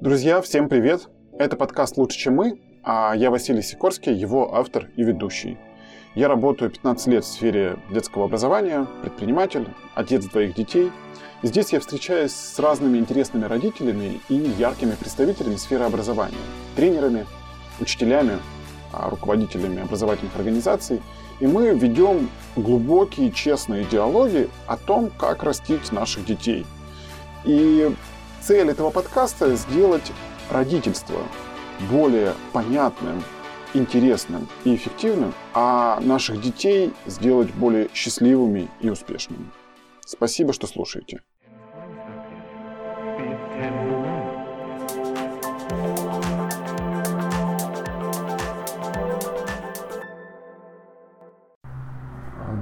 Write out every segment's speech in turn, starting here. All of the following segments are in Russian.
Друзья, всем привет! Это подкаст «Лучше, чем мы», а я Василий Сикорский, его автор и ведущий. Я работаю 15 лет в сфере детского образования, предприниматель, отец двоих детей. Здесь я встречаюсь с разными интересными родителями и яркими представителями сферы образования, тренерами, учителями, а, руководителями образовательных организаций. И мы ведем глубокие, честные диалоги о том, как растить наших детей. И цель этого подкаста – сделать родительство более понятным, интересным и эффективным, а наших детей сделать более счастливыми и успешными. Спасибо, что слушаете.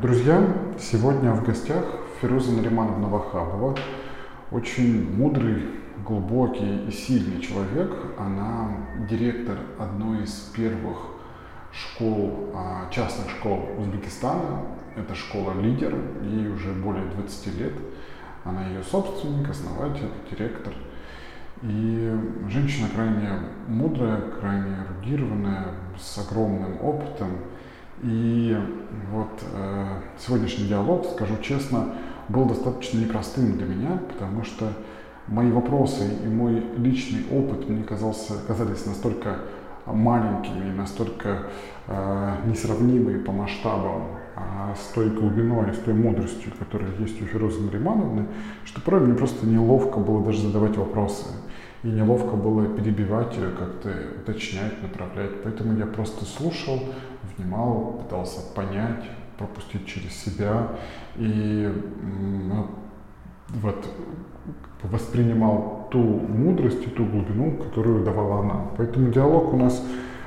Друзья, сегодня в гостях Фируза Наримановна Вахабова, очень мудрый, глубокий и сильный человек. Она директор одной из первых школ, а, частных школ Узбекистана. Это школа «Лидер», ей уже более 20 лет. Она ее собственник, основатель, директор. И женщина крайне мудрая, крайне эрудированная, с огромным опытом – и вот э, сегодняшний диалог, скажу честно, был достаточно непростым для меня, потому что мои вопросы и мой личный опыт мне казался, казались настолько маленькими, настолько э, несравнимые по масштабам а с той глубиной, с той мудростью, которая есть у Фирузы Наримановны, что порой мне просто неловко было даже задавать вопросы. И неловко было перебивать ее, как-то уточнять, направлять. Поэтому я просто слушал, внимал, пытался понять, пропустить через себя и ну, вот воспринимал ту мудрость и ту глубину, которую давала она. Поэтому диалог у нас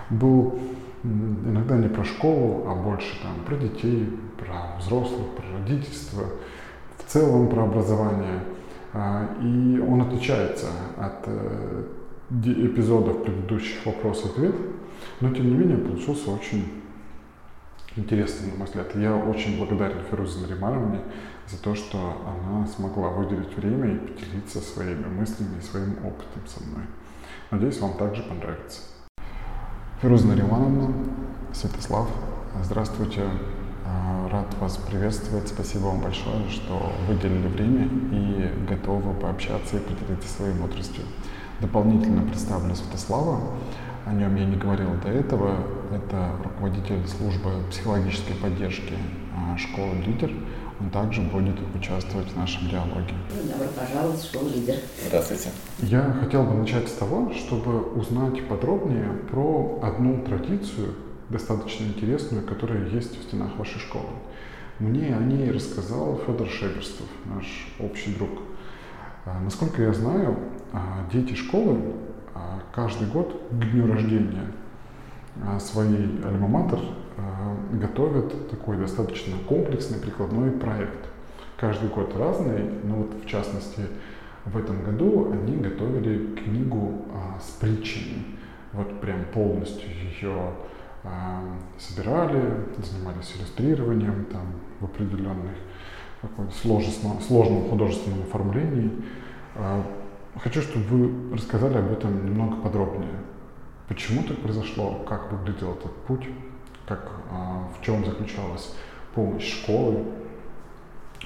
был иногда не про школу, а больше там про детей, про взрослых, про родительство, в целом про образование. А, и он отличается от э, эпизодов предыдущих вопрос-ответ, но тем не менее получился очень интересным, на мой взгляд. Я очень благодарен Ферузе Наримановне за то, что она смогла выделить время и поделиться своими мыслями и своим опытом со мной. Надеюсь, вам также понравится. Феруза Наримановна, Святослав, здравствуйте. А, рад вас приветствовать. Спасибо вам большое, что выделили время и готовы пообщаться и поделиться своей мудростью. Дополнительно представлю Святослава о нем я не говорил до этого. Это руководитель службы психологической поддержки а, школы «Лидер». Он также будет участвовать в нашем диалоге. Добро пожаловать в школу «Лидер». Здравствуйте. Я хотел бы начать с того, чтобы узнать подробнее про одну традицию, достаточно интересную, которая есть в стенах вашей школы. Мне о ней рассказал Федор Шеберстов, наш общий друг. А, насколько я знаю, а, дети школы каждый год к дню рождения а, своей альма-матер а, готовят такой достаточно комплексный прикладной проект. Каждый год разный, но вот в частности в этом году они готовили книгу с притчами. Вот прям полностью ее собирали, занимались иллюстрированием там, в определенных сложном, сложном художественном оформлении. Хочу, чтобы вы рассказали об этом немного подробнее. Почему так произошло? Как выглядел этот путь? Как, а, в чем заключалась помощь школы?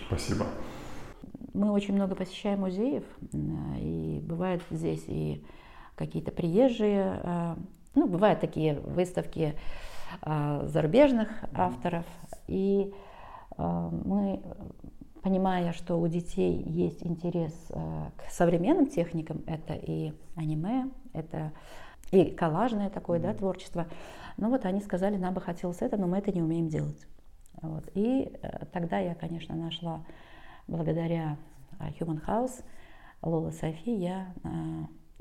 Спасибо. Мы очень много посещаем музеев, и бывают здесь и какие-то приезжие, а, ну, бывают такие выставки а, зарубежных авторов, и мы понимая, что у детей есть интерес э, к современным техникам, это и аниме, это и коллажное такое да, творчество. Ну вот они сказали, нам бы хотелось это, но мы это не умеем делать. Вот. И э, тогда я, конечно, нашла, благодаря э, Human House, Лола Софи, я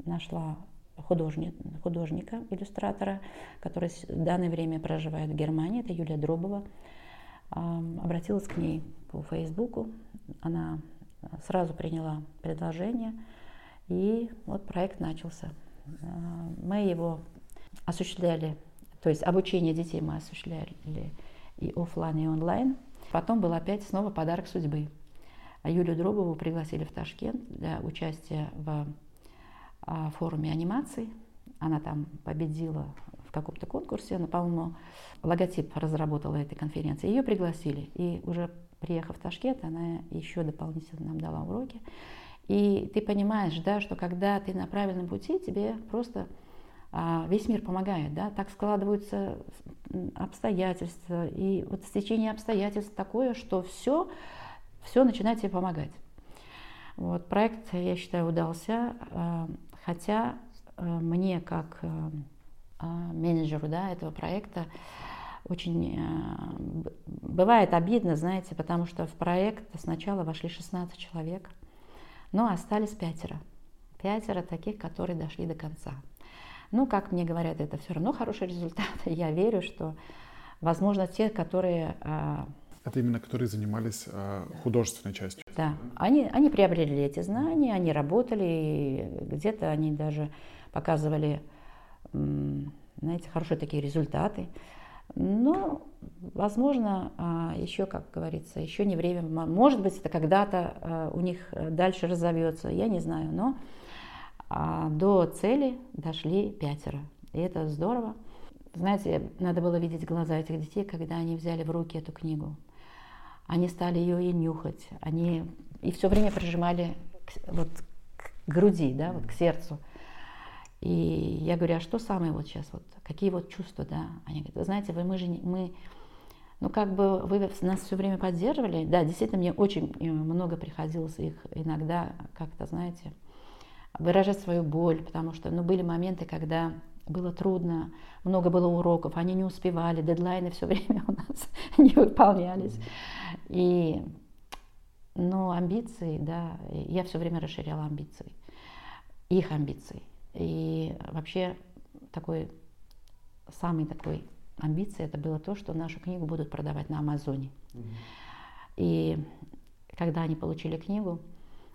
нашла художник, художника, иллюстратора, который в данное время проживает в Германии, это Юлия Дробова. Обратилась к ней по Фейсбуку. Она сразу приняла предложение, и вот проект начался. А, мы его осуществляли, то есть обучение детей мы осуществляли и офлайн, и онлайн. Потом был опять снова подарок судьбы. Юлию Дробову пригласили в Ташкент для участия в а, форуме анимации. Она там победила в каком-то конкурсе, она, по-моему, логотип разработала этой конференции. Ее пригласили, и уже приехав в Ташкент, она еще дополнительно нам дала уроки. И ты понимаешь, да, что когда ты на правильном пути, тебе просто а, весь мир помогает, да, так складываются обстоятельства, и вот стечение обстоятельств такое, что все, все начинает тебе помогать. Вот, проект, я считаю, удался, а, хотя а, мне как менеджеру да, этого проекта очень бывает обидно, знаете, потому что в проект сначала вошли 16 человек, но остались пятеро. Пятеро таких, которые дошли до конца. Ну, как мне говорят, это все равно хороший результат. Я верю, что, возможно, те, которые... А, это именно которые занимались а, художественной частью. Да, они, они приобрели эти знания, они работали, где-то они даже показывали, знаете, хорошие такие результаты. Но, возможно, а, еще, как говорится, еще не время. Может быть, это когда-то у них дальше разовьется, я не знаю. Но а до цели дошли пятеро. И это здорово. Знаете, надо было видеть глаза этих детей, когда они взяли в руки эту книгу. Они стали ее и нюхать. Они и все время прижимали к, вот, к груди, да, вот, к сердцу. И я говорю, а что самое вот сейчас, вот, какие вот чувства, да? Они говорят, вы знаете, вы, мы же, мы, ну как бы вы нас все время поддерживали. Да, действительно, мне очень э, много приходилось их иногда как-то, знаете, выражать свою боль, потому что ну, были моменты, когда было трудно, много было уроков, они не успевали, дедлайны все время у нас не выполнялись. И, ну, амбиции, да, я все время расширяла амбиции, их амбиции. И вообще такой, самый такой амбиции это было то, что нашу книгу будут продавать на Амазоне. И когда они получили книгу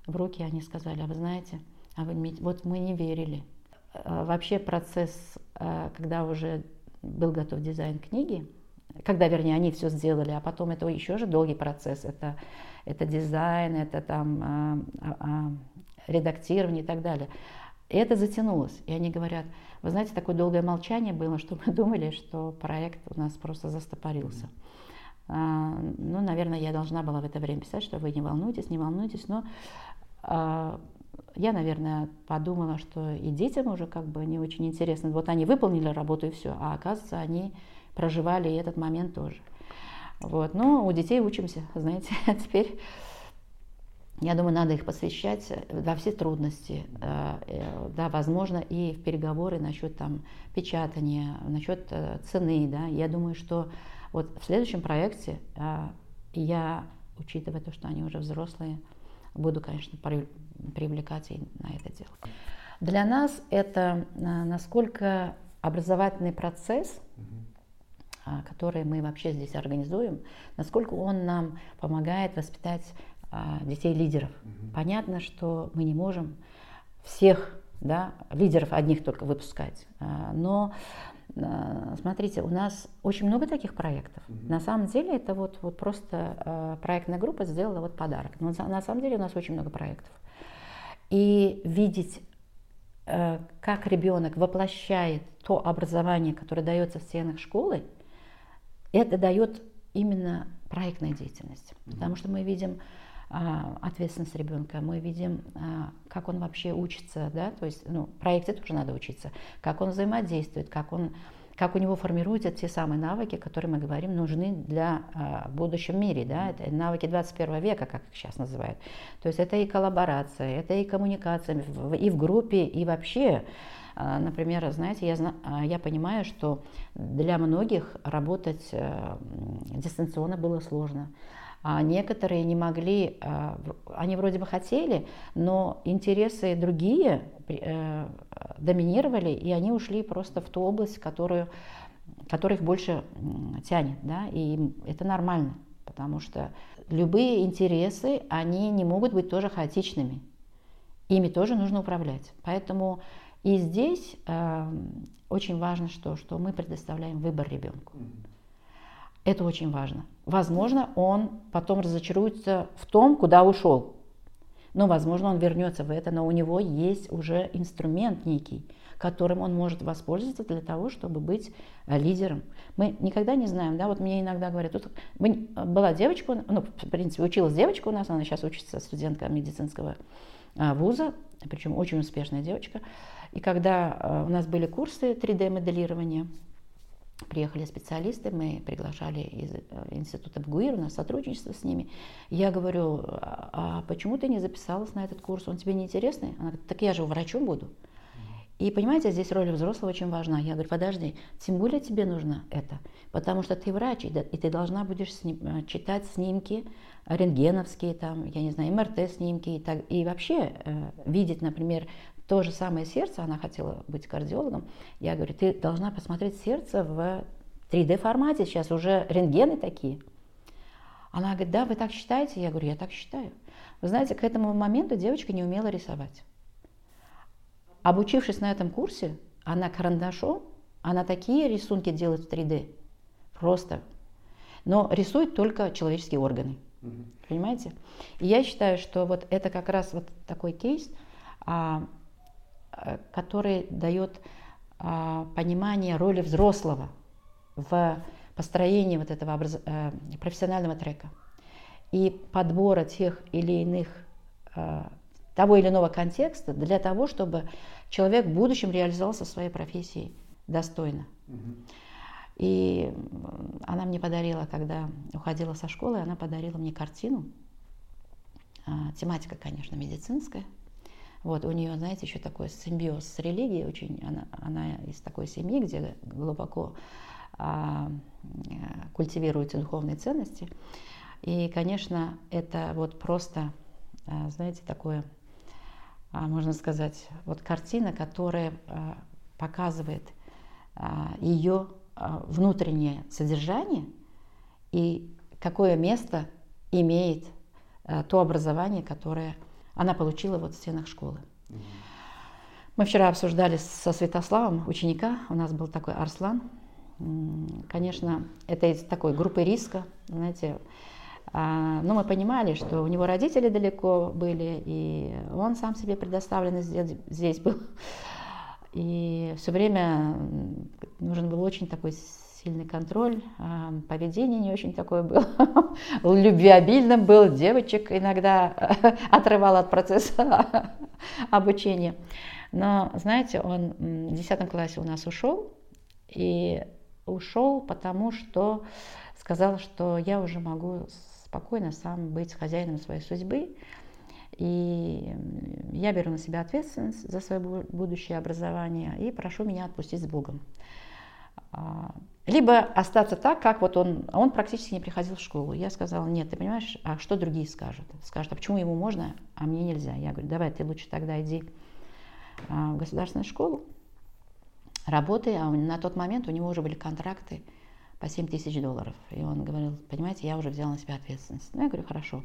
в руки, они сказали, а вы знаете, а вы, вот мы не верили. А вообще процесс, а, когда уже был готов дизайн книги, когда, вернее, они все сделали, а потом это еще же долгий процесс. Это, это дизайн, это там а, редактирование и так далее. И это затянулось. И они говорят, вы знаете, такое долгое молчание было, что мы думали, что проект у нас просто застопорился. А, ну, наверное, я должна была в это время писать, что вы не волнуйтесь, не волнуйтесь, но а, я, наверное, подумала, что и детям уже как бы не очень интересно. Вот они выполнили работу и все, а оказывается, они проживали этот момент тоже. Вот. Но у детей учимся, знаете, теперь я думаю, надо их посвящать во все трудности, э, э, да, возможно, и в переговоры насчет там печатания, насчет э, цены, да. Я думаю, что вот в следующем проекте я, учитывая то, что они уже взрослые, буду, конечно, привлекать и на это дело. Для нас это насколько образовательный процесс, который мы вообще здесь организуем, насколько он нам помогает воспитать а, детей-лидеров. Понятно, что мы не можем всех да, лидеров одних только выпускать, но Э, смотрите, у нас очень много таких проектов. Угу. На самом деле это вот, вот просто проектная группа сделала вот подарок. Но на самом деле у нас очень много проектов. И видеть, как ребенок воплощает то образование, которое дается в стенах школы, это дает именно проектная деятельность. Угу. Потому что мы видим а, ответственность ребенка, мы видим, а, как он вообще учится, да, то есть, ну, в проекте тоже надо учиться, как он взаимодействует, как он как у него формируются те самые навыки, которые мы говорим, нужны для а, будущем мире, да, это навыки 21 века, как их сейчас называют. То есть это и коллаборация, это и коммуникация и в группе, и вообще. Например, знаете, я, я понимаю, что для многих работать э, дистанционно было сложно а некоторые не могли, а, они вроде бы хотели, но интересы другие э, доминировали, и они ушли просто в ту область, которую, которая их больше тянет, да, и это нормально, потому что любые интересы, они не могут быть тоже хаотичными, ими тоже нужно управлять, поэтому и здесь э, очень важно, что, что мы предоставляем выбор ребенку. Это очень важно. Возможно, он потом разочаруется в том, куда ушел. Но, возможно, он вернется в это, но у него есть уже инструмент некий, которым он может воспользоваться для того, чтобы быть э, лидером. Мы никогда не знаем, да, вот мне иногда говорят, тут была девочка, ну, в принципе, училась девочка у нас, она сейчас учится студентка медицинского а, вуза, причем очень успешная девочка. И когда э, у нас были курсы 3D-моделирования, приехали специалисты, мы приглашали из э, института БГУИР, у нас сотрудничество с ними. Я говорю, а, а почему ты не записалась на этот курс, он тебе не интересный? Она говорит, так я же врачом буду. И понимаете, здесь роль взрослого очень важна. Я говорю, подожди, тем более тебе нужно это, потому что ты врач, и ты должна будешь сним, э, читать снимки рентгеновские, там, я не знаю, МРТ-снимки и, так, и вообще э, видеть, например, то же самое сердце, она хотела быть кардиологом. Я говорю, ты должна посмотреть сердце в 3D формате, сейчас уже рентгены такие. Она говорит, да, вы так считаете? Я говорю, я так считаю. Вы знаете, к этому моменту девочка не умела рисовать. Обучившись на этом курсе, она карандашом, она такие рисунки делает в 3D. Просто. Но рисует только человеческие органы. Угу. Понимаете? И я считаю, что вот это как раз вот такой кейс, а, который дает а, понимание роли взрослого в построении вот этого образ... а, профессионального трека и подбора тех или иных а, того или иного контекста для того, чтобы человек в будущем реализовался в своей профессии достойно. И она мне подарила, когда уходила со школы, она подарила мне картину. А, тематика, конечно, медицинская. Вот, у нее, знаете, еще такой симбиоз с религией. Очень, она, она из такой семьи, где глубоко а, культивируются духовные ценности. И, конечно, это вот просто, а, знаете, такое а, можно сказать, вот картина, которая а, показывает а, ее внутреннее содержание и какое место имеет то образование, которое она получила вот в стенах школы. Мы вчера обсуждали со Святославом ученика, у нас был такой Арслан. Конечно, это из такой группы риска, знаете, а, но мы понимали, что у него родители далеко были, и он сам себе предоставлен здесь был. И все время нужен был очень такой сильный контроль, а, поведение не очень такое было, любвеобильным был, девочек иногда отрывал от процесса обучения. Но, знаете, он в 10 классе у нас ушел, и ушел потому, что сказал, что я уже могу спокойно сам быть хозяином своей судьбы. И я беру на себя ответственность за свое будущее образование и прошу меня отпустить с Богом. А, либо остаться так, как вот он, он практически не приходил в школу. Я сказала, нет, ты понимаешь, а что другие скажут? Скажут, а почему ему можно, а мне нельзя? Я говорю, давай, ты лучше тогда иди а, в государственную школу, работай, а на тот момент у него уже были контракты по 7 тысяч долларов. И он говорил, понимаете, я уже взял на себя ответственность. Ну, я говорю, хорошо.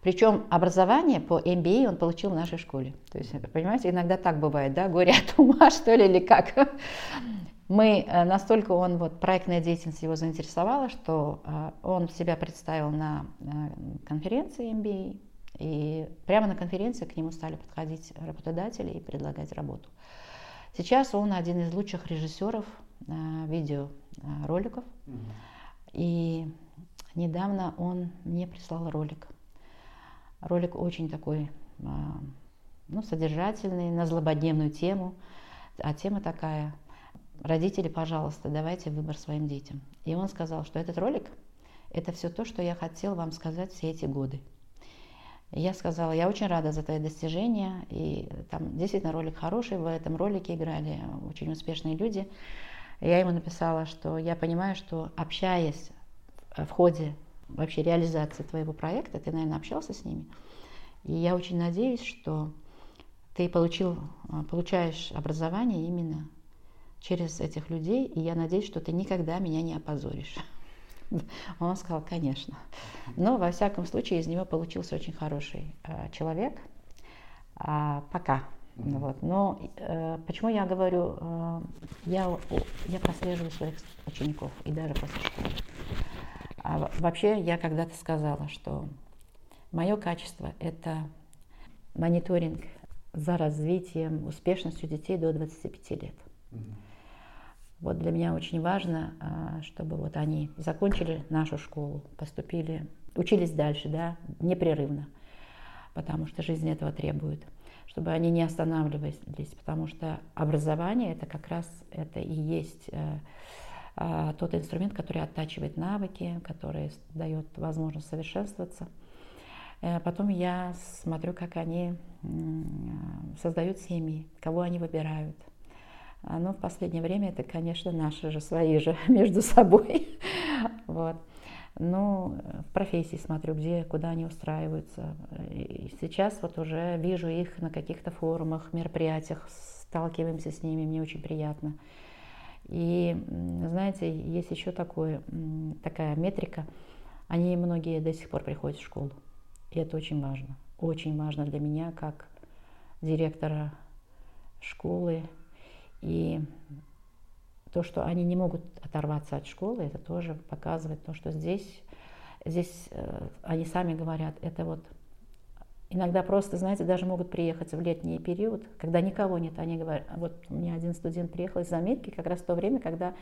Причем образование по MBA он получил в нашей школе. То есть, понимаете, иногда так бывает, да, горе от ума, что ли, или как. Мы э, настолько он, вот, проектная деятельность его заинтересовала, что э, он себя представил на э, конференции MBA, и прямо на конференции к нему стали подходить работодатели и предлагать работу. Сейчас он один из лучших режиссеров видеороликов. Угу. И недавно он мне прислал ролик. Ролик очень такой ну, содержательный, на злободневную тему. А тема такая, родители, пожалуйста, давайте выбор своим детям. И он сказал, что этот ролик – это все то, что я хотел вам сказать все эти годы. Я сказала, я очень рада за твои достижения, и там действительно ролик хороший, в этом ролике играли очень успешные люди. Я ему написала, что я понимаю, что общаясь в ходе вообще реализации твоего проекта, ты, наверное, общался с ними, и я очень надеюсь, что ты получил, получаешь образование именно через этих людей, и я надеюсь, что ты никогда меня не опозоришь. Он сказал, конечно. Но, во всяком случае, из него получился очень хороший э, человек. А, пока. Mm-hmm. Вот. Но э, почему я говорю, э, я, я прослеживаю своих учеников и даже после школы. А вообще я когда-то сказала, что мое качество это мониторинг за развитием, успешностью детей до 25 лет. Вот для меня очень важно, а, чтобы вот они закончили нашу школу, поступили, учились дальше, да, непрерывно, потому что жизнь этого требует, чтобы они не останавливались, потому что образование это как раз это и есть э, а, тот инструмент, который оттачивает навыки, который дает возможность совершенствоваться. Э, потом я смотрю, как они создают семьи, кого они выбирают – а, Но ну, в последнее время это, конечно, наши же, свои же между собой. Вот. Ну, в профессии смотрю, где, куда они устраиваются. И сейчас вот уже вижу их на каких-то форумах, мероприятиях, сталкиваемся с ними, мне очень приятно. И, знаете, есть еще такое, такая метрика, они многие до сих пор приходят в школу. И это очень важно. Очень важно для меня, как директора школы, и то, что они не могут оторваться от школы, это тоже показывает то, что здесь, здесь э, они сами говорят, это вот иногда просто, знаете, даже могут приехать в летний период, когда никого нет, они говорят, вот у меня один студент приехал из Америки как раз в то время, когда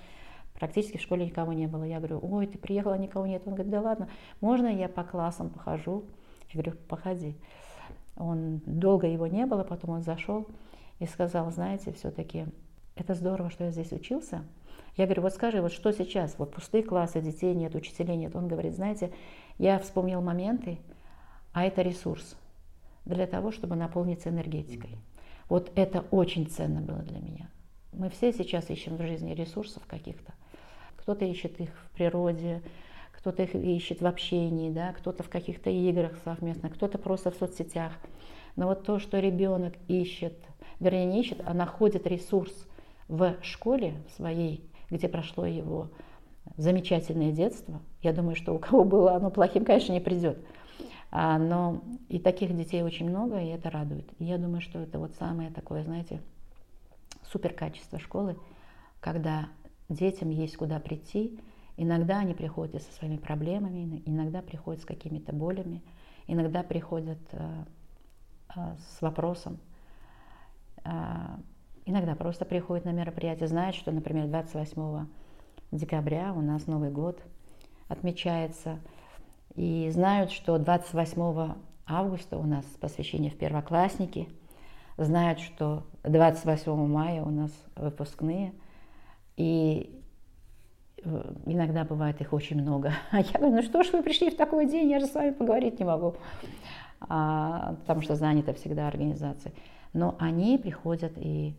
практически в школе никого не было. Я говорю, ой, ты приехала, никого нет. Он говорит, да ладно, можно я по классам похожу? Я говорю, походи. Он долго его не было, потом он зашел и сказал, знаете, все-таки это здорово, что я здесь учился. Я говорю, вот скажи, вот что сейчас? Вот пустые классы, детей нет, учителей нет. Он говорит, знаете, я вспомнил моменты, а это ресурс для того, чтобы наполниться энергетикой. Вот это очень ценно было для меня. Мы все сейчас ищем в жизни ресурсов каких-то. Кто-то ищет их в природе, кто-то их ищет в общении, да, кто-то в каких-то играх совместно, кто-то просто в соцсетях. Но вот то, что ребенок ищет, вернее не ищет, а находит ресурс – в школе своей, где прошло его замечательное детство. Я думаю, что у кого было оно плохим, конечно, не придет. А, но и таких детей очень много, и это радует. И я думаю, что это вот самое такое, знаете, супер качество школы, когда детям есть куда прийти. Иногда они приходят со своими проблемами, иногда приходят с какими-то болями, иногда приходят э, э, с вопросом, э, Иногда просто приходят на мероприятие, знают, что, например, 28 декабря у нас Новый год отмечается, и знают, что 28 августа у нас посвящение в первоклассники, знают, что 28 мая у нас выпускные, и э, иногда бывает их очень много. А я говорю, ну что ж вы пришли в такой день, я же с вами поговорить не могу, а, потому что занята всегда организацией. Но они приходят и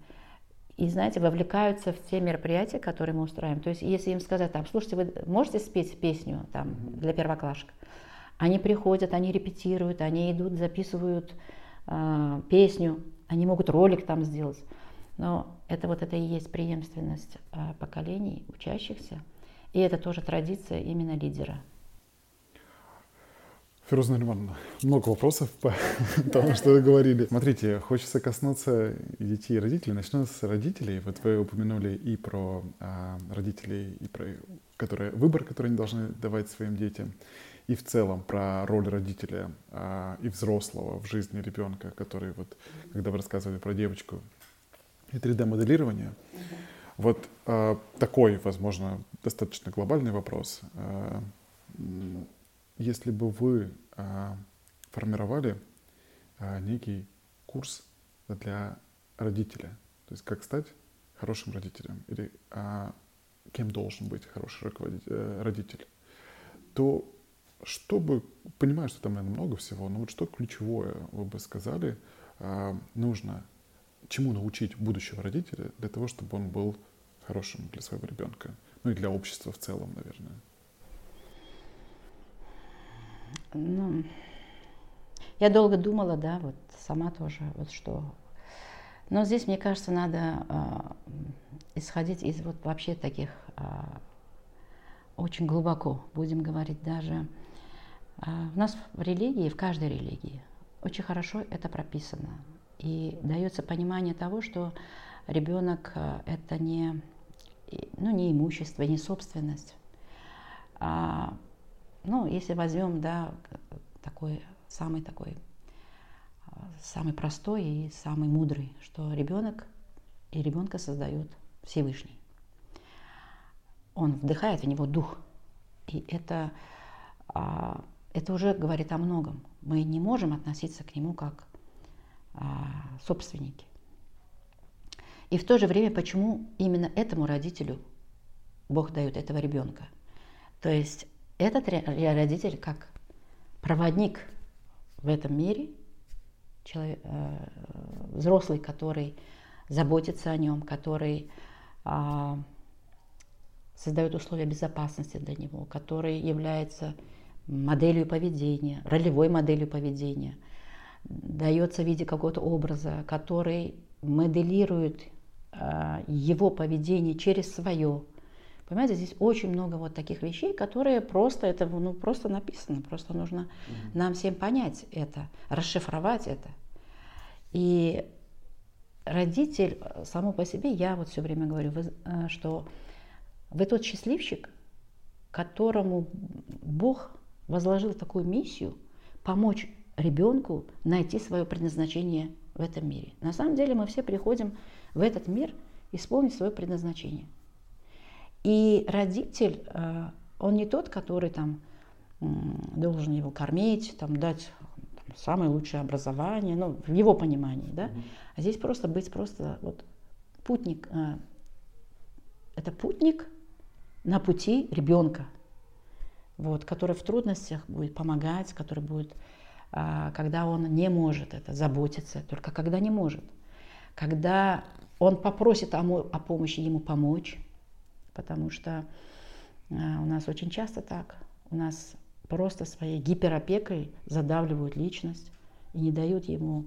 и, знаете, вовлекаются в те мероприятия, которые мы устраиваем. То есть, если им сказать, там, слушайте, вы можете спеть песню там, для первоклашек? Они приходят, они репетируют, они идут, записывают э, песню, они могут ролик там сделать. Но это вот это и есть преемственность э, поколений учащихся. И это тоже традиция именно лидера. Фируза Наримановна, много вопросов по тому, что вы говорили. Смотрите, хочется коснуться детей и родителей. Начну с родителей. Вот вы упомянули и про а, родителей, и про которые, выбор, который они должны давать своим детям, и в целом про роль родителя а, и взрослого в жизни ребенка, который вот, когда вы рассказывали про девочку и 3D-моделирование, вот а, такой, возможно, достаточно глобальный вопрос. А, если бы вы а, формировали а, некий курс для родителя, то есть как стать хорошим родителем или а, кем должен быть хороший э, родитель, то чтобы, понимаю, что там, наверное, много всего, но вот что ключевое вы бы сказали, нужно чему научить будущего родителя для того, чтобы он был хорошим для своего ребенка, ну и для общества в целом, наверное. Ну, я долго думала, да, вот сама тоже, вот что. Но здесь, мне кажется, надо э, исходить из вот вообще таких э, очень глубоко, будем говорить даже. Э, у нас в религии, в каждой религии, очень хорошо это прописано. И дается понимание того, что ребенок это не, ну, не имущество, не собственность. А ну, если возьмем, да, такой, самый такой а, самый простой и самый мудрый, что ребенок и ребенка создает Всевышний. Он вдыхает в него дух. И это, а, это уже говорит о многом. Мы не можем относиться к нему как а, собственники. И в то же время, почему именно этому родителю Бог дает этого ребенка? То есть этот родитель как проводник в этом мире, человек, э, взрослый, который заботится о нем, который э, создает условия безопасности для него, который является моделью поведения, ролевой моделью поведения, дается в виде какого-то образа, который моделирует э, его поведение через свое. Понимаете, здесь очень много вот таких вещей, которые просто, это ну, просто написано, просто нужно mm-hmm. нам всем понять это, расшифровать это. И родитель э, само по себе, я вот все время говорю, вы, э, что вы тот счастливчик, которому Бог возложил такую миссию помочь ребенку найти свое предназначение в этом мире. На самом деле мы все приходим в этот мир исполнить свое предназначение. И родитель, э, он не тот, который там должен его кормить, там, дать там, самое лучшее образование, ну, в его понимании, да. А здесь просто быть просто вот путник. Э, это путник на пути ребенка, вот, который в трудностях будет помогать, который будет, а, когда он не может это, заботиться, только когда не может. Когда он попросит о, о помощи ему помочь, потому что а, у нас очень часто так, у нас просто своей гиперопекой задавливают личность и не дают ему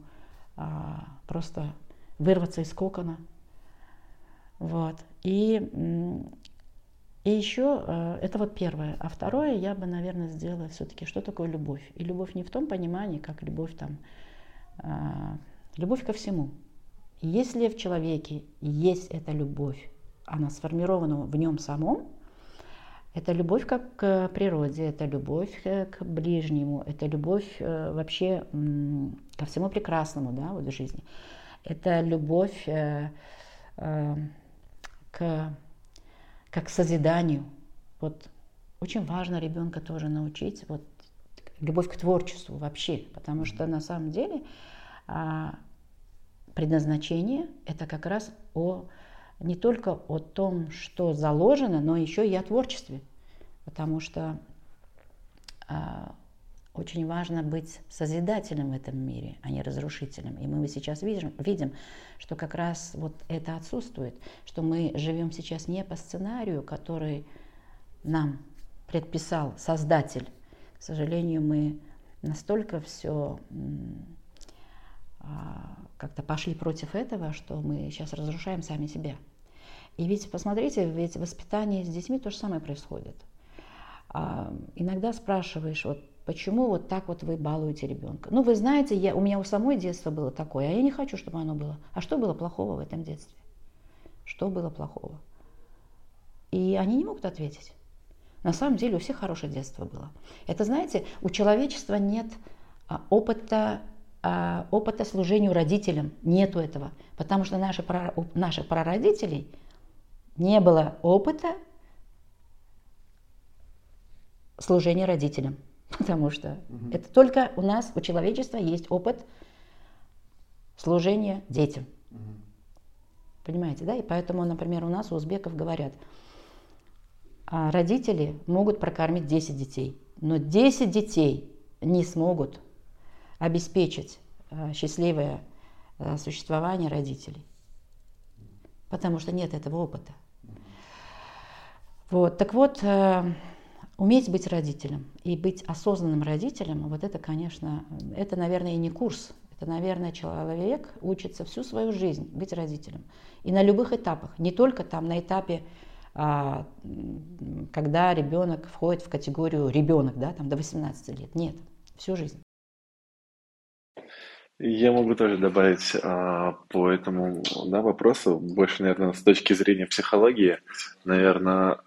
а, просто вырваться из кокона. Вот. И и еще э, это вот первое. А второе я бы, наверное, сделала все-таки, что такое любовь. И любовь не в том понимании, как любовь там, а, любовь ко всему. Если в человеке есть эта любовь, она сформирована в нем самом, это любовь как к природе, это любовь к ближнему, это любовь э, вообще ко всему прекрасному да, вот в жизни. Это любовь э, к как к созиданию. Вот очень важно ребенка тоже научить вот любовь к творчеству вообще, потому что на самом деле а, предназначение это как раз о не только о том, что заложено, но еще и о творчестве, потому что а, очень важно быть созидателем в этом мире, а не разрушителем. И мы сейчас видим, видим, что как раз вот это отсутствует, что мы живем сейчас не по сценарию, который нам предписал Создатель. К сожалению, мы настолько все как-то пошли против этого, что мы сейчас разрушаем сами себя. И ведь посмотрите, ведь воспитание с детьми то же самое происходит. А, иногда спрашиваешь, вот Почему вот так вот вы балуете ребенка? Ну, вы знаете, я, у меня у самой детство было такое, а я не хочу, чтобы оно было. А что было плохого в этом детстве? Что было плохого? И они не могут ответить. На самом деле у всех хорошее детство было. Это, знаете, у человечества нет а, опыта, а, опыта служению родителям. Нету этого. Потому что наши, у наших прародителей не было опыта служения родителям. Потому что угу. это только у нас, у человечества есть опыт служения детям. Угу. Понимаете, да? И поэтому, например, у нас у узбеков говорят, а родители могут прокормить 10 детей, но 10 детей не смогут обеспечить а, счастливое а, существование родителей, потому что нет этого опыта. Вот, так вот, э, Уметь быть родителем и быть осознанным родителем, вот это, конечно, это, наверное, и не курс. Это, наверное, человек учится всю свою жизнь быть родителем. И на любых этапах, не только там на этапе, а, когда ребенок входит в категорию ребенок, да, там до 18 лет. Нет, всю жизнь. Я могу тоже добавить а, по этому да, вопросу, больше, наверное, с точки зрения психологии, наверное,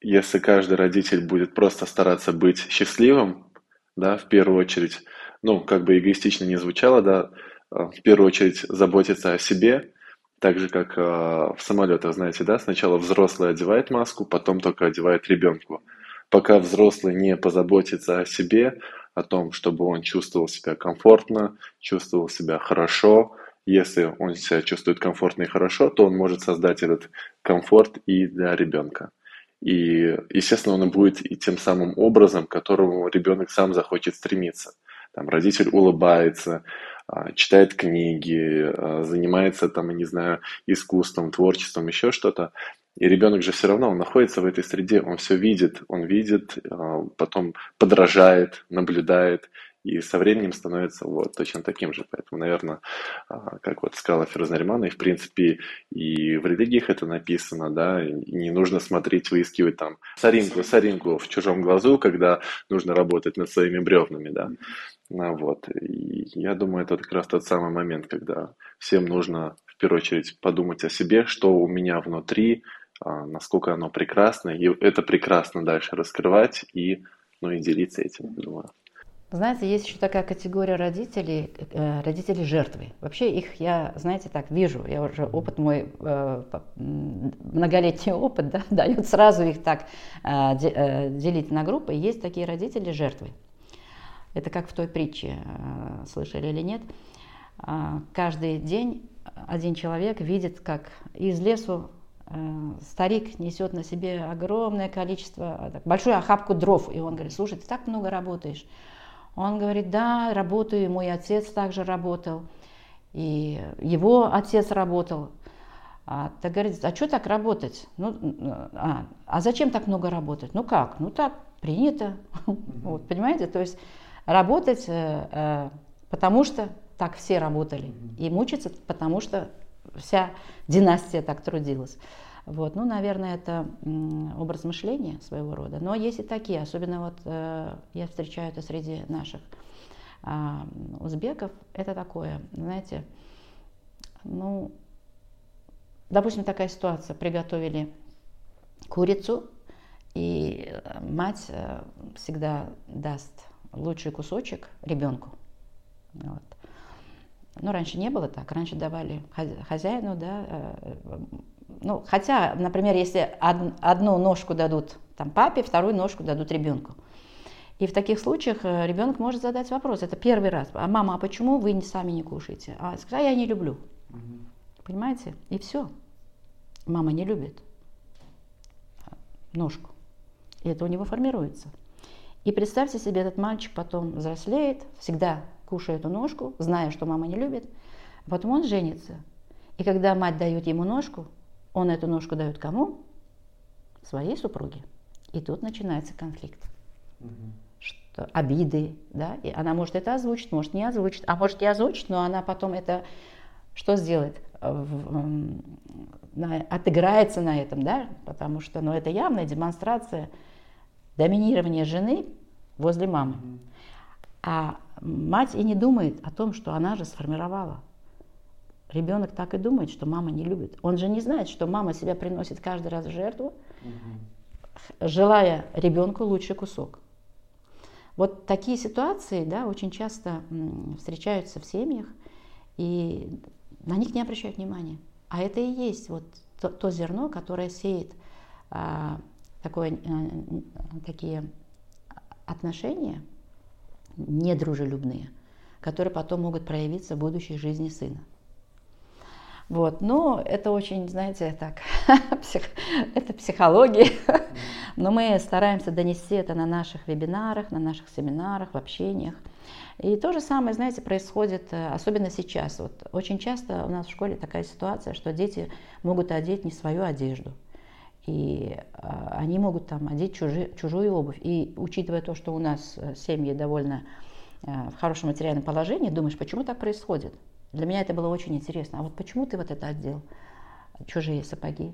если каждый родитель будет просто стараться быть счастливым, да, в первую очередь, ну, как бы эгоистично не звучало, да, в первую очередь заботиться о себе, так же, как в самолетах, знаете, да, сначала взрослый одевает маску, потом только одевает ребенку. Пока взрослый не позаботится о себе, о том, чтобы он чувствовал себя комфортно, чувствовал себя хорошо, если он себя чувствует комфортно и хорошо, то он может создать этот комфорт и для ребенка. И, естественно, он будет и тем самым образом, к которому ребенок сам захочет стремиться. Там родитель улыбается, а, читает книги, а, занимается там, не знаю, искусством, творчеством, еще что-то. И ребенок же все равно, он находится в этой среде, он все видит, он видит, а, потом подражает, наблюдает, и со временем становится вот точно таким же. Поэтому, наверное, а, как вот сказала Наримана, и в принципе и в религиях это написано, да, и не нужно смотреть, выискивать там соринку, соринку в чужом глазу, когда нужно работать над своими бревнами, да. Ну, вот. И я думаю, это как раз тот самый момент, когда всем нужно в первую очередь подумать о себе, что у меня внутри, насколько оно прекрасно, и это прекрасно дальше раскрывать и, ну, и делиться этим, думаю. Знаете, есть еще такая категория родителей, э, родители жертвы. Вообще их я, знаете, так вижу, я уже опыт мой, э, многолетний опыт, да, дает сразу их так э, делить на группы. Есть такие родители жертвы. Это как в той притче, слышали или нет. Каждый день один человек видит, как из лесу старик несет на себе огромное количество, большую охапку дров, и он говорит, слушай, ты так много работаешь, он говорит, да, работаю, мой отец также работал, и его отец работал. А ты говорит, а что так работать? Ну, а, а зачем так много работать? Ну как? Ну так, принято. Вот, понимаете? То есть работать, э, э, потому что так все работали. И мучиться, потому что вся династия так трудилась. Вот, ну, наверное, это образ мышления своего рода. Но есть и такие, особенно вот э, я встречаю это среди наших э, узбеков. Это такое, знаете, ну, допустим, такая ситуация. Приготовили курицу, и мать э, всегда даст лучший кусочек ребенку. Вот. Ну, раньше не было так. Раньше давали хозяину, да, э, ну, хотя, например, если од, одну ножку дадут там, папе, вторую ножку дадут ребенку. И в таких случаях э, ребенок может задать вопрос. Это первый раз. А мама, а почему вы сами не кушаете? А сказать, «А я не люблю. Угу. Понимаете? И все. Мама не любит ножку. И это у него формируется. И представьте себе, этот мальчик потом взрослеет, всегда кушает эту ножку, зная, что мама не любит. Потом он женится. И когда мать дает ему ножку, он эту ножку дает кому? Своей супруге. И тут начинается конфликт. Угу. Что, обиды, да, и она может это озвучить, может не озвучить, а может и озвучить, но она потом это что сделает? отыграется на этом, да, потому что, ну, это явная демонстрация доминирования жены возле мамы. А мать и не думает о том, что она же сформировала Ребенок так и думает, что мама не любит. Он же не знает, что мама себя приносит каждый раз в жертву, угу. желая ребенку лучший кусок. Вот такие ситуации да, очень часто встречаются в семьях, и на них не обращают внимания. А это и есть вот то, то зерно, которое сеет а, такое, а, такие отношения недружелюбные, которые потом могут проявиться в будущей жизни сына. Вот. Но это очень, знаете, так, это психология. Но мы стараемся донести это на наших вебинарах, на наших семинарах, в общениях. И то же самое, знаете, происходит, э, особенно сейчас. Вот очень часто у нас в школе такая ситуация, что дети могут одеть не свою одежду. И э, они могут там одеть чужи, чужую обувь. И учитывая то, что у нас э, семьи довольно в хорошем материальном положении, думаешь, почему так происходит? Для меня это было очень интересно. А вот почему ты вот это одел? Чужие сапоги.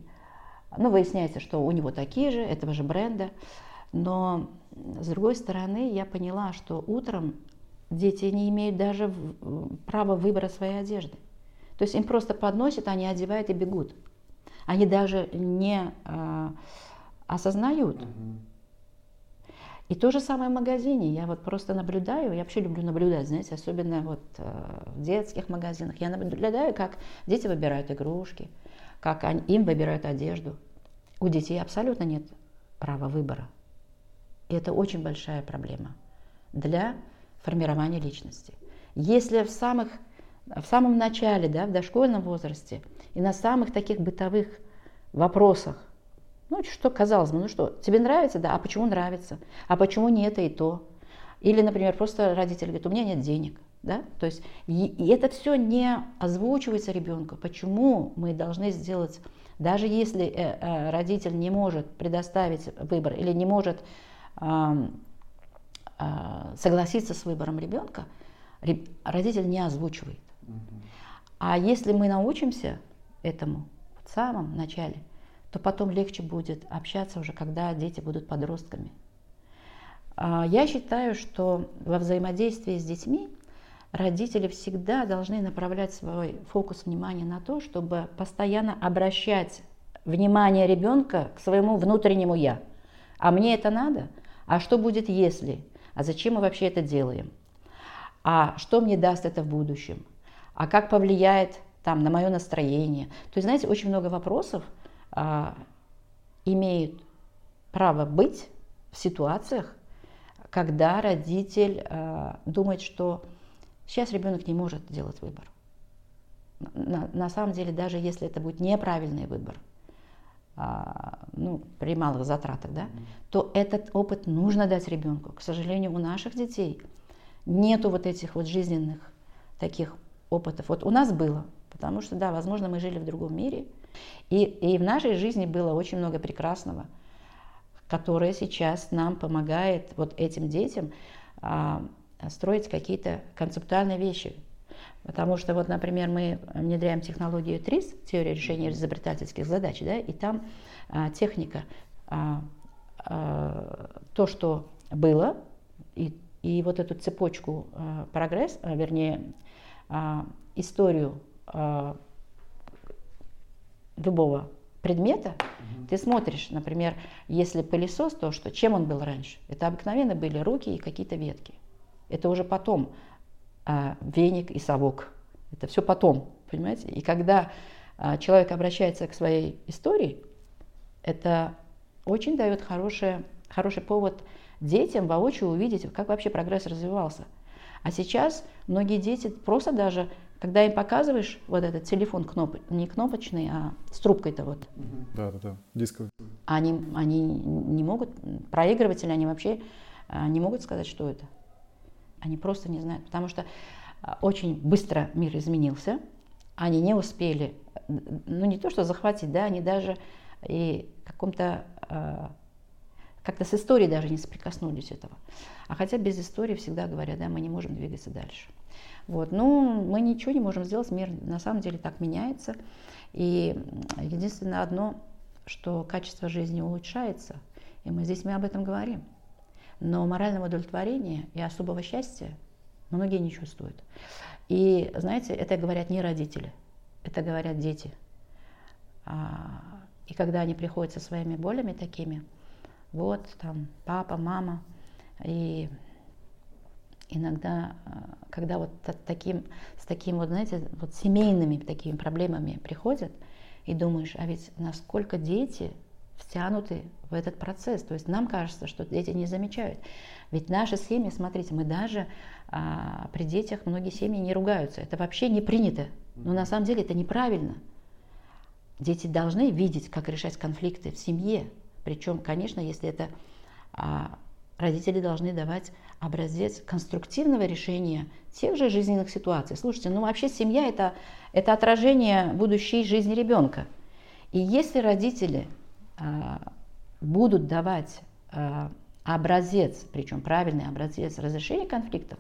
Ну, выясняется, что у него такие же, этого же бренда. Но, с другой стороны, я поняла, что утром дети не имеют даже права выбора своей одежды. То есть им просто подносят, они одевают и бегут. Они даже не э, осознают. И то же самое в магазине. Я вот просто наблюдаю, я вообще люблю наблюдать, знаете, особенно вот э, в детских магазинах. Я наблюдаю, как дети выбирают игрушки, как они, им выбирают одежду. У детей абсолютно нет права выбора. И это очень большая проблема для формирования личности. Если в, самых, в самом начале, да, в дошкольном возрасте и на самых таких бытовых вопросах ну, что, казалось бы, ну что, тебе нравится, да, а почему нравится? А почему не это и то? Или, например, просто родитель говорит, у меня нет денег. Да? То есть и, и это все не озвучивается ребенку. Почему мы должны сделать, даже если э, э, родитель не может предоставить выбор или не может э, э, согласиться с выбором ребенка, родитель не озвучивает. А если мы научимся этому в самом начале, то потом легче будет общаться уже, когда дети будут подростками. А, я считаю, что во взаимодействии с детьми родители всегда должны направлять свой фокус внимания на то, чтобы постоянно обращать внимание ребенка к своему внутреннему я. А мне это надо? А что будет если? А зачем мы вообще это делаем? А что мне даст это в будущем? А как повлияет там на мое настроение? То есть, знаете, очень много вопросов, а, имеют право быть в ситуациях, когда родитель а, думает, что сейчас ребенок не может делать выбор. На, на самом деле, даже если это будет неправильный выбор, а, ну, при малых затратах, да, то этот опыт нужно дать ребенку. К сожалению, у наших детей нету вот этих вот жизненных таких опытов. Вот у нас было, потому что, да, возможно, мы жили в другом мире – и, и в нашей жизни было очень много прекрасного, которое сейчас нам помогает вот этим детям а, строить какие-то концептуальные вещи. Потому что вот, например, мы внедряем технологию ТРИС, теория решения изобретательских задач, да, и там а, техника, а, а, то, что было, и, и вот эту цепочку а, прогресс, а, вернее, а, историю а, любого предмета, угу. ты смотришь, например, если пылесос, то что, чем он был раньше? Это обыкновенно были руки и какие-то ветки. Это уже потом а, веник и совок. Это все потом, понимаете? И когда а, человек обращается к своей истории, это очень дает хороший, хороший повод детям воочию увидеть, как вообще прогресс развивался. А сейчас многие дети просто даже когда им показываешь вот этот телефон кноп... не кнопочный, а с трубкой-то вот. Да, да, да, дисковый. Они, они не могут, проигрыватели, они вообще а, не могут сказать, что это. Они просто не знают, потому что а, очень быстро мир изменился. Они не успели, ну не то что захватить, да, они даже и каком-то а, как-то с историей даже не соприкоснулись этого. А хотя без истории всегда говорят, да, мы не можем двигаться дальше. Вот. Ну, мы ничего не можем сделать, мир на самом деле так меняется. И единственное одно, что качество жизни улучшается, и мы здесь мы об этом говорим. Но морального удовлетворения и особого счастья многие не чувствуют. И знаете, это говорят не родители, это говорят дети. А, и когда они приходят со своими болями такими, вот там папа, мама, и иногда, э, когда вот таким, с таким вот, знаете, вот семейными такими проблемами приходят, и думаешь, а ведь насколько дети втянуты в этот процесс. То есть нам кажется, что дети не замечают. Ведь наши семьи, смотрите, мы даже а, при детях, многие семьи не ругаются. Это вообще не принято. Но на самом деле это неправильно. Дети должны видеть, как решать конфликты в семье. Причем, конечно, если это а, родители должны давать образец конструктивного решения тех же жизненных ситуаций. Слушайте, ну вообще семья это, это отражение будущей жизни ребенка. И если родители а, будут давать а, образец, причем правильный образец разрешения конфликтов,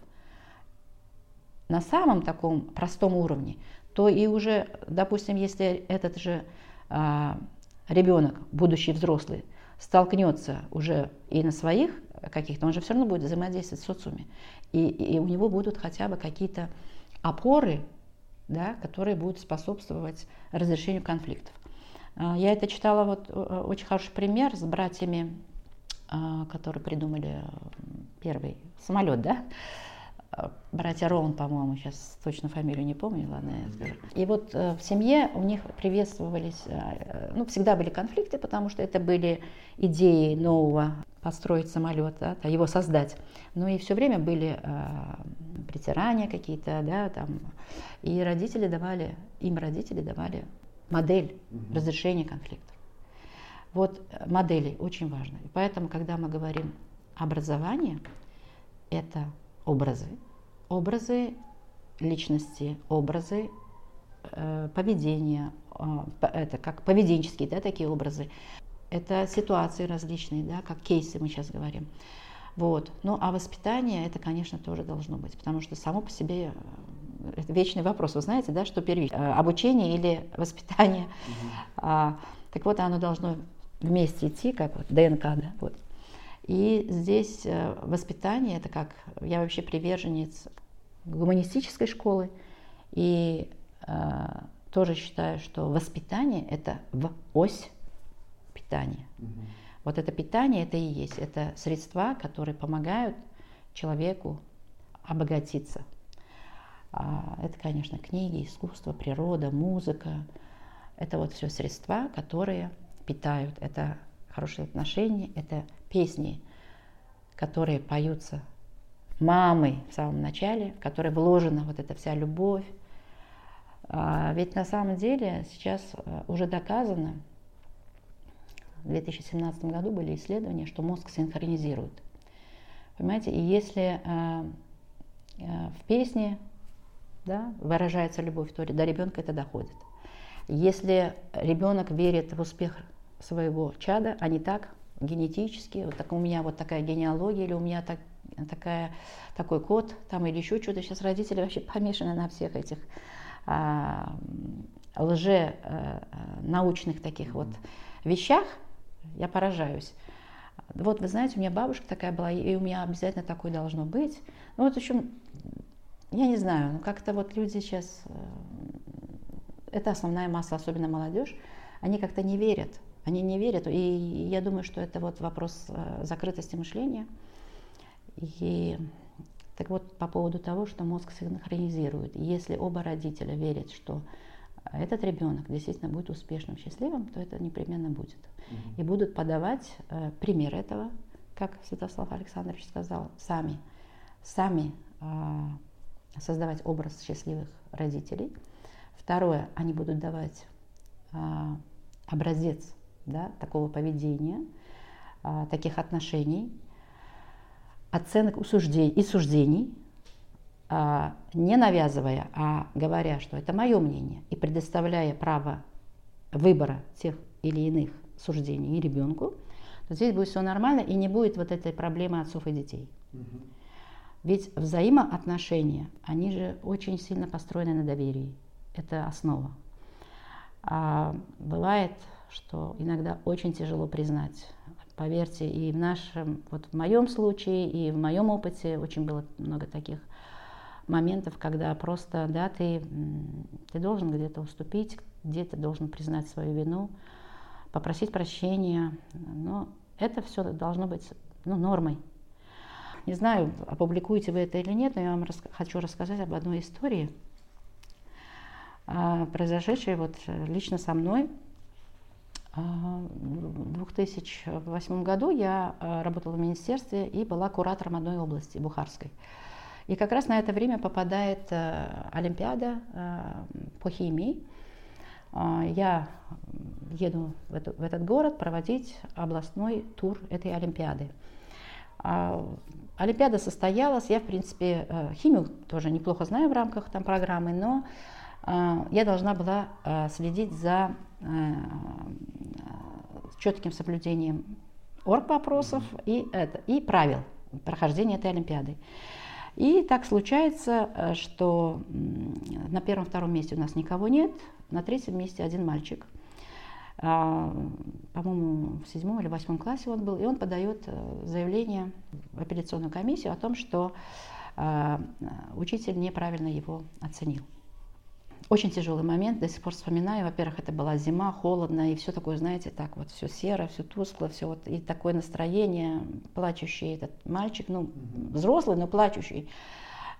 на самом таком простом уровне, то и уже, допустим, если этот же а, ребенок, будущий взрослый, столкнется уже и на своих каких-то, он же все равно будет взаимодействовать с социуме. И, и у него будут хотя бы какие-то опоры, да, которые будут способствовать разрешению конфликтов. А, я это читала, вот очень хороший пример с братьями а, которые придумали первый самолет, да, братья Роун, по-моему, сейчас точно фамилию не помню, ладно, я скажу. И вот э, в семье у них приветствовались, э, ну, всегда были конфликты, потому что это были идеи нового построить самолет, да, его создать. Ну и все время были э, притирания какие-то, да, там. И родители давали, им родители давали модель угу. разрешения конфликтов. Вот э, модели очень важны. И поэтому, когда мы говорим образование, это образы. Образы личности, образы э, поведения, э, это как поведенческие, да, такие образы. Это ситуации различные, да, как кейсы мы сейчас говорим. Вот. Ну, а воспитание, это, конечно, тоже должно быть, потому что само по себе э, это вечный вопрос. Вы знаете, да, что первичнее, э, обучение или воспитание. Угу. А, так вот, оно должно вместе идти, как вот ДНК, да, вот. И здесь э, воспитание, это как, я вообще приверженец гуманистической школы, и э, тоже считаю, что воспитание это в ось питания. Угу. Вот это питание, это и есть, это средства, которые помогают человеку обогатиться. А это, конечно, книги, искусство, природа, музыка. Это вот все средства, которые питают. Это хорошие отношения, это песни, которые поются мамой в самом начале, в которые вложена вот эта вся любовь. А ведь на самом деле сейчас э, уже доказано, в 2017 году были исследования, что мозг синхронизирует. Понимаете, и если э, э, в песне да, выражается любовь, то до ребенка это доходит. Если ребенок верит в успех своего чада, а не так генетически, вот так, у меня вот такая генеалогия, или у меня так, такая, такой код, там, или еще что-то. Сейчас родители вообще помешаны на всех этих а, лже а, научных таких вот вещах, я поражаюсь. Вот, вы знаете, у меня бабушка такая была, и у меня обязательно такое должно быть. Ну вот, в общем, я не знаю, ну как-то вот люди сейчас, э, это основная масса, особенно молодежь, они как-то не верят они не верят. И я думаю, что это вот вопрос э, закрытости мышления. И так вот, по поводу того, что мозг синхронизирует. Если оба родителя верят, что этот ребенок действительно будет успешным, счастливым, то это непременно будет. Угу. И будут подавать э, пример этого, как Святослав Александрович сказал, сами, сами э, создавать образ счастливых родителей. Второе, они будут давать э, образец да, такого поведения, а, таких отношений, оценок и суждений, а, не навязывая, а говоря, что это мое мнение, и предоставляя право выбора тех или иных суждений и ребенку, то здесь будет все нормально и не будет вот этой проблемы отцов и детей. Угу. Ведь взаимоотношения, они же очень сильно построены на доверии. Это основа. А бывает что иногда очень тяжело признать. Поверьте, и в нашем, вот в моем случае, и в моем опыте очень было много таких моментов, когда просто, да, ты, ты должен где-то уступить, где-то должен признать свою вину, попросить прощения, но это все должно быть ну, нормой. Не знаю, опубликуете вы это или нет, но я вам рас хочу рассказать об одной истории, а, произошедшей вот лично со мной в 2008 году я э, работала в министерстве и была куратором одной области, Бухарской. И как раз на это время попадает э, Олимпиада э, по химии. Я еду в, эту, в этот город проводить областной тур этой Олимпиады. Олимпиада состоялась, я, в принципе, химию тоже неплохо знаю в рамках там программы, но я должна была следить за четким соблюдением орг вопросов и, это, и правил прохождения этой Олимпиады. И так случается, что на первом-втором месте у нас никого нет, на третьем месте один мальчик. А, по-моему, в седьмом или восьмом классе он был, и он подает э, заявление в апелляционную комиссию о том, что учитель неправильно его оценил. Очень тяжелый момент, до сих пор вспоминаю. Во-первых, это была зима, холодно, и все такое, знаете, так вот, все серо, все тускло, все вот, и такое настроение, плачущий этот мальчик, ну, взрослый, но плачущий,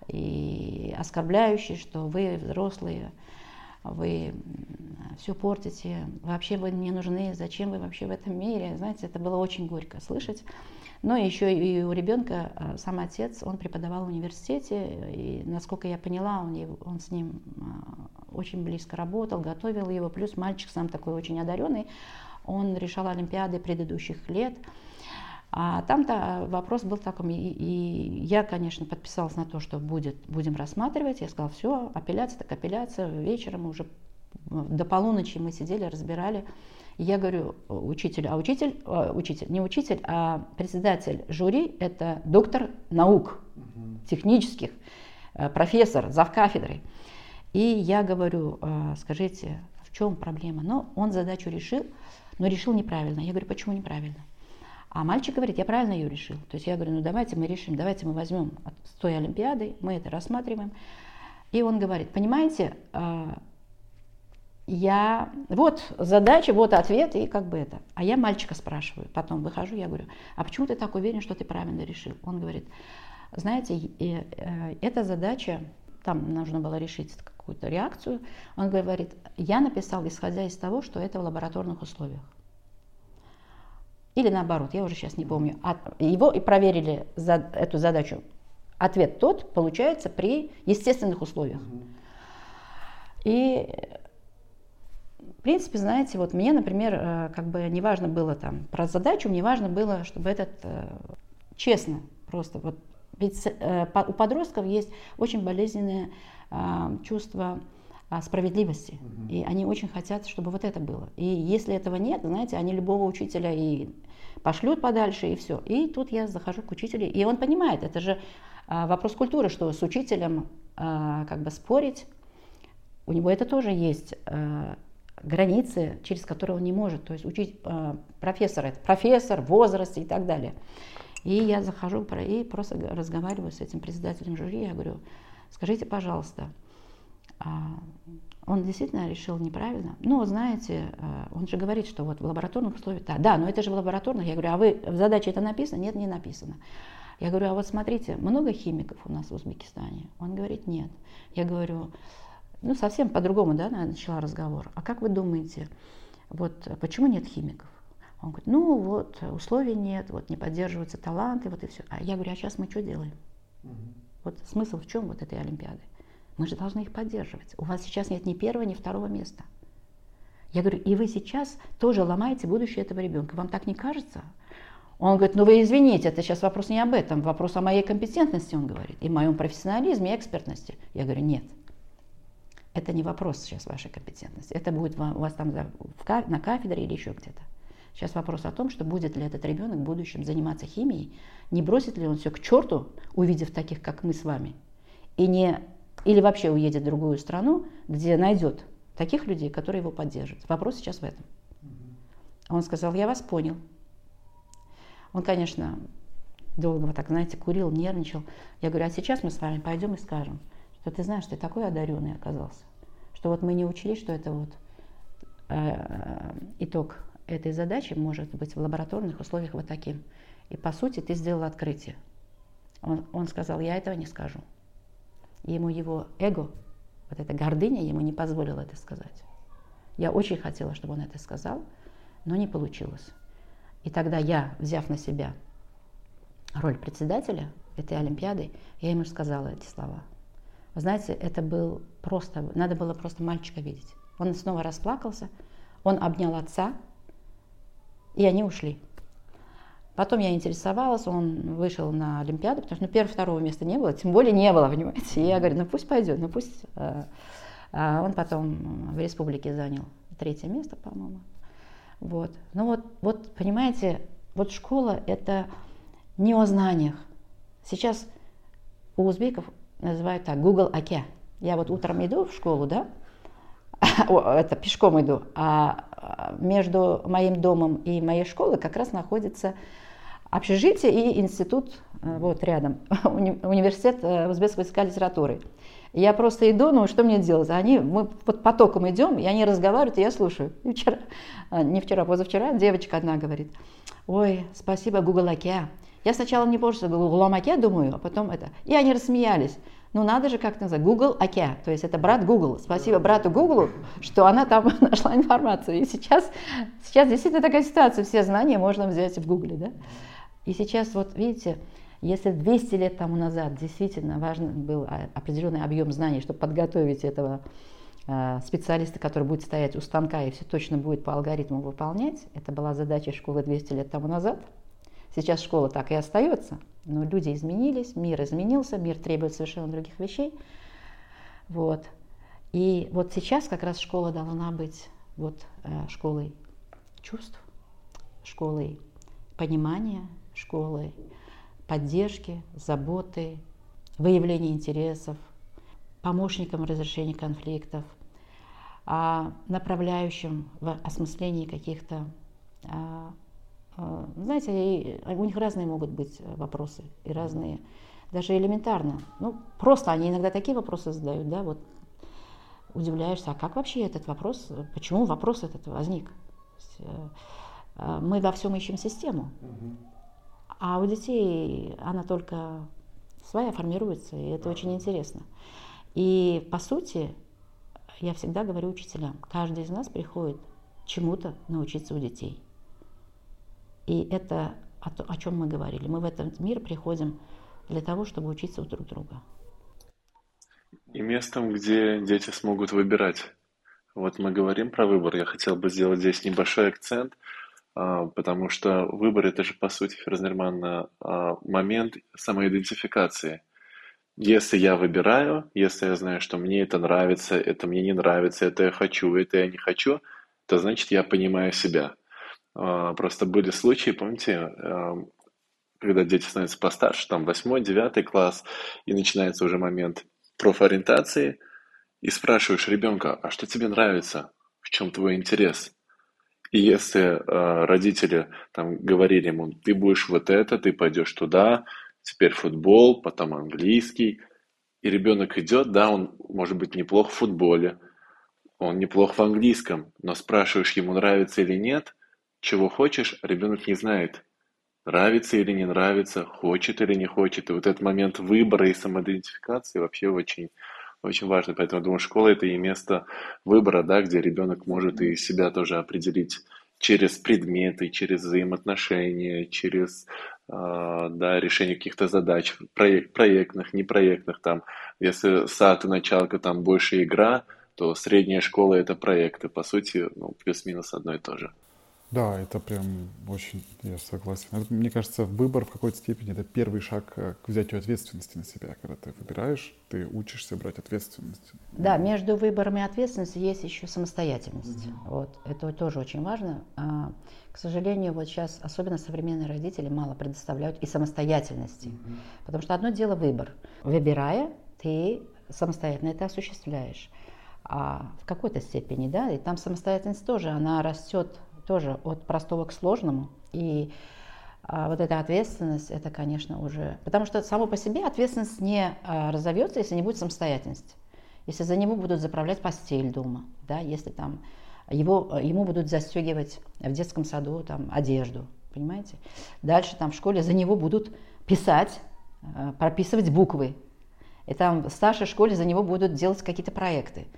и оскорбляющий, что вы взрослые, вы все портите, вообще вы не нужны, зачем вы вообще в этом мире. Знаете, это было очень горько слышать. Но еще и у ребенка а, сам отец, он преподавал в университете, и, насколько я поняла, он, он с ним а, очень близко работал, готовил его, плюс мальчик сам такой очень одаренный, он решал олимпиады предыдущих лет. А там-то вопрос был такой, и, и я, конечно, подписалась на то, что будет, будем рассматривать. Я сказала, все, апелляция так апелляция. Вечером уже до полуночи мы сидели, разбирали. Я говорю учитель, а учитель, э, учитель, не учитель, а председатель жюри – это доктор наук технических, э, профессор, завкафедрой. И я говорю, «Э, скажите, в чем проблема? Ну, он задачу решил, но решил неправильно. Я говорю, почему неправильно? А мальчик говорит, я правильно ее решил. То есть я говорю, ну давайте мы решим, давайте мы возьмем с той Олимпиады, мы это рассматриваем. И он говорит, понимаете, я, вот задача, вот ответ, и как бы это. А я мальчика спрашиваю, потом выхожу, я говорю, а почему ты так уверен, что ты правильно решил? Он говорит, знаете, э, эта задача, там нужно было решить какую-то реакцию, он говорит, я написал, исходя из того, что это в лабораторных условиях. Или наоборот, я уже сейчас не помню. Его и проверили за эту задачу. Ответ тот получается при естественных условиях. И в принципе, знаете, вот мне, например, э, как бы не важно было там про задачу, мне важно было, чтобы этот э, честно просто вот ведь э, у подростков есть очень болезненное чувство справедливости. Угу. И они очень хотят, чтобы вот это было. И если этого нет, знаете, они любого учителя и пошлют подальше, и все. И тут я захожу к учителю, и он понимает, это же вопрос культуры, что с учителем как бы спорить, у него это тоже есть границы, через которые он не может. То есть учить э, профессор, это профессор, возраст и так далее. И я захожу и просто разговариваю с этим председателем жюри, я говорю, скажите, пожалуйста, а он действительно решил неправильно. Ну, знаете, э, он же говорит, что вот в лабораторных условиях, да, да, но это же в лабораторных. Я говорю, а вы в задаче это написано? Нет, не написано. Я говорю, а вот смотрите, много химиков у нас в Узбекистане? Он говорит, нет. Я говорю, ну, совсем по-другому, да, начала разговор. А как вы думаете, вот почему нет химиков? Он говорит, ну вот, условий нет, вот не поддерживаются таланты, вот и все. А я говорю, а сейчас мы что делаем? Угу. Вот смысл в чем вот этой Олимпиады? Мы же должны их поддерживать. У вас сейчас нет ни первого, ни второго места. Я говорю, и вы сейчас тоже ломаете будущее этого ребенка. Вам так не кажется? Он говорит, ну вы извините, это сейчас вопрос не об этом, вопрос о моей компетентности, он говорит, и моем профессионализме и экспертности. Я говорю, нет, это не вопрос сейчас вашей компетентности. Это будет у вас там на кафедре или еще где-то. Сейчас вопрос о том, что будет ли этот ребенок в будущем заниматься химией, не бросит ли он все к черту, увидев таких, как мы с вами, и не, или вообще уедет в другую страну, где найдет таких людей, которые его поддержат. Вопрос сейчас в этом. Он сказал, я вас понял. Он, конечно, долго вот так, знаете, курил, нервничал. Я говорю, а сейчас мы с вами пойдем и скажем, что ты знаешь, ты такой одаренный оказался, что вот мы не учли, что это вот э, итог этой задачи может быть в лабораторных условиях вот таким. И по сути ты сделал открытие. Он, он сказал, я этого не скажу. Ему его эго, вот эта гордыня ему не позволила это сказать. Я очень хотела, чтобы он это сказал, но не получилось. И тогда я, взяв на себя роль председателя этой Олимпиады, я ему сказала эти слова. Вы знаете, это был просто, надо было просто мальчика видеть. Он снова расплакался, он обнял отца, и они ушли. Потом я интересовалась, он вышел на Олимпиаду, потому что ну, первого, второго места не было, тем более не было, понимаете. И я говорю, ну пусть пойдет, ну пусть. А, он потом в республике занял третье место, по-моему. Вот. Ну вот, вот, понимаете, вот школа это не о знаниях. Сейчас у узбеков называют так, Google Оке. Я вот утром иду в школу, да, это пешком иду, а между моим домом и моей школой как раз находится общежитие и институт э, вот рядом, университет э, узбекского языка и литературы. Я просто иду, ну что мне делать? Они, мы под потоком идем, и они разговаривают, и я слушаю. И вчера, а, не вчера, позавчера, девочка одна говорит, ой, спасибо, Google Океа. Я сначала не что Google Океа, думаю, а потом это. И они рассмеялись. Ну надо же как называть, Google Океа, то есть это брат Google. Спасибо брату Google, что она там нашла информацию. И сейчас, сейчас действительно такая ситуация, все знания можно взять в Google, да? И сейчас вот видите, если 200 лет тому назад действительно важен был определенный объем знаний, чтобы подготовить этого а, специалиста, который будет стоять у станка и все точно будет по алгоритму выполнять, это была задача школы 200 лет тому назад. Сейчас школа так и остается, но люди изменились, мир изменился, мир требует совершенно других вещей. Вот. И вот сейчас как раз школа должна быть вот, э, школой чувств, школой понимания, школой поддержки, заботы, выявления интересов, помощником в разрешении конфликтов, а направляющим в осмыслении каких-то, а, знаете, у них разные могут быть вопросы и разные, даже элементарно. Ну, просто они иногда такие вопросы задают, да, вот удивляешься, а как вообще этот вопрос, почему вопрос этот возник? Э, мы во всем ищем систему. А у детей она только своя формируется, и это очень интересно. И по сути, я всегда говорю учителям, каждый из нас приходит чему-то научиться у детей. И это о, о чем мы говорили. Мы в этот мир приходим для того, чтобы учиться у друг друга. И местом, где дети смогут выбирать. Вот мы говорим про выбор. Я хотел бы сделать здесь небольшой акцент – а, потому что выбор это же по сути, Ферзнерман, а, момент самоидентификации. Если я выбираю, если я знаю, что мне это нравится, это мне не нравится, это я хочу, это я не хочу, то значит я понимаю себя. А, просто были случаи, помните, когда дети становятся постарше, там восьмой, девятый класс, и начинается уже момент профориентации, и спрашиваешь ребенка, а что тебе нравится, в чем твой интерес? И если э, родители там говорили ему, ты будешь вот это, ты пойдешь туда, теперь футбол, потом английский, и ребенок идет, да, он может быть неплох в футболе, он неплох в английском, но спрашиваешь ему, нравится или нет, чего хочешь, ребенок не знает, нравится или не нравится, хочет или не хочет. И вот этот момент выбора и самоидентификации вообще очень очень важно. Поэтому, я думаю, школа – это и место выбора, да, где ребенок может и себя тоже определить через предметы, через взаимоотношения, через э, да, решение каких-то задач, проект, проектных, непроектных. Там, если сад и началка там больше игра, то средняя школа – это проекты. По сути, ну, плюс-минус одно и то же. Да, это прям очень, я согласен. Это, мне кажется, выбор в какой-то степени это первый шаг э, к взятию ответственности на себя. Когда ты выбираешь, ты учишься брать ответственность. Да, между выбором и ответственностью есть еще самостоятельность. Mm-hmm. Вот, это тоже очень важно. А, к сожалению, вот сейчас особенно современные родители мало предоставляют и самостоятельности. Mm-hmm. Потому что одно дело выбор. Выбирая, ты самостоятельно это осуществляешь. А в какой-то степени, да, и там самостоятельность тоже, она растет тоже от простого к сложному. И а, вот эта ответственность, это, конечно, уже... Потому что само по себе ответственность не а, разовьется, если не будет самостоятельности. Если за него будут заправлять постель дома, да, если там его, ему будут застегивать в детском саду там, одежду, понимаете? Дальше там в школе за него будут писать, а, прописывать буквы. И там в старшей школе за него будут делать какие-то проекты.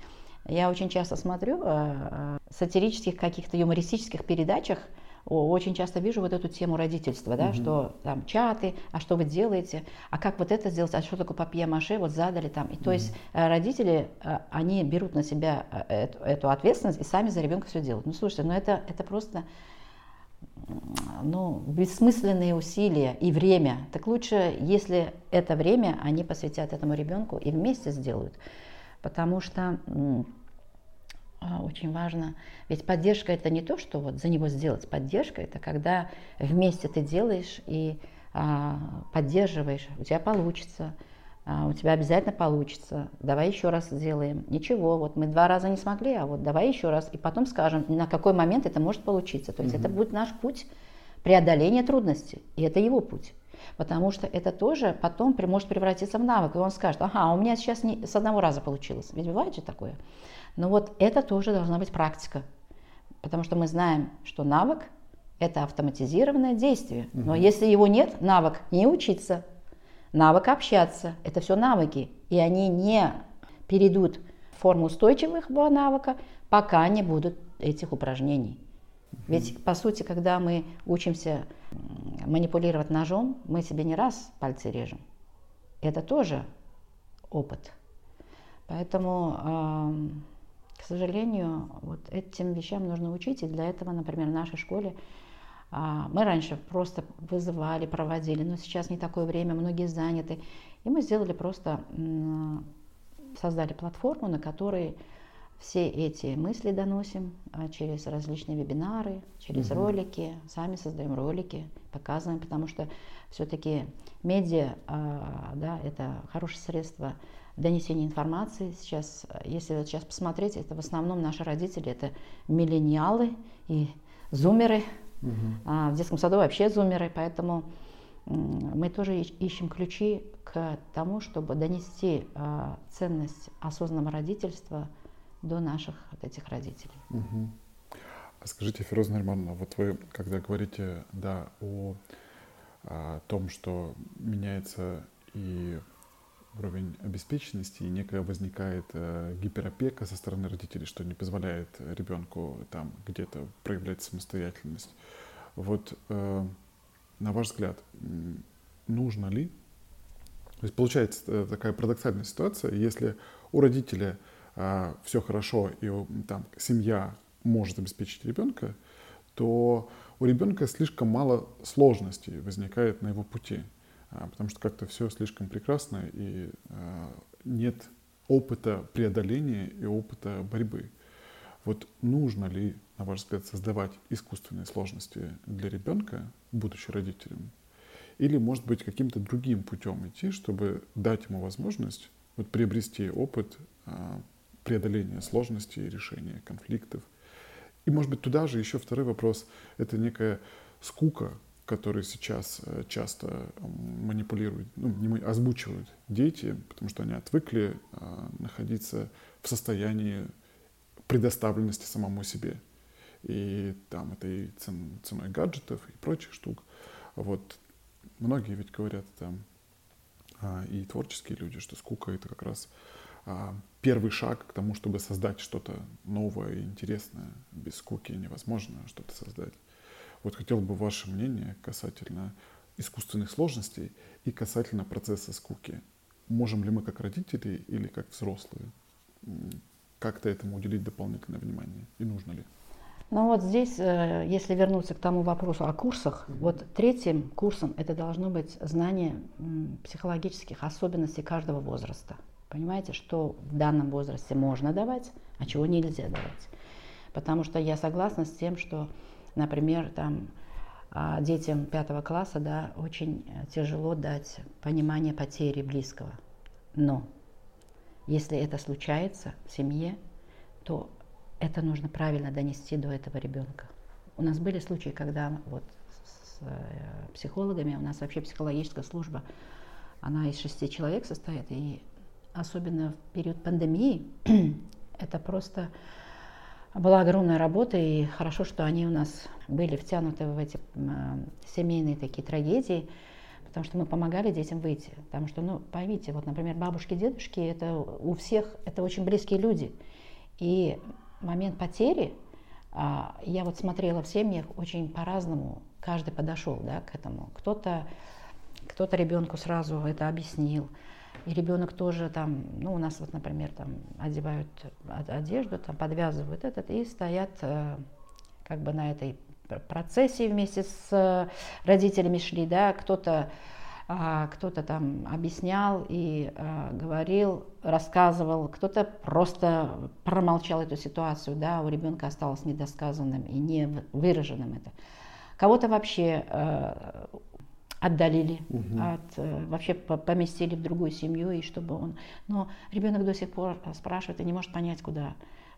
Я очень часто смотрю э, э, сатирических каких-то юмористических передачах, очень часто вижу вот эту тему родительства, да, угу. что там чаты, а что вы делаете, а как вот это сделать, а что такое папье-маше, вот задали там. И, то угу. есть э, родители, они берут на себя эту, эту ответственность и сами за ребенка все делают. Ну, слушайте, ну это, это просто ну, бессмысленные усилия и время. Так лучше, если это время они посвятят этому ребенку и вместе сделают потому что а, очень важно, ведь поддержка это не то, что вот за него сделать, поддержка это когда вместе ты делаешь и а, поддерживаешь, у тебя получится, а, у тебя обязательно получится, давай еще раз сделаем, ничего, вот мы два раза не смогли, а вот давай еще раз, и потом скажем, на какой момент это может получиться, то есть угу. это будет наш путь преодоления трудностей, и это его путь. Потому что это тоже потом может превратиться в навык, и он скажет, ага, у меня сейчас не, с одного раза получилось, ведь бывает же такое. Но вот это тоже должна быть практика, потому что мы знаем, что навык – это автоматизированное действие, но если его нет, навык не учиться, навык общаться, это все навыки, и они не перейдут в форму устойчивого навыка, пока не будут этих упражнений. Ведь, по сути, когда мы учимся манипулировать ножом, мы себе не раз пальцы режем. Это тоже опыт. Поэтому, к сожалению, вот этим вещам нужно учить. И для этого, например, в нашей школе а, мы раньше просто вызывали, проводили, но сейчас не такое время, многие заняты. И мы сделали просто, создали платформу, на которой все эти мысли доносим а, через различные вебинары, через угу. ролики, сами создаем ролики, показываем, потому что все-таки медиа, а, да, это хорошее средство донесения информации. Сейчас, если вот сейчас посмотреть, это в основном наши родители, это миллениалы и зумеры. Угу. А в детском саду вообще зумеры, поэтому мы тоже ищем ключи к тому, чтобы донести ценность осознанного родительства – до наших вот этих родителей. Угу. А скажите, Фироза Нормановна, вот вы, когда говорите, да, о, о том, что меняется и уровень обеспеченности, и некая возникает э, гиперопека со стороны родителей, что не позволяет ребенку там где-то проявлять самостоятельность. Вот э, на ваш взгляд, нужно ли, то есть получается э, такая парадоксальная ситуация, если у родителя а, все хорошо и там семья может обеспечить ребенка, то у ребенка слишком мало сложностей возникает на его пути, а, потому что как-то все слишком прекрасно и а, нет опыта преодоления и опыта борьбы. Вот нужно ли, на ваш взгляд, создавать искусственные сложности для ребенка, будучи родителем? Или, может быть, каким-то другим путем идти, чтобы дать ему возможность вот, приобрести опыт преодоления сложностей, решения конфликтов. И, может быть, туда же еще второй вопрос — это некая скука, которую сейчас э, часто манипулируют, ну, не озвучивают дети, потому что они отвыкли а, находиться в состоянии предоставленности самому себе. И там это и цен, ценой гаджетов и прочих штук. Вот многие ведь говорят там, а, и творческие люди, что скука это как раз первый шаг к тому, чтобы создать что-то новое и интересное. Без скуки невозможно что-то создать. Вот хотел бы ваше мнение касательно искусственных сложностей и касательно процесса скуки. Можем ли мы как родители или как взрослые как-то этому уделить дополнительное внимание и нужно ли? Ну вот здесь, э, если вернуться к тому вопросу о курсах, вот третьим курсом это должно быть знание психологических особенностей каждого возраста. Понимаете, что в данном возрасте можно давать, а чего нельзя давать. Потому что я согласна с тем, что, например, там а, детям пятого класса да, очень тяжело дать понимание потери близкого. Но если это случается в семье, то это нужно правильно донести до этого ребенка. У нас были случаи, когда вот с э, психологами, у нас вообще психологическая служба, она из шести человек состоит, и особенно в период пандемии, это просто была огромная работа, и хорошо, что они у нас были втянуты в эти семейные такие трагедии, потому что мы помогали детям выйти. Потому что, ну, поймите, вот, например, бабушки, дедушки, это у всех, это очень близкие люди. И момент потери, а, я вот смотрела в семьях очень по-разному, каждый подошел, да, к этому. Кто-то кто ребенку сразу это объяснил, и ребенок тоже там, ну у нас вот, например, там одевают одежду, там подвязывают этот и стоят э, как бы на этой процессии вместе с э, родителями шли, да, кто-то а, кто-то там объяснял и а, говорил, рассказывал, кто-то просто промолчал эту ситуацию, да, у ребенка осталось недосказанным и не выраженным это. Кого-то вообще э, отдалили, угу. от, э, вообще поместили в другую семью, и чтобы он... Но ребенок до сих пор спрашивает и не может понять, куда,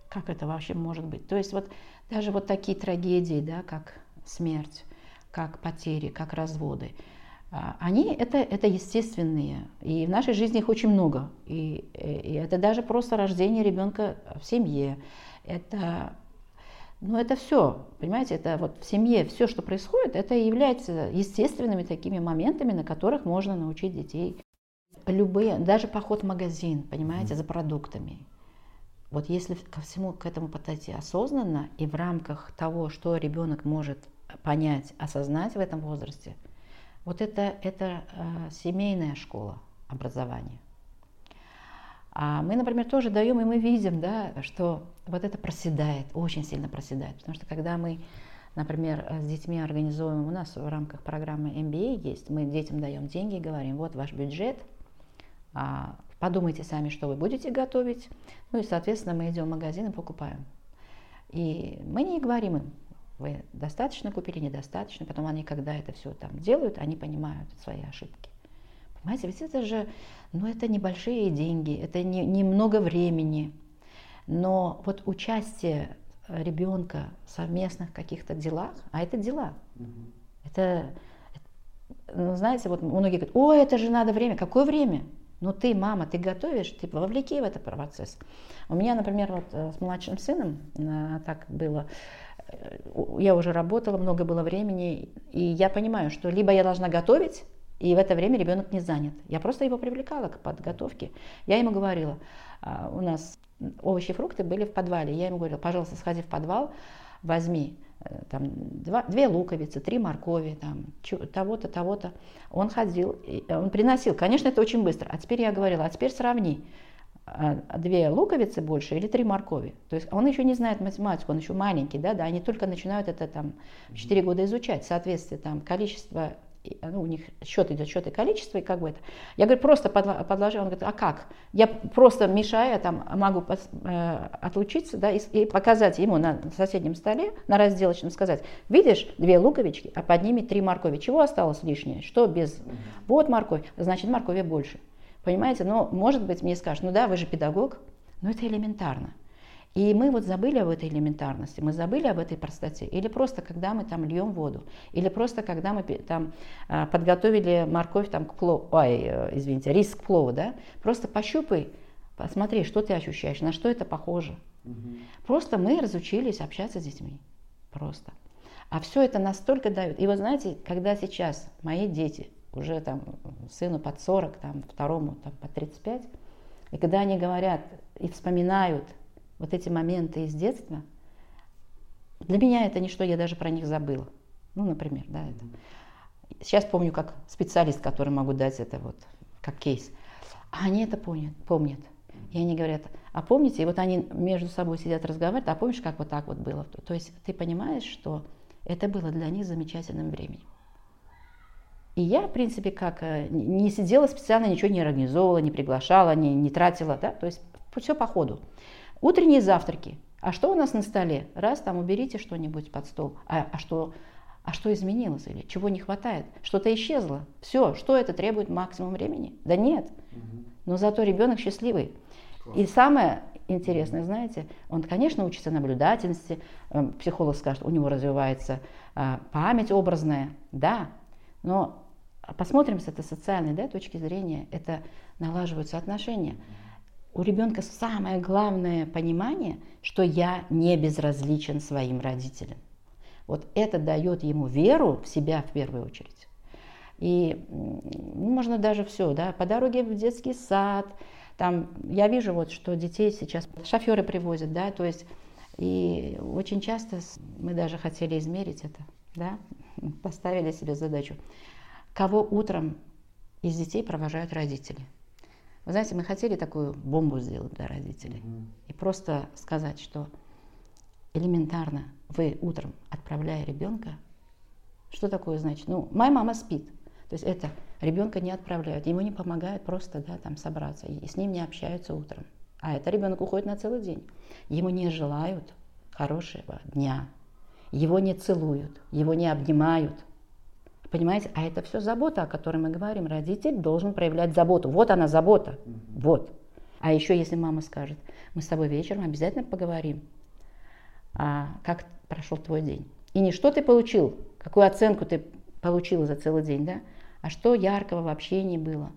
как это вообще может быть. То есть вот даже вот такие трагедии, да, как смерть, как потери, как разводы, а, они это, это естественные, и в нашей жизни их очень много. И, и это даже просто рождение ребенка в семье. Это, ну, это все, понимаете, это вот в семье все, что происходит, это является естественными такими моментами, на которых можно научить детей. Любые, даже поход в магазин, понимаете, за продуктами. Вот если ко всему к этому подойти осознанно и в рамках того, что ребенок может понять, осознать в этом возрасте – вот это, это э, семейная школа образования. А мы, например, тоже даем, и мы видим, да, что вот это проседает, очень сильно проседает. Потому что когда мы, например, с детьми организуем, у нас в рамках программы MBA есть, мы детям даем деньги и говорим, вот ваш бюджет, а, подумайте сами, что вы будете готовить. Ну и, соответственно, мы идем в магазин и покупаем. И мы не говорим им, вы достаточно купили, недостаточно. Потом они, когда это все там делают, они понимают свои ошибки. Понимаете, ведь это же, ну это небольшие деньги, это не, не много времени. Но вот участие ребенка в совместных каких-то делах, а это дела. Угу. Это, ну, знаете, вот многие говорят, о, это же надо время. Какое время? Ну ты, мама, ты готовишь, ты вовлеки в этот процесс. У меня, например, вот э, с младшим сыном э, так было, я уже работала, много было времени, и я понимаю, что либо я должна готовить, и в это время ребенок не занят. Я просто его привлекала к подготовке. Я ему говорила, а, у нас овощи и фрукты были в подвале. Я ему говорила, пожалуйста, сходи в подвал, возьми э, там, два, две луковицы, три моркови, там, того-то, того-то. Он ходил, он приносил. Конечно, это очень быстро. А теперь я говорила, а теперь сравни. А, две луковицы больше или три моркови. То есть он еще не знает математику, он еще маленький, да, да, они только начинают это там 4 года изучать, соответствие там количество, ну, у них счет идет, счет и количество, и как бы это. Я говорю, просто подложи, он говорит, а как? Я просто мешая, там, могу э, отлучиться, да, и, и показать ему на соседнем столе, на разделочном, сказать, видишь, две луковички, а под ними три моркови. Чего осталось лишнее? Что без? Вот морковь, значит, моркови больше. Понимаете, но может быть мне скажут, ну да, вы же педагог, но это элементарно. И мы вот забыли об этой элементарности, мы забыли об этой простоте. Или просто когда мы там льем воду, или просто когда мы там а, подготовили морковь там к плову, ой, э, извините, рис к плову, да, просто пощупай, посмотри, что ты ощущаешь, на что это похоже. Угу. Просто мы разучились общаться с детьми, просто. А все это настолько дает. И вот знаете, когда сейчас мои дети уже там сыну под 40, там, второму там, под 35. И когда они говорят и вспоминают вот эти моменты из детства, для меня это ничто, я даже про них забыла. Ну, например, да, это. Сейчас помню как специалист, который могу дать это вот как кейс. А они это помнят, помнят. И они говорят, а помните, и вот они между собой сидят, разговаривают, а помнишь, как вот так вот было? То есть ты понимаешь, что это было для них замечательным временем. И я, в принципе, как э, не сидела специально, ничего не организовывала, не приглашала, не, не тратила, да, то есть все по ходу. Утренние завтраки. А что у нас на столе? Раз, там уберите что-нибудь под стол. А, а, что, а что изменилось или чего не хватает? Что-то исчезло. Все, что это требует максимум времени? Да нет. Но зато ребенок счастливый. И самое интересное, знаете, он, конечно, учится наблюдательности. Эм, психолог скажет, у него развивается а, память образная. Да, но посмотрим с этой социальной да, точки зрения, это налаживаются отношения. У ребенка самое главное понимание, что я не безразличен своим родителям. Вот это дает ему веру в себя в первую очередь. И можно даже все, да, по дороге в детский сад, там, я вижу вот, что детей сейчас шоферы привозят, да, то есть, и очень часто мы даже хотели измерить это, да, поставили себе задачу кого утром из детей провожают родители. Вы знаете, мы хотели такую бомбу сделать для родителей. Mm-hmm. И просто сказать, что элементарно вы утром, отправляя ребенка, что такое значит? Ну, моя мама спит. То есть это ребенка не отправляют, ему не помогают просто да, там собраться, и с ним не общаются утром. А это ребенок уходит на целый день. Ему не желают хорошего дня, его не целуют, его не обнимают, Понимаете? А это все забота, о которой мы говорим. Родитель должен проявлять заботу. Вот она забота. Вот. А еще если мама скажет, мы с тобой вечером обязательно поговорим, а как прошел твой день. И не что ты получил, какую оценку ты получил за целый день, да? а что яркого в общении было,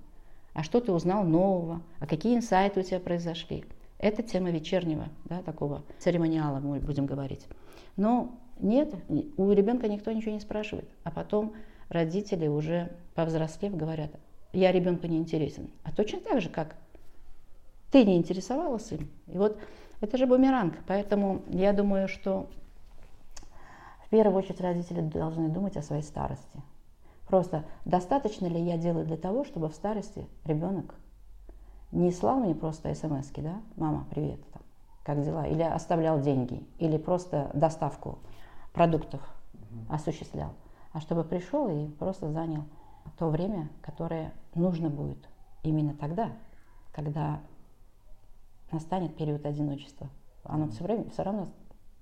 а что ты узнал нового, а какие инсайты у тебя произошли. Это тема вечернего, да, такого церемониала, мы будем говорить. Но нет, у ребенка никто ничего не спрашивает. А потом родители уже повзрослев говорят, я ребенку не интересен. А точно так же, как ты не интересовалась им. И вот это же бумеранг. Поэтому я думаю, что в первую очередь родители должны думать о своей старости. Просто достаточно ли я делаю для того, чтобы в старости ребенок не слал мне просто смс да, мама, привет, там, как дела, или оставлял деньги, или просто доставку продуктов осуществлял, а чтобы пришел и просто занял то время, которое нужно будет именно тогда, когда настанет период одиночества. Оно все время все равно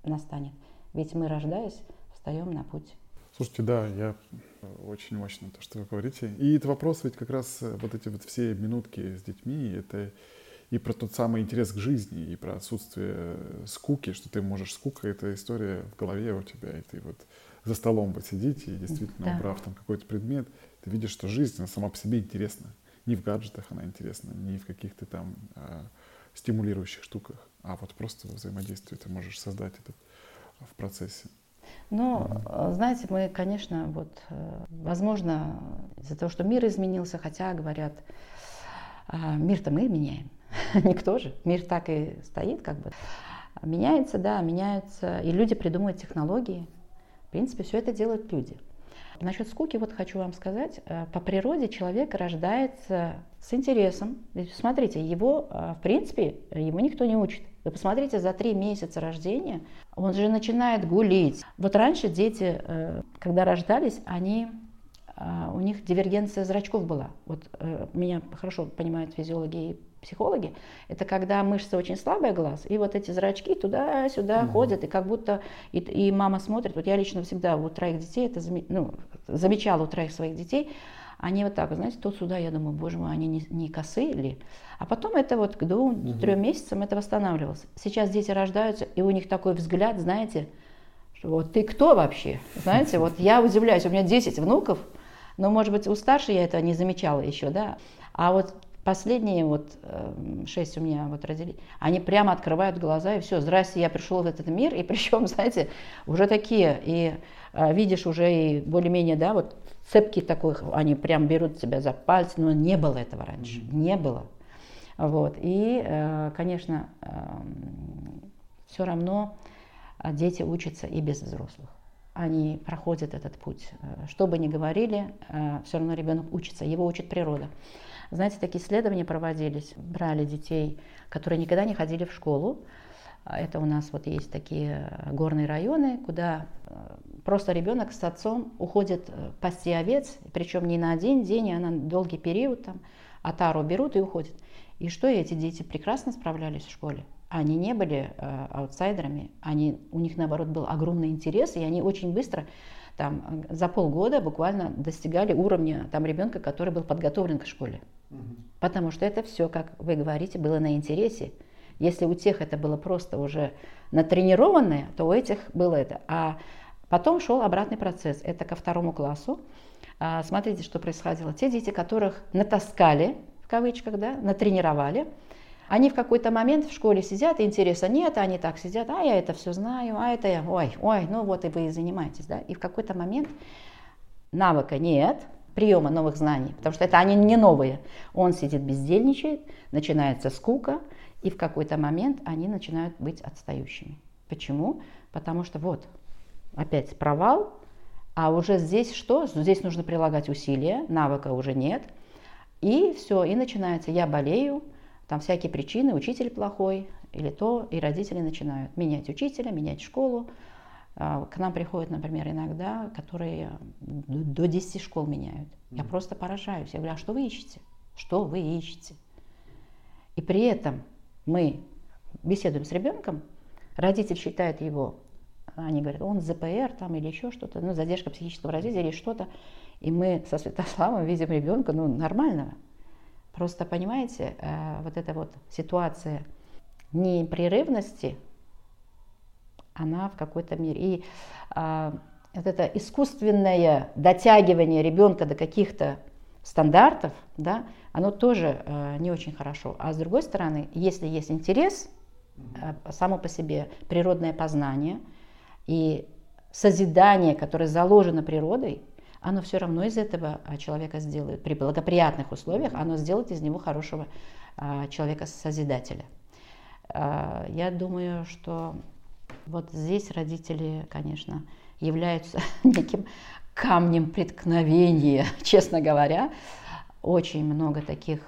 настанет. Ведь мы, рождаясь, встаем на путь. Слушайте, да, я очень мощно то, что вы говорите. И это вопрос ведь как раз э, вот эти вот все минутки с детьми, это и про тот самый интерес к жизни, и про отсутствие э, скуки, что ты можешь скука, эта история в голове у тебя, и ты вот за столом посидите и действительно да. убрав там какой-то предмет, ты видишь, что жизнь она сама по себе интересна. Не в гаджетах она интересна, не в каких-то там э, стимулирующих штуках, а вот просто взаимодействие ты можешь создать это в процессе. Ну, mm знаете, мы, конечно, вот, э, возможно, из-за того, что мир изменился, хотя, говорят, а, мир-то мы меняем, никто же, мир так и стоит, как бы. Меняется, да, меняются, и люди придумывают технологии. Принципе, все это делают люди. Насчет скуки вот хочу вам сказать. Э, по природе человек рождается с интересом. Смотрите, его, э, в принципе, его никто не учит. Вы посмотрите, за три месяца рождения он же начинает гулить. Вот раньше дети, э, когда рождались, они у них дивергенция зрачков была. Вот меня хорошо понимают физиологи и психологи, это когда мышца очень слабая глаз, и вот эти зрачки туда-сюда угу. ходят, и как будто и, и мама смотрит. Вот я лично всегда у троих детей это ну, замечала у троих своих детей, они вот так, знаете, то сюда, я думаю, боже мой, они не, не косые ли? А потом это вот к двум-трем угу. месяцам это восстанавливалось. Сейчас дети рождаются, и у них такой взгляд, знаете, что вот ты кто вообще? Знаете, вот я удивляюсь, у меня 10 внуков, но, может быть, у старшей я этого не замечала еще, да. А вот Последние вот эм, шесть у меня вот родили, они прямо открывают глаза и все, здрасте, я пришел в этот мир, и причем, знаете, уже такие, и э, видишь уже и более-менее, да, вот цепки такой, они прям берут тебя за пальцы, но не было этого раньше, mm-hmm. не было. Вот, и, э, конечно, эм, все равно э, дети учатся и без взрослых они проходят этот путь. Что бы ни говорили, все равно ребенок учится, его учит природа. Знаете, такие исследования проводились, брали детей, которые никогда не ходили в школу. А это у нас вот есть такие э, горные районы, куда э, просто ребенок с отцом уходит э, пасти овец, причем не на один день, а на долгий период, там, отару берут и уходят. И что эти дети прекрасно справлялись в школе. Они не были э, аутсайдерами, они, у них наоборот был огромный интерес, и они очень быстро там, за полгода буквально достигали уровня там, ребенка, который был подготовлен к школе. Потому что это все, как вы говорите, было на интересе. Если у тех это было просто уже натренированное, то у этих было это. А потом шел обратный процесс. Это ко второму классу. А, смотрите, что происходило. Те дети, которых натаскали, в кавычках, да, натренировали, они в какой-то момент в школе сидят, интереса нет, они так сидят, а я это все знаю, а это я, ой, ой, ну вот и вы и занимаетесь, да. И в какой-то момент навыка нет, приема новых знаний, потому что это они не новые. Он сидит, бездельничает, начинается скука, и в какой-то момент они начинают быть отстающими. Почему? Потому что вот, опять провал, а уже здесь что? Здесь нужно прилагать усилия, навыка уже нет. И все, и начинается, я болею, там всякие причины, учитель плохой или то, и родители начинают менять учителя, менять школу. А, к нам приходят, например, иногда, которые до 10 школ меняют. Я просто поражаюсь. Я говорю, а что вы ищете? Что вы ищете? И при этом мы беседуем с ребенком, родитель считает его, они говорят, он ЗПР там или еще что-то, ну, задержка психического развития или что-то, и мы со Святославом видим ребенка, ну, нормального, Просто понимаете, э, вот эта вот ситуация непрерывности, она в какой-то мере. И а, вот это искусственное дотягивание ребенка до каких-то стандартов, да, оно тоже э, не очень хорошо. А с другой стороны, если есть интерес, э, само по себе природное познание и созидание, которое заложено природой, оно все равно из этого а, человека сделает, при благоприятных условиях, оно сделает из него хорошего а, человека-созидателя. А, я думаю, что вот здесь родители, конечно, являются неким камнем преткновения, честно говоря. Очень много таких,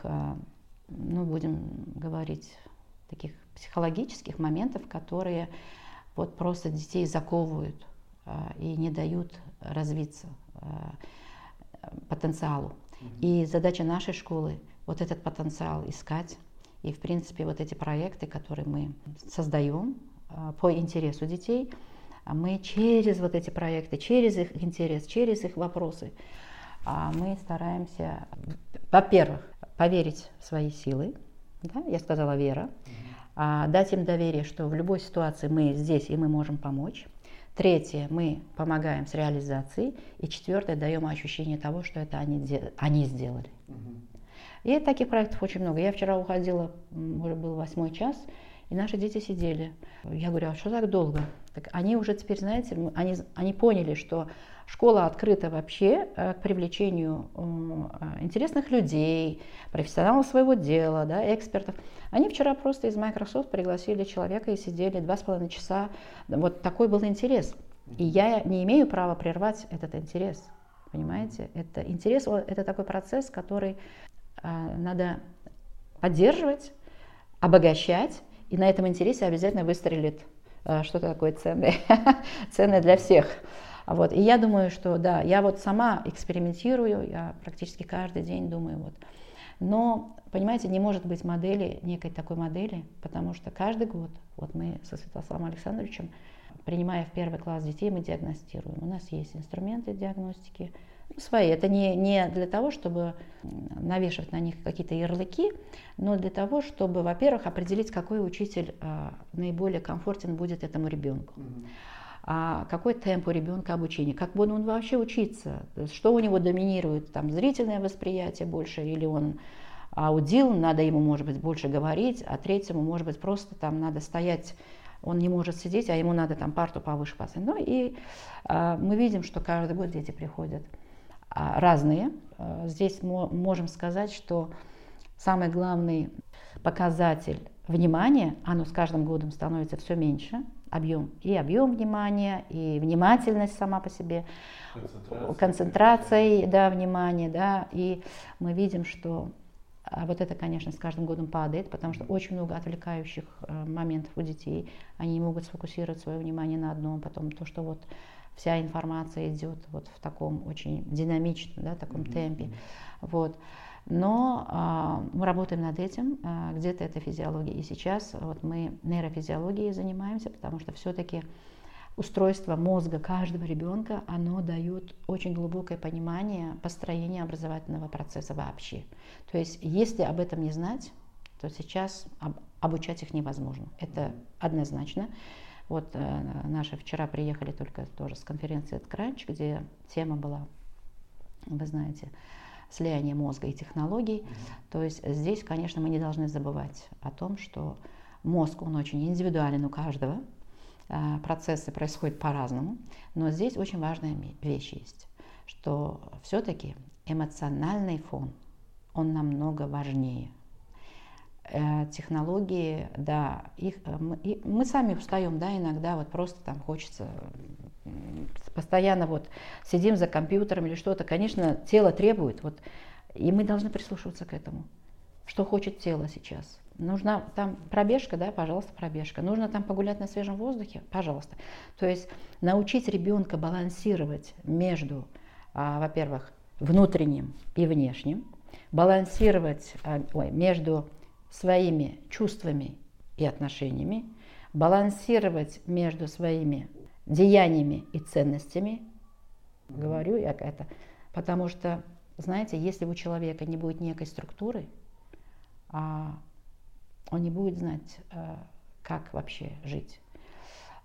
ну, будем говорить, таких психологических моментов, которые вот просто детей заковывают и не дают развиться Э, потенциалу. И задача нашей школы вот этот потенциал искать. И, в принципе, вот эти проекты, которые мы создаем э, по интересу детей, а мы через вот эти проекты, через их интерес, через их вопросы, а мы стараемся, во-первых, поверить в свои силы, да, я сказала вера, а дать им доверие, что в любой ситуации мы здесь и мы можем помочь. Третье, мы помогаем с реализацией. И четвертое, даем ощущение того, что это они, они сделали. И таких проектов очень много. Я вчера уходила, уже был восьмой час, и наши дети сидели. Я говорю, а что так долго? Так они уже теперь, знаете, они, они поняли, что школа открыта вообще э, к привлечению э, интересных людей, профессионалов своего дела, да, экспертов. Они вчера просто из Microsoft пригласили человека и сидели два с половиной часа. Вот такой был интерес. И я не имею права прервать этот интерес. Понимаете? Это интерес, это такой процесс, который э, надо поддерживать, обогащать, и на этом интересе обязательно выстрелит э, что-то такое ценное, ценное для всех. Вот. И я думаю, что да, я вот сама экспериментирую, я практически каждый день думаю, вот, но, понимаете, не может быть модели, некой такой модели, потому что каждый год, вот мы со Святославом Александровичем, принимая в первый класс детей, мы диагностируем. У нас есть инструменты диагностики, свои. Это не, не для того, чтобы навешивать на них какие-то ярлыки, но для того, чтобы, во-первых, определить, какой учитель а, наиболее комфортен будет этому ребенку. А какой темп у ребенка обучения, как будет он вообще учиться, что у него доминирует, там зрительное восприятие больше или он аудил, надо ему, может быть, больше говорить, а третьему, может быть, просто там надо стоять, он не может сидеть, а ему надо там парту повыше поставить. Ну и а, мы видим, что каждый год дети приходят разные. А, здесь мы можем сказать, что самый главный показатель внимания, оно с каждым годом становится все меньше – объем и объем внимания, и внимательность сама по себе, концентрация, концентрация да, внимания, да, и мы видим, что а вот это, конечно, с каждым годом падает, потому что очень много отвлекающих э, моментов у детей. Они не могут сфокусировать свое внимание на одном, потом то, что вот вся информация идет вот в таком очень динамичном, да, таком mm-hmm. темпе. Вот. Но а, мы работаем над этим, а, где-то это физиология. И сейчас вот мы нейрофизиологией занимаемся, потому что все-таки устройство мозга каждого ребенка, оно дает очень глубокое понимание построения образовательного процесса вообще. То есть, если об этом не знать, то сейчас об, обучать их невозможно. Это однозначно. Вот э, наши вчера приехали только тоже с конференции «Откранч», где тема была, вы знаете, слияние мозга и технологий. Mm-hmm. То есть здесь, конечно, мы не должны забывать о том, что мозг, он очень индивидуален у каждого, а, процессы происходят по-разному, но здесь очень важная вещь есть, что все-таки эмоциональный фон, он намного важнее. Э, технологии, да, их, э, мы, мы сами устаем, да, иногда вот просто там хочется постоянно вот сидим за компьютером или что-то, конечно, тело требует, вот, и мы должны прислушиваться к этому, что хочет тело сейчас. Нужна там пробежка, да, пожалуйста, пробежка. Нужно там погулять на свежем воздухе, пожалуйста. То есть научить ребенка балансировать между, а, во-первых, внутренним и внешним, балансировать а, ой, между своими чувствами и отношениями, балансировать между своими деяниями и ценностями. Говорю я это, потому что, знаете, если у человека не будет некой структуры, а он не будет знать, э, как вообще жить.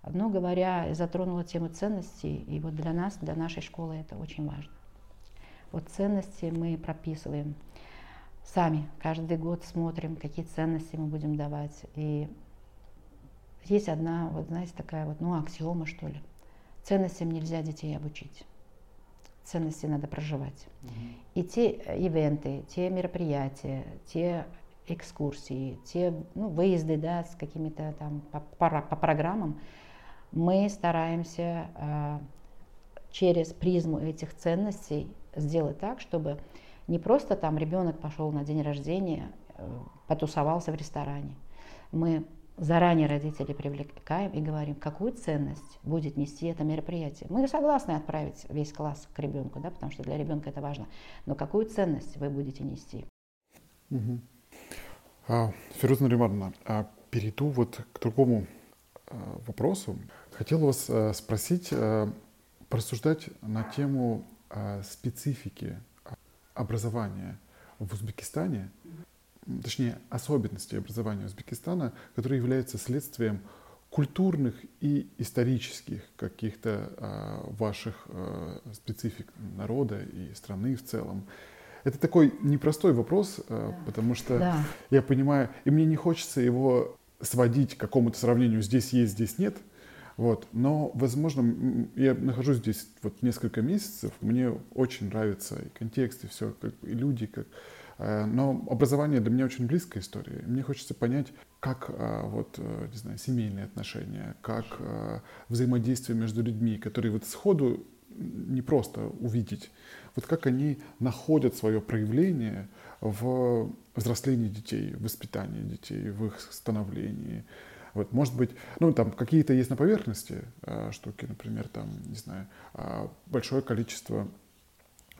Но говоря, затронула тему ценностей, и вот для нас, для нашей школы это очень важно. Вот ценности мы прописываем сами. Каждый год смотрим, какие ценности мы будем давать. И есть одна, вот знаете, такая вот, ну, аксиома, что ли. Ценностям нельзя детей обучить. Ценности надо проживать. Mm-hmm. И те ивенты, те мероприятия, те экскурсии, те ну, выезды да, с какими-то там по, по, по программам, мы стараемся э, через призму этих ценностей сделать так, чтобы не просто там ребенок пошел на день рождения, э, потусовался в ресторане. Мы заранее родителей привлекаем и говорим, какую ценность будет нести это мероприятие. Мы согласны отправить весь класс к ребенку, да, потому что для ребенка это важно. Но какую ценность вы будете нести? Угу. А, Наримановна, а перейду вот к другому а, вопросу. Хотел вас а, спросить, порассуждать на тему специфики образования в Узбекистане, точнее особенностей образования Узбекистана, которые являются следствием культурных и исторических каких-то а, ваших а, специфик народа и страны в целом. Это такой непростой вопрос, а, да. потому что да. я понимаю, и мне не хочется его сводить к какому-то сравнению «здесь есть, здесь нет», вот. Но, возможно, я нахожусь здесь вот несколько месяцев, мне очень нравится и контекст, и все, как, и люди, как... Э, но образование для меня очень близкая история. Мне хочется понять, как э, вот, э, не знаю, семейные отношения, как взаимодействие между людьми, которые вот сходу не просто увидеть, вот как они находят свое проявление в взрослении детей, в воспитании детей, в их становлении, вот, может быть, ну, там какие-то есть на поверхности э, штуки, например, там, не знаю, э, большое количество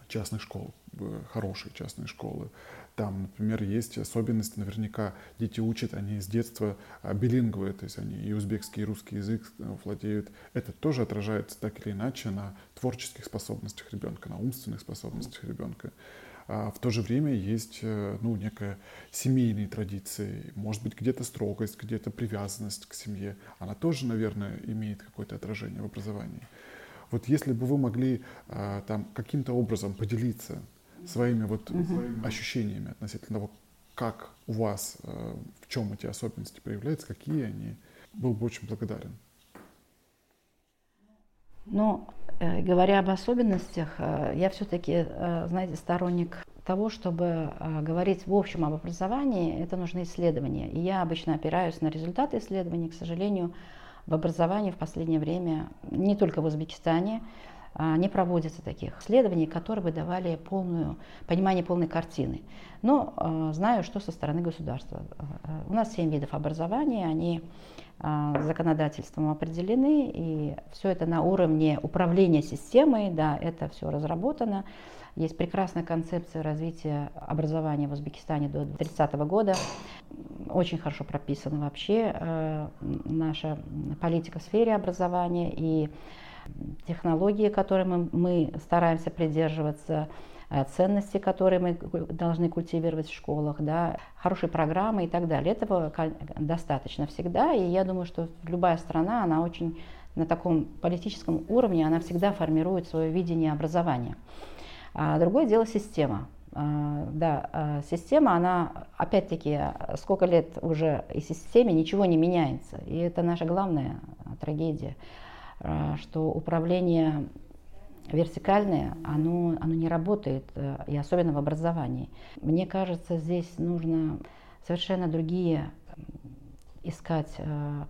частных школ, э, хорошие частные школы. Там, например, есть особенность, наверняка дети учат, они с детства э, билинговые, то есть они и узбекский, и русский язык э, владеют. Это тоже отражается так или иначе на творческих способностях ребенка, на умственных способностях ребенка. А в то же время есть э, ну, некая семейные традиции, может быть, где-то строгость, где-то привязанность к семье. Она тоже, наверное, имеет какое-то отражение в образовании. Вот если бы вы могли а, там каким-то образом поделиться своими вот угу. ощущениями относительно того, как у вас, э, в чем эти особенности проявляются, какие они, был бы очень благодарен. Ну, говоря об особенностях, э, я все-таки, э, знаете, сторонник того, чтобы говорить в общем об образовании, это нужны исследования. И я обычно опираюсь на результаты исследований. К сожалению, в образовании в последнее время, не только в Узбекистане, не проводится таких исследований, которые бы давали полную, понимание полной картины. Но знаю, что со стороны государства. У нас семь видов образования, они а, законодательством определены, и все это на уровне управления системой, да, это все разработано. Есть прекрасная концепция развития образования в Узбекистане до 30 года. Очень хорошо прописана вообще э, наша политика в сфере образования и технологии, которыми мы стараемся придерживаться, ценности, которые мы должны культивировать в школах, да, хорошие программы и так далее. Этого достаточно всегда, и я думаю, что любая страна, она очень на таком политическом уровне, она всегда формирует свое видение образования. А другое дело система. А, да, а, система, она, опять-таки, сколько лет уже и системе ничего не меняется. И это наша главная трагедия, а, что управление вертикальное, оно, оно не работает, э, и особенно в образовании. Мне кажется, здесь нужно совершенно другие искать э,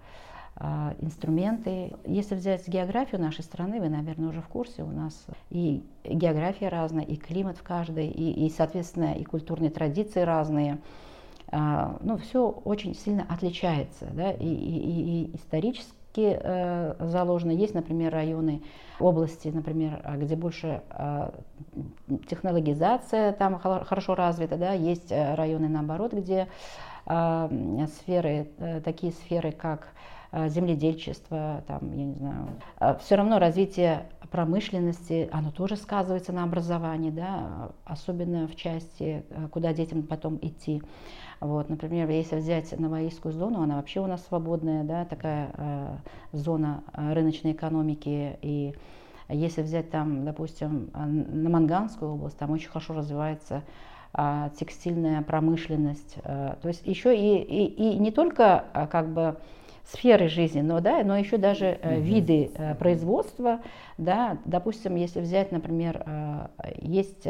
э, инструменты. Если взять географию нашей страны, вы, наверное, уже в курсе, у нас и география разная, и климат в каждой, и, и соответственно, и культурные традиции разные. Ну, все очень сильно отличается, да, и, и, и исторически э, заложено. Есть, например, районы, области, например, а, где больше э, технологизация там хорошо развита, да, есть э, районы наоборот, где э, сферы, э, такие сферы, как э, земледельчество, там, я не знаю, э, все равно развитие промышленности, оно тоже сказывается на образовании, да, особенно в части, куда детям потом идти. Вот, например, если взять Новоильскую зону, она вообще у нас свободная, да, такая э, зона рыночной экономики, и Если взять там, допустим, на Манганскую область, там очень хорошо развивается а, текстильная промышленность. А, то есть еще и, и, и не только а, как бы сферы жизни, но, да, но еще даже mm-hmm. виды э, производства. Да, допустим, если взять, например, э, есть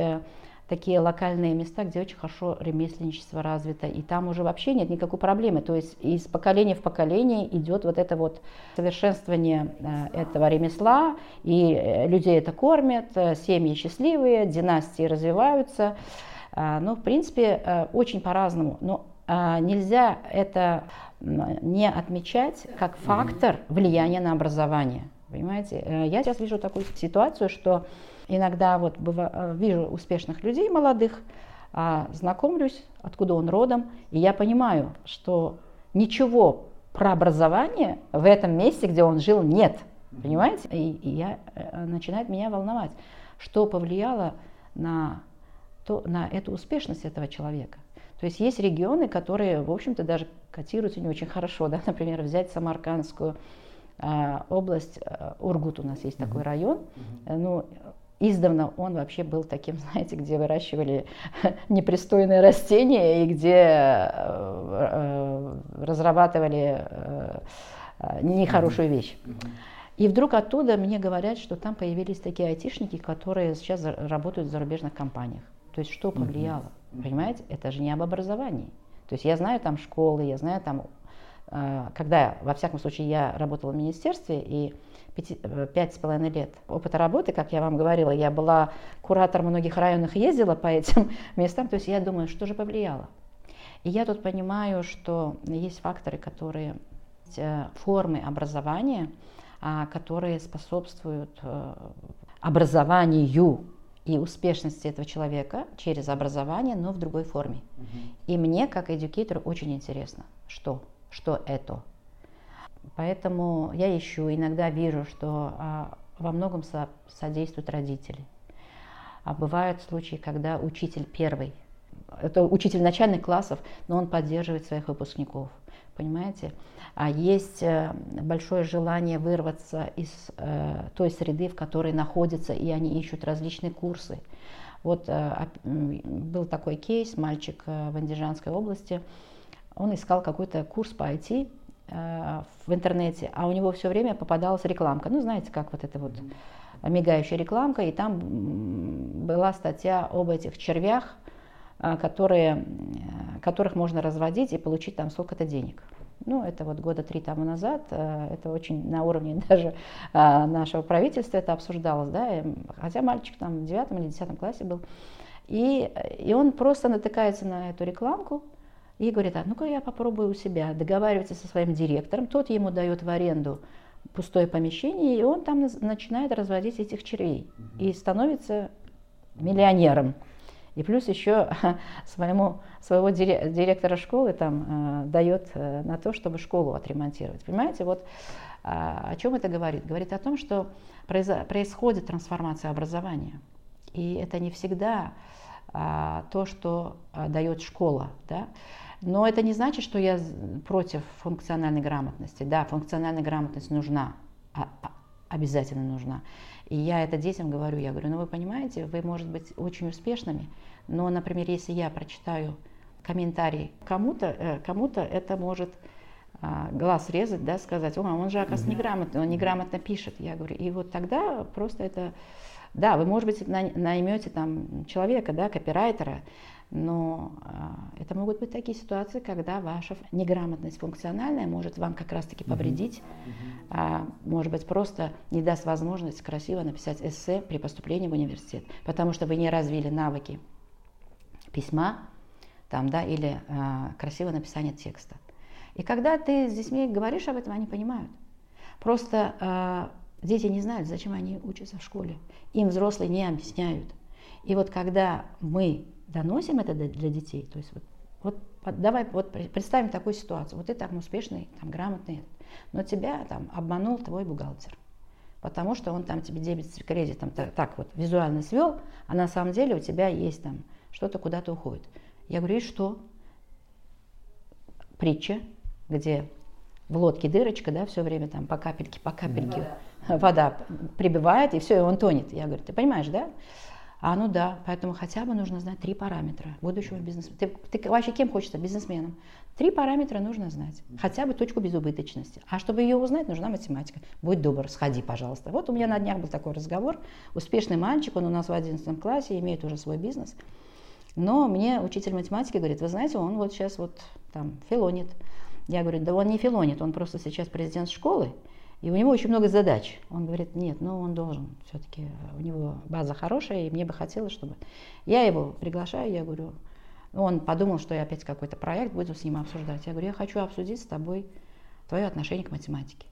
такие локальные места, где очень хорошо ремесленничество развито, и там уже вообще нет никакой проблемы. То есть из поколения в поколение идет вот это вот совершенствование этого ремесла, и людей это кормят, семьи счастливые, династии развиваются. Ну, в принципе, очень по-разному. Но нельзя это не отмечать как фактор влияния на образование. Понимаете? Э, я сейчас вижу такую ситуацию, что иногда вот быва, э, вижу успешных людей молодых, а, знакомлюсь, откуда он родом, и я понимаю, что ничего про образование в этом месте, где он жил, нет. Понимаете? И, и я, э, начинает меня волновать, что повлияло на, то, на эту успешность этого человека. То есть есть регионы, которые, в общем-то, даже котируются не очень хорошо. Да? Например, взять Самаркандскую а, область, а, Ургут у нас есть такой район. Mm-hmm. Ну, издавна он вообще был таким, знаете, где выращивали непристойные растения и где э, разрабатывали э, нехорошую вещь. И вдруг оттуда мне говорят, что там появились такие айтишники, которые сейчас работают в зарубежных компаниях. То есть что повлияло? Понимаете? Это же не об образовании. То есть я знаю там школы, я знаю там, э, когда, во всяком случае, я работала в министерстве, и э, пять с половиной лет опыта работы, как я вам говорила, я была куратором многих районах, ездила по этим местам, то есть я думаю, что же повлияло. И я тут понимаю, что есть факторы, которые, э, формы образования, а, которые способствуют образованию и успешности этого человека через образование, но в другой форме. Угу. И мне, как эдюкейтору, очень интересно, что, что это. Поэтому я ищу, иногда вижу, что а, во многом со, содействуют родители. А бывают случаи, когда учитель первый, это учитель начальных классов, но он поддерживает своих выпускников. Понимаете? А есть э, большое желание вырваться из э, той среды, в которой находятся, и они ищут различные курсы. Вот э, был такой кейс, мальчик в Андижанской области, он искал какой-то курс по IT в интернете, а у него все время попадалась рекламка. Ну, знаете, как вот это вот мигающая рекламка, и там была статья об этих червях, которые, которых можно разводить и получить там сколько-то денег. Ну, это вот года три тому назад, э, это очень на уровне даже нашего правительства это обсуждалось, да, хотя мальчик там в девятом или десятом классе был. И, и он просто натыкается на эту рекламку и говорит, а ну-ка я попробую у себя, договаривается со своим директором, тот ему дает в аренду пустое помещение, и он там начинает разводить этих червей и становится миллионером. И плюс еще своему, своего директора школы там э, дает э, на то, чтобы школу отремонтировать. Понимаете, вот э, о чем это говорит? Говорит о том, что происходит трансформация образования. И это не всегда э, то, что э, дает школа. Да? Но это не значит, что я против функциональной грамотности. Да, функциональная грамотность нужна, обязательно нужна. И я это детям говорю, я говорю, ну вы понимаете, вы, может быть, очень успешными, но, например, если я прочитаю комментарий кому-то, э, кому-то это может а, глаз резать, да, сказать, о, он же, оказывается, неграмотный, он неграмотно пишет. Я говорю, и вот тогда просто это, да, вы, может быть, наймете там человека, да, копирайтера, но э, это могут быть такие ситуации, когда ваша неграмотность функциональная может вам как раз-таки повредить, а, может быть, просто не даст возможность красиво написать эссе при поступлении в университет, потому что вы не развили навыки письма там, да, или э, красивое написание текста. И когда ты с детьми говоришь об этом, они понимают. Просто э, дети не знают, зачем они учатся в школе. Им взрослые не объясняют. И вот когда мы доносим это для детей, то есть вот, вот давай вот представим такую ситуацию, вот ты там успешный, там грамотный, но тебя там обманул твой бухгалтер, потому что он там тебе дебет с кредитом так, так вот визуально свел, а на самом деле у тебя есть там что-то куда-то уходит. Я говорю, и что? Притча, где в лодке дырочка, да, все время там по капельке, по капельке. вода прибывает, и все, и он тонет. Я говорю, ты понимаешь, да? А ну да, поэтому хотя бы нужно знать три параметра будущего бизнесмена. Ты, ты вообще кем хочется? Бизнесменом. Три параметра нужно знать. Хотя бы точку безубыточности. А чтобы ее узнать, нужна математика. Будь добр, сходи, пожалуйста. Вот у меня на днях был такой разговор. Успешный мальчик, он у нас в 11 классе, имеет уже свой бизнес. Но мне учитель математики говорит, вы знаете, он вот сейчас вот там филонит. Я говорю, да он не филонит, он просто сейчас президент школы, и у него очень много задач. Он говорит, нет, ну он должен, все-таки у него база хорошая, и мне бы хотелось, чтобы... Я его приглашаю, я говорю, он подумал, что я опять какой-то проект буду с ним обсуждать. Я говорю, я хочу обсудить с тобой твое отношение к математике.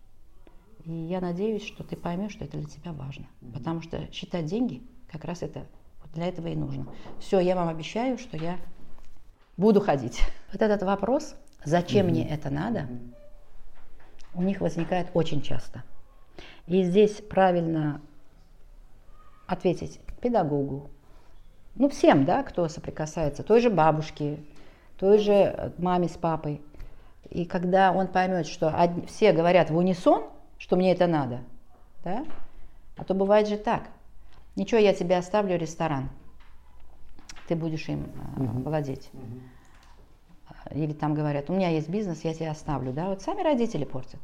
И я надеюсь, что ты поймешь, что это для тебя важно. Потому что считать деньги как раз это вот для этого и нужно. Все, я вам обещаю, что я буду ходить. Вот этот вопрос, зачем мне это надо, у них возникает очень часто. И здесь правильно ответить педагогу, ну всем, да, кто соприкасается, той же бабушке, той же маме с папой. И когда он поймет, что одни, все говорят в унисон, что мне это надо, да, а то бывает же так. Ничего, я тебе оставлю ресторан, ты будешь им угу. владеть. Угу или там говорят, у меня есть бизнес, я тебе оставлю, да, вот сами родители портят.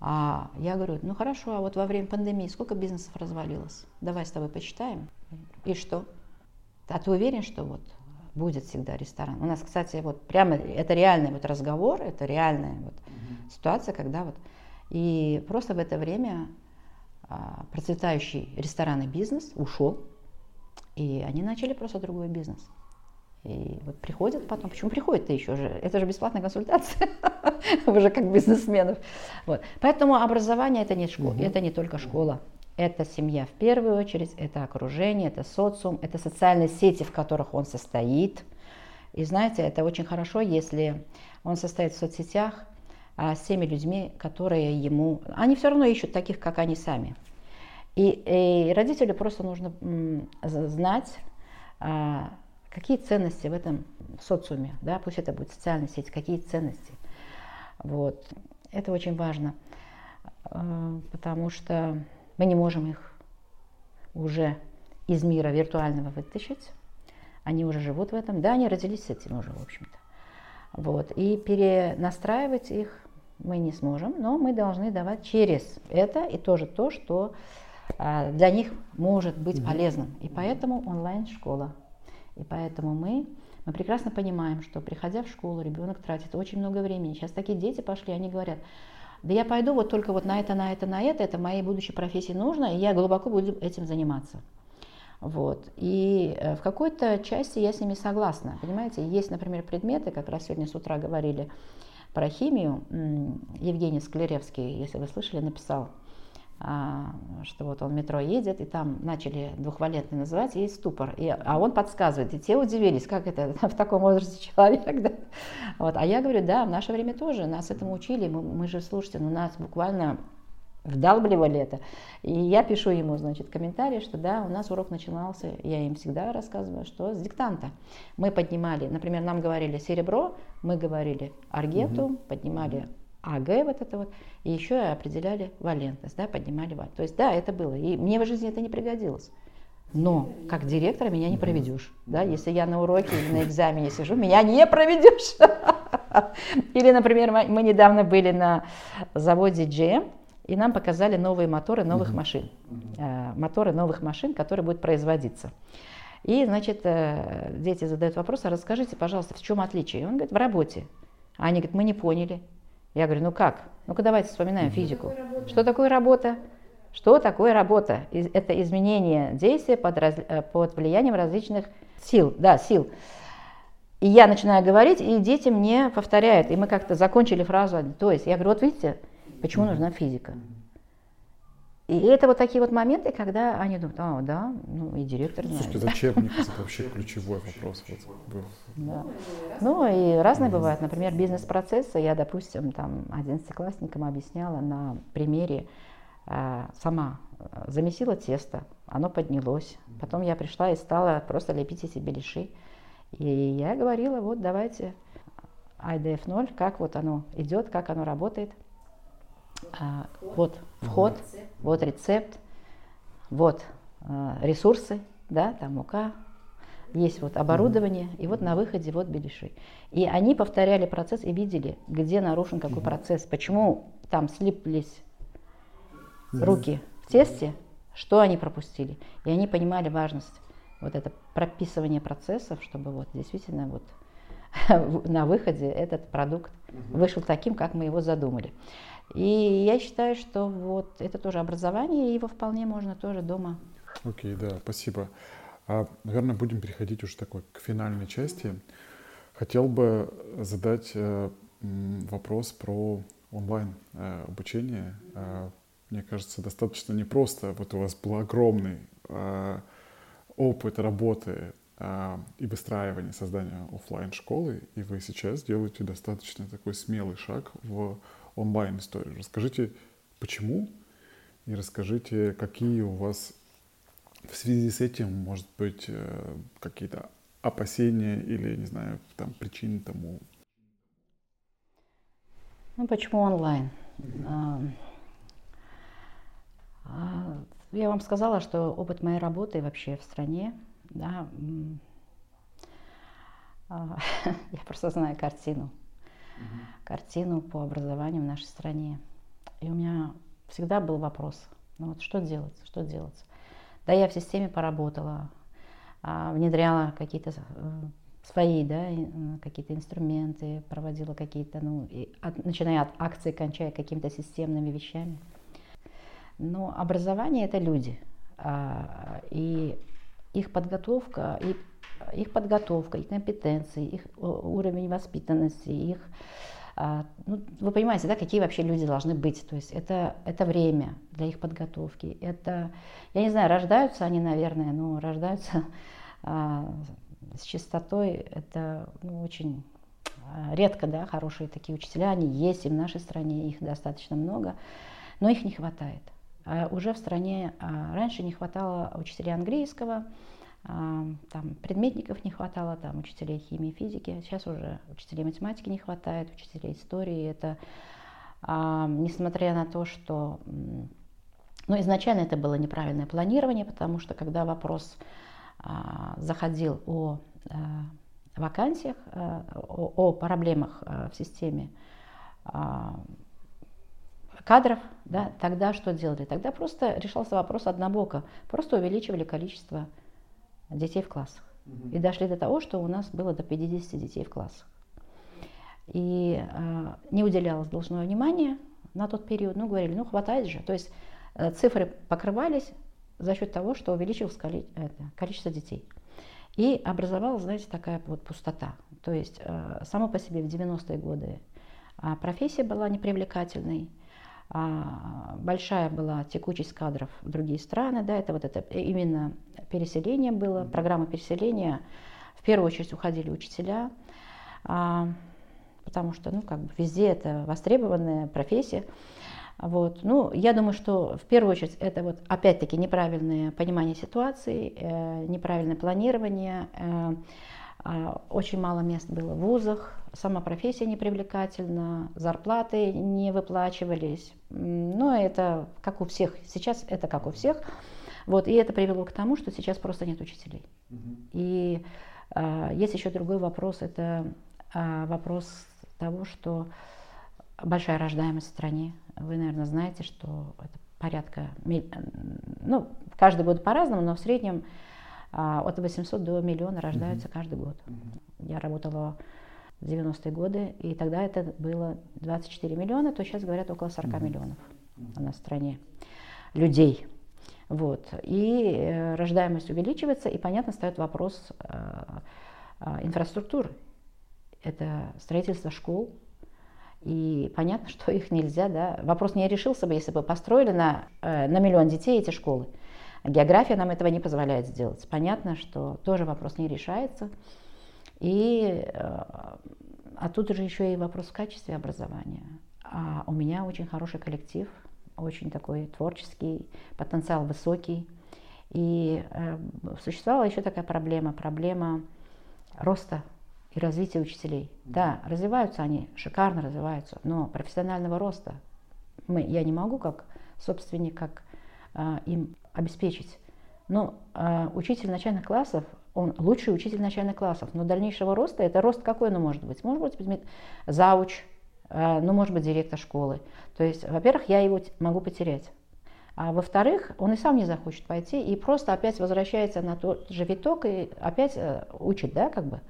А я говорю, ну хорошо, а вот во время пандемии сколько бизнесов развалилось? Давай с тобой почитаем. И что? А ты уверен, что вот будет всегда ресторан? У нас, кстати, вот прямо это реальный вот разговор, это реальная вот mm-hmm. ситуация, когда вот и просто в это время а, процветающий ресторанный бизнес ушел, и они начали просто другой бизнес. И вот приходят потом, почему приходят-то еще же? Это же бесплатная консультация, уже как бизнесменов. Вот. Поэтому образование это не школа, угу. это не только школа. Это семья в первую очередь, это окружение, это социум, это социальные сети, в которых он состоит. И знаете, это очень хорошо, если он состоит в соцсетях а, с теми людьми, которые ему... Они все равно ищут таких, как они сами. И, и родителю просто нужно м, знать, а, какие ценности в этом социуме, да, пусть это будет социальная сеть, какие ценности. Вот. Это очень важно, э, потому что мы не можем их уже из мира виртуального вытащить. Они уже живут в этом. Да, они родились с этим уже, в общем-то. Вот. И перенастраивать их мы не сможем, но мы должны давать через это и тоже то, что а, для них может быть полезным. И поэтому онлайн-школа и поэтому мы, мы прекрасно понимаем, что приходя в школу, ребенок тратит очень много времени. Сейчас такие дети пошли, они говорят, да я пойду вот только вот на это, на это, на это, это моей будущей профессии нужно, и я глубоко буду этим заниматься. Вот. И э, в какой-то части я с ними согласна. Понимаете, есть, например, предметы, как раз сегодня с утра говорили про химию. Евгений Склеревский, если вы слышали, написал что вот он в метро едет, и там начали двухвалентный называть, и ступор. И, а он подсказывает, и те удивились, как это в таком возрасте человек. Да? Вот. А я говорю, да, в наше время тоже, нас этому учили, мы, мы же, слушайте, ну нас буквально вдалбливали это. И я пишу ему, значит, комментарий, что да, у нас урок начинался, я им всегда рассказываю, что с диктанта. Мы поднимали, например, нам говорили серебро, мы говорили аргету, угу. поднимали АГ вот это вот, и еще определяли валентность, да, поднимали валентность. То есть, да, это было, и мне в жизни это не пригодилось. Но как директора меня не проведешь. Да? Если я на уроке или на экзамене сижу, меня не проведешь. Или, например, мы недавно были на заводе GM, и нам показали новые моторы новых машин. Э, моторы новых машин, которые будут производиться. И, значит, э, дети задают вопрос, а расскажите, пожалуйста, в чем отличие? И он говорит, в работе. А они говорят, мы не поняли. Я говорю, ну как? Ну-ка давайте вспоминаем физику. Что такое работа? Что такое работа? Это изменение действия под, раз, э, под влиянием различных сил. Да, сил. И я начинаю говорить, и дети мне повторяют. И мы как-то закончили фразу. То есть я говорю, вот видите, почему нужна физика? И это вот такие вот моменты, когда они думают, а, да, ну и директор знает. Слушайте, зачем, мне это вообще ключевой вопрос. Вот, да. Ну и разные бывают. Например, бизнес-процессы. Я, допустим, там, одиннадцатиклассникам объясняла на примере, э, сама замесила тесто, оно поднялось. Потом я пришла и стала просто лепить эти беляши. И я говорила, вот давайте IDF 0, как вот оно идет, как оно работает. А, вот вход, вот рецепт, вот а, ресурсы, да, там мука, есть вот оборудование, и вот на выходе вот беляши. И они повторяли процесс и видели, где нарушен какой процесс, почему там слиплись руки в тесте, что они пропустили. И они понимали важность вот это прописывание процессов, чтобы вот действительно вот на выходе этот продукт вышел таким, как мы его задумали. И я считаю, что вот это тоже образование, его вполне можно тоже дома. Окей, okay, да, спасибо. А, наверное, будем переходить уже такой к финальной части. Хотел бы задать э, вопрос про онлайн э, обучение. Э, мне кажется, достаточно непросто. Вот у вас был огромный э, опыт работы а, и выстраивания создания офлайн школы, и вы сейчас делаете достаточно такой смелый шаг в онлайн историю. Расскажите, почему, и расскажите, какие у вас в связи с этим, может быть, э, какие-то опасения или, не знаю, там причины тому. Ну, почему онлайн? Mm-hmm. Я вам сказала, что опыт моей работы вообще в стране да, а, я просто знаю картину. Картину по образованию в нашей стране. И у меня всегда был вопрос, ну вот что делать, что делать. Да, я в системе поработала, а, внедряла какие-то э, свои, да, какие-то инструменты, проводила какие-то, ну, от, начиная от акций, кончая какими-то системными вещами. Но образование это люди. А, и их подготовка, и их подготовка, их компетенции, их уровень воспитанности, их а, ну, вы понимаете, да, какие вообще люди должны быть. То есть это, это время для их подготовки. Это, я не знаю, рождаются они, наверное, но рождаются а, с чистотой. Это ну, очень а, редко, да, хорошие такие учителя. Они есть и в нашей стране, их достаточно много, но их не хватает. Уже в стране раньше не хватало учителей английского, там предметников не хватало, там учителей химии, физики. Сейчас уже учителей математики не хватает, учителей истории. Это несмотря на то, что ну, изначально это было неправильное планирование, потому что когда вопрос заходил о вакансиях, о, о проблемах в системе кадров, да, тогда что делали? Тогда просто решался вопрос однобоко. Просто увеличивали количество детей в классах. И дошли до того, что у нас было до 50 детей в классах. И э, не уделялось должного внимания на тот период. Ну, говорили, ну, хватает же. То есть э, цифры покрывались за счет того, что увеличилось коли, это, количество детей. И образовалась, знаете, такая вот пустота. То есть э, само по себе в 90-е годы э, профессия была непривлекательной, а, большая была текучесть кадров в другие страны, да, это вот это именно переселение было, программа переселения. В первую очередь уходили учителя, а, потому что, ну, как бы везде это востребованная профессия. Вот. Ну, я думаю, что в первую очередь это вот опять-таки неправильное понимание ситуации, э, неправильное планирование, э, очень мало мест было в вузах, сама профессия непривлекательна, зарплаты не выплачивались. Но это как у всех, сейчас это как у всех. Вот, и это привело к тому, что сейчас просто нет учителей. И а, есть еще другой вопрос, это а, вопрос того, что большая рождаемость в стране. Вы, наверное, знаете, что это порядка, ну, каждый год по-разному, но в среднем а, от 800 до миллиона рождаются mm-hmm. каждый год. Mm-hmm. Я работала в 90-е годы, и тогда это было 24 миллиона, то сейчас говорят около 40 mm-hmm. миллионов у нас в стране людей. Вот. И э, рождаемость увеличивается, и, понятно, встает вопрос э, э, инфраструктуры. Это строительство школ, и понятно, что их нельзя, да. Вопрос не решился бы, если бы построили на, э, на миллион детей эти школы. География нам этого не позволяет сделать. Понятно, что тоже вопрос не решается. И, э, а тут же еще и вопрос в качестве образования. А у меня очень хороший коллектив, очень такой творческий, потенциал высокий. И э, существовала еще такая проблема, проблема роста и развития учителей. Да, развиваются они, шикарно развиваются, но профессионального роста Мы, я не могу как собственник, как а, им обеспечить. Но а, учитель начальных классов, он лучший учитель начальных классов, но дальнейшего роста, это рост какой он может быть? Может быть зауч, а, ну, может быть, директор школы. То есть, во-первых, я его могу потерять. А во-вторых, он и сам не захочет пойти и просто опять возвращается на тот же виток и опять э, учит, да, как бы.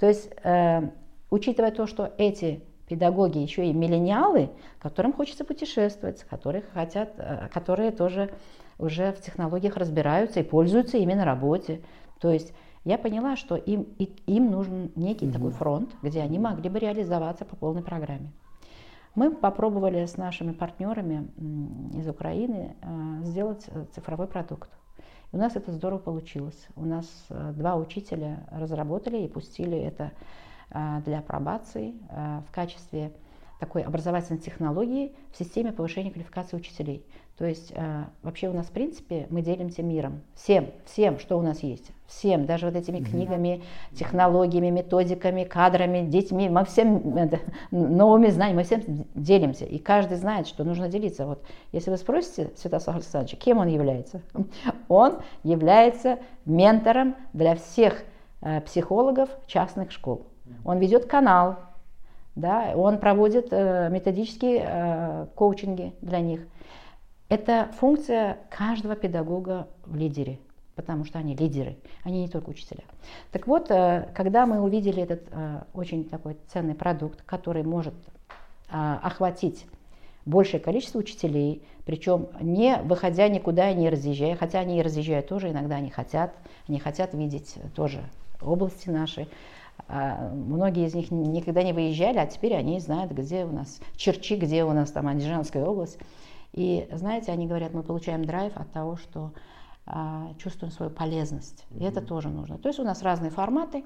То есть, э, учитывая то, что эти педагоги еще и миллениалы, которым хочется путешествовать, которые хотят, э, которые тоже уже в технологиях разбираются и пользуются ими на работе. То есть я поняла, что им, им нужен некий mm-hmm. такой фронт, где они могли бы реализоваться по полной программе. Мы попробовали с нашими партнерами из Украины э, сделать э, цифровой продукт. И у нас это здорово получилось. У нас два учителя разработали и пустили это для апробации в качестве такой образовательной технологии в системе повышения квалификации учителей. То есть э, вообще у нас, в принципе, мы делимся миром. Всем, всем, что у нас есть. Всем, даже вот этими книгами, технологиями, методиками, кадрами, детьми. Мы всем, новыми знаниями, мы всем делимся. И каждый знает, что нужно делиться. Вот если вы спросите Святослава Александровича, кем он является? Он является ментором для всех э, психологов частных школ. Он ведет канал, да, он проводит э, методические э, коучинги для них. Это функция каждого педагога в лидере, потому что они лидеры, они не только учителя. Так вот, э, когда мы увидели этот э, очень такой ценный продукт, который может э, охватить большее количество учителей, причем не выходя никуда и не разъезжая, хотя они и разъезжают тоже, иногда они хотят, они хотят видеть тоже области наши. А многие из них никогда не выезжали, а теперь они знают, где у нас Черчи, где у нас там Андижанская область. И знаете, они говорят, мы получаем драйв от того, что а, чувствуем свою полезность. И это тоже нужно. То есть у нас разные форматы.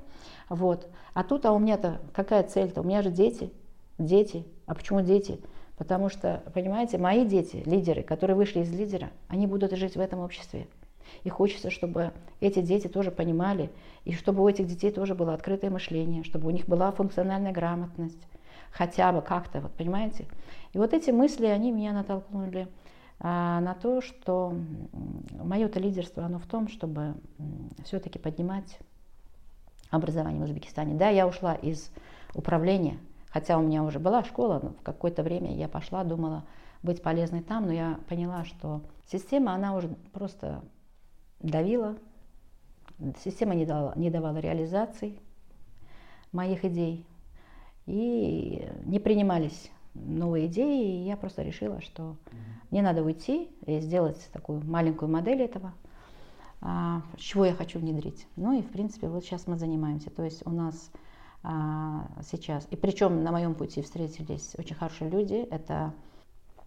Вот. А тут, а у меня-то какая цель-то? У меня же дети. Дети. А почему дети? Потому что, понимаете, мои дети, лидеры, которые вышли из лидера, они будут жить в этом обществе. И хочется, чтобы эти дети тоже понимали, и чтобы у этих детей тоже было открытое мышление, чтобы у них была функциональная грамотность, хотя бы как-то, вот понимаете. И вот эти мысли, они меня натолкнули а, на то, что мое-то лидерство, оно в том, чтобы все-таки поднимать образование в Узбекистане. Да, я ушла из управления, хотя у меня уже была школа, но в какое-то время я пошла, думала быть полезной там, но я поняла, что система, она уже просто давила, система не, дала, не давала реализации моих идей, и не принимались новые идеи, и я просто решила, что мне надо уйти и сделать такую маленькую модель этого, а, чего я хочу внедрить. Ну и, в принципе, вот сейчас мы занимаемся. То есть у нас а, сейчас, и причем на моем пути встретились очень хорошие люди, это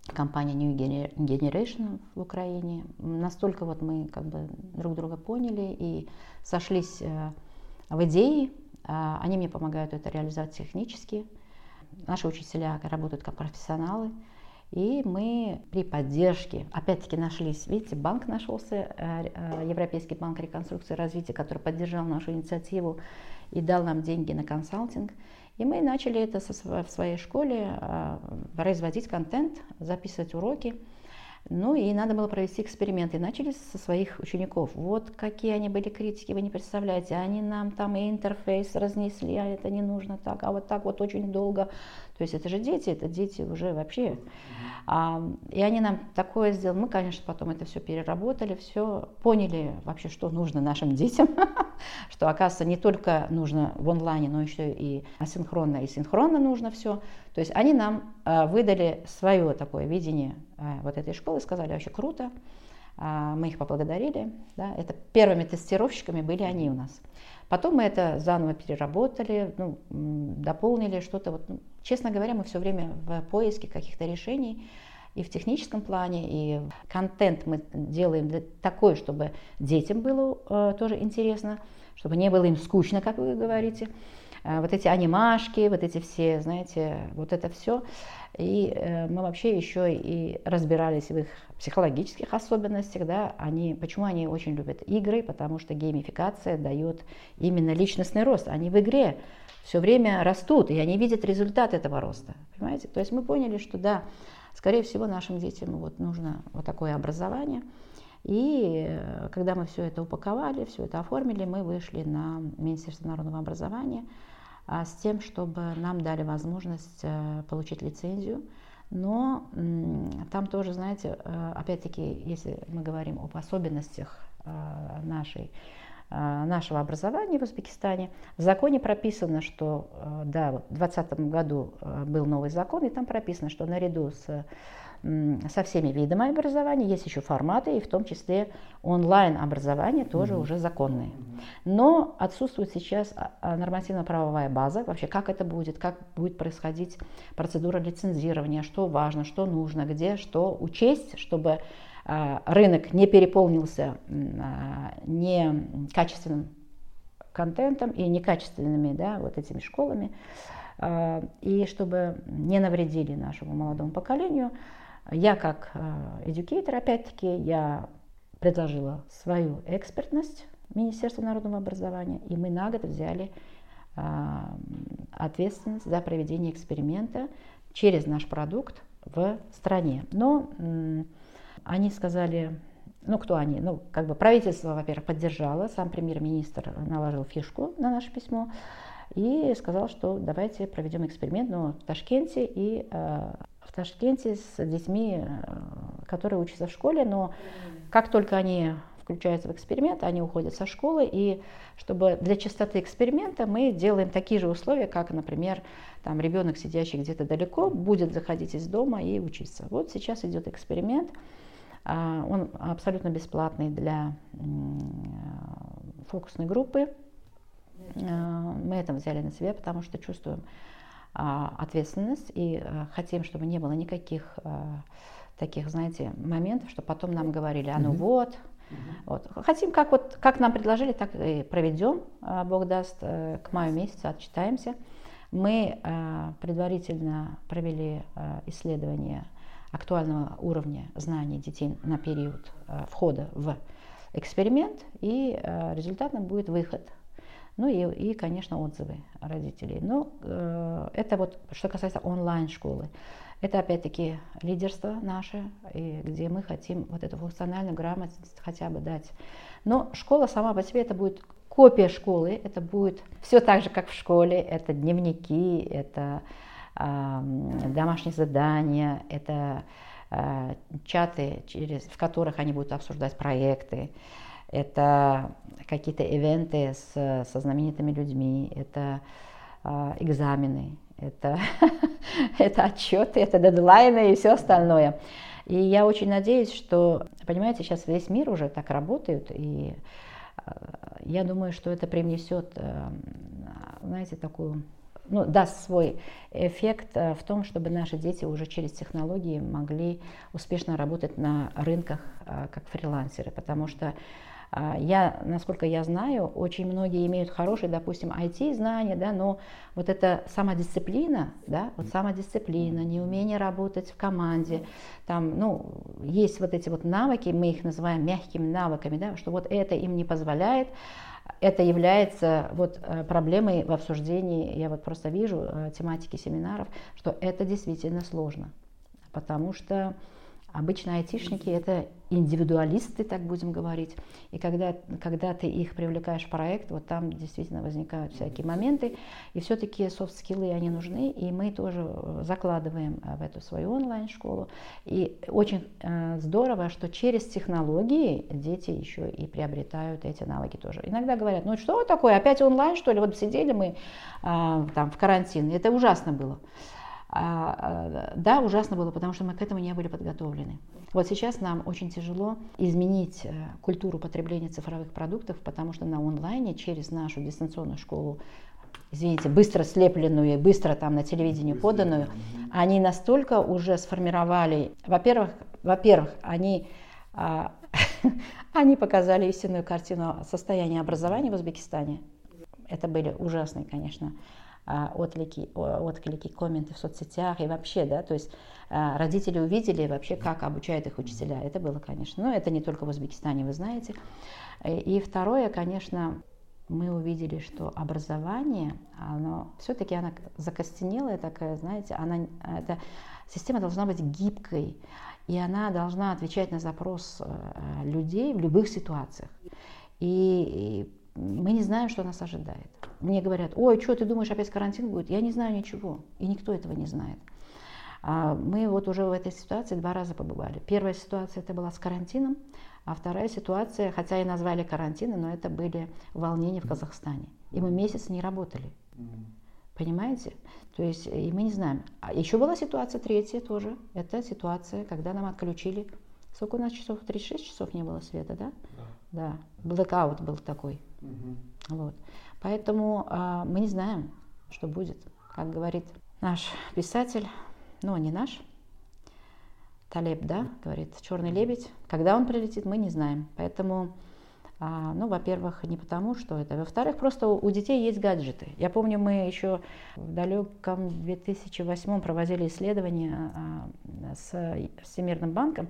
компания New Generation в Украине. Настолько вот мы как бы друг друга поняли и сошлись э, в идее. А, они мне помогают это реализовать технически. Наши учителя работают как профессионалы. И мы при поддержке, опять-таки нашлись, видите, банк нашелся, э, э, Европейский банк реконструкции и развития, который поддержал нашу инициативу и дал нам деньги на консалтинг. И мы начали это в своей школе, э, производить контент, записывать уроки. Ну и надо было провести эксперименты. Начали со своих учеников. Вот какие они были критики, вы не представляете. Они нам там и интерфейс разнесли, а это не нужно так, а вот так вот очень долго. То есть это же дети, это дети уже вообще. А, и они нам такое сделали. Мы, конечно, потом это все переработали, все поняли вообще, что нужно нашим детям. что, оказывается, не только нужно в онлайне, но еще и асинхронно и синхронно нужно все. То есть они нам а, выдали свое такое видение а, вот этой школы, сказали, вообще круто. А, мы их поблагодарили. Да. Это первыми тестировщиками были они у нас. Потом мы это заново переработали, ну, дополнили что-то. Вот, ну, честно говоря, мы все время в поиске каких-то решений и в техническом плане, и контент мы делаем такой, чтобы детям было э, тоже интересно, чтобы не было им скучно, как вы говорите. Э, вот эти анимашки, вот эти все, знаете, вот это все. И э, мы вообще еще и разбирались в их психологических особенностях, да, они, почему они очень любят игры, потому что геймификация дает именно личностный рост. Они в игре все время растут, и они видят результат этого роста, понимаете? То есть мы поняли, что да, скорее всего, нашим детям вот нужно вот такое образование. И э, когда мы все это упаковали, все это оформили, мы вышли на Министерство народного образования с тем, чтобы нам дали возможность э, получить лицензию. Но там тоже, знаете, э, опять-таки, если мы говорим об особенностях нашей нашего образования в Узбекистане. В законе прописано, что, да, вот в 2020 году был новый закон, и там прописано, что наряду с со всеми видами образования, есть еще форматы, и в том числе онлайн-образование тоже mm-hmm. уже законные. Но отсутствует сейчас а, а, нормативно-правовая база, вообще как это будет, как будет происходить процедура лицензирования, что важно, что нужно, где что учесть, чтобы а, рынок не переполнился некачественным контентом и некачественными да, вот этими школами, и чтобы не навредили нашему молодому поколению, я как educator, опять-таки, я предложила свою экспертность Министерству народного образования, и мы на год взяли а, ответственность за проведение эксперимента через наш продукт в стране. Но они сказали, ну кто они? Ну, как бы правительство, во-первых, поддержало, сам премьер-министр наложил фишку на наше письмо и сказал, что давайте проведем эксперимент но в Ташкенте и а, в Ташкенте с детьми, э, которые учатся в школе, но как только они включаются в эксперимент, они уходят со школы, и чтобы для чистоты эксперимента мы делаем такие же условия, как, например, там ребенок, сидящий где-то далеко, будет заходить из дома и учиться. Вот сейчас идет эксперимент, а, он абсолютно бесплатный для фокусной группы. А, мы это взяли на себя, потому что чувствуем, ответственность и а, хотим, чтобы не было никаких а, таких, знаете, моментов, что потом нам говорили, а ну mm-hmm. вот, вот. Хотим, как, вот, как нам предложили, так и проведем, Бог даст, э, к маю месяцу отчитаемся. Мы предварительно провели исследование актуального уровня знаний детей на период входа в эксперимент, и результатом будет выход ну и, и конечно, отзывы родителей. Но э, это вот, что касается онлайн-школы. Это опять-таки лидерство наше, и где мы хотим вот эту функциональную грамотность хотя бы дать. Но школа сама по себе это будет копия школы, это будет все так же, как в школе, это дневники, это э, домашние задания, это э, чаты, через, в которых они будут обсуждать проекты это какие-то ивенты с, со знаменитыми людьми, это э, экзамены, это, это отчеты, это дедлайны и все остальное. И я очень надеюсь, что, понимаете, сейчас весь мир уже так работает, и э, я думаю, что это привнесет, э, знаете, такую ну, даст свой эффект э, в том, чтобы наши дети уже через технологии могли успешно работать на рынках как фрилансеры, потому что а, я, насколько я знаю, очень многие имеют хорошие, допустим, IT-знания, да, но вот эта самодисциплина, да, вот самодисциплина, неумение работать в команде, там, ну, есть вот эти вот навыки, мы их называем мягкими навыками, да, что вот это им не позволяет, это является вот э, проблемой в обсуждении, я вот просто вижу э, тематики семинаров, что это действительно сложно, потому что Обычно айтишники – это индивидуалисты, так будем говорить. И когда, когда ты их привлекаешь в проект, вот там действительно возникают всякие моменты. И все-таки софт-скиллы, они нужны. И мы тоже э, закладываем э, в эту свою онлайн-школу. И очень э, здорово, что через технологии дети еще и приобретают эти навыки тоже. Иногда говорят, ну что такое, опять онлайн, что ли? Вот сидели мы э, там в карантин. Это ужасно было. А, а, да, ужасно было, потому что мы к этому не были подготовлены. Вот сейчас нам очень тяжело изменить э, культуру потребления цифровых продуктов, потому что на онлайне через нашу дистанционную школу извините, быстро слепленную и быстро там на телевидении поданную, они настолько уже сформировали, во-первых, во-первых, они, а, они показали истинную картину состояния образования в Узбекистане. Это были ужасные, конечно, отклики, отклики, комменты в соцсетях и вообще, да, то есть а, родители увидели вообще, как обучают их учителя. Это было, конечно, но это не только в Узбекистане, вы знаете. И второе, конечно, мы увидели, что образование, оно все-таки она закостенелая такая, знаете, она, эта система должна быть гибкой, и она должна отвечать на запрос э, людей в любых ситуациях. И мы не знаем, что нас ожидает. Мне говорят, ой, что ты думаешь, опять карантин будет? Я не знаю ничего, и никто этого не знает. А мы вот уже в этой ситуации два раза побывали. Первая ситуация это была с карантином, а вторая ситуация, хотя и назвали карантином, но это были волнения в Казахстане. И мы месяц не работали. Понимаете? То есть, и мы не знаем. А еще была ситуация третья тоже. Это ситуация, когда нам отключили. Сколько у нас часов? 36 часов не было света, да? Да. Да. Блэкаут был такой. Угу. Вот. Поэтому а, мы не знаем, что будет. Как говорит наш писатель, ну, не наш, Талеб, да, говорит, черный лебедь. Когда он прилетит, мы не знаем. Поэтому, а, ну, во-первых, не потому, что это. Во-вторых, просто у, детей есть гаджеты. Я помню, мы еще в далеком 2008 проводили исследования а, с Всемирным банком.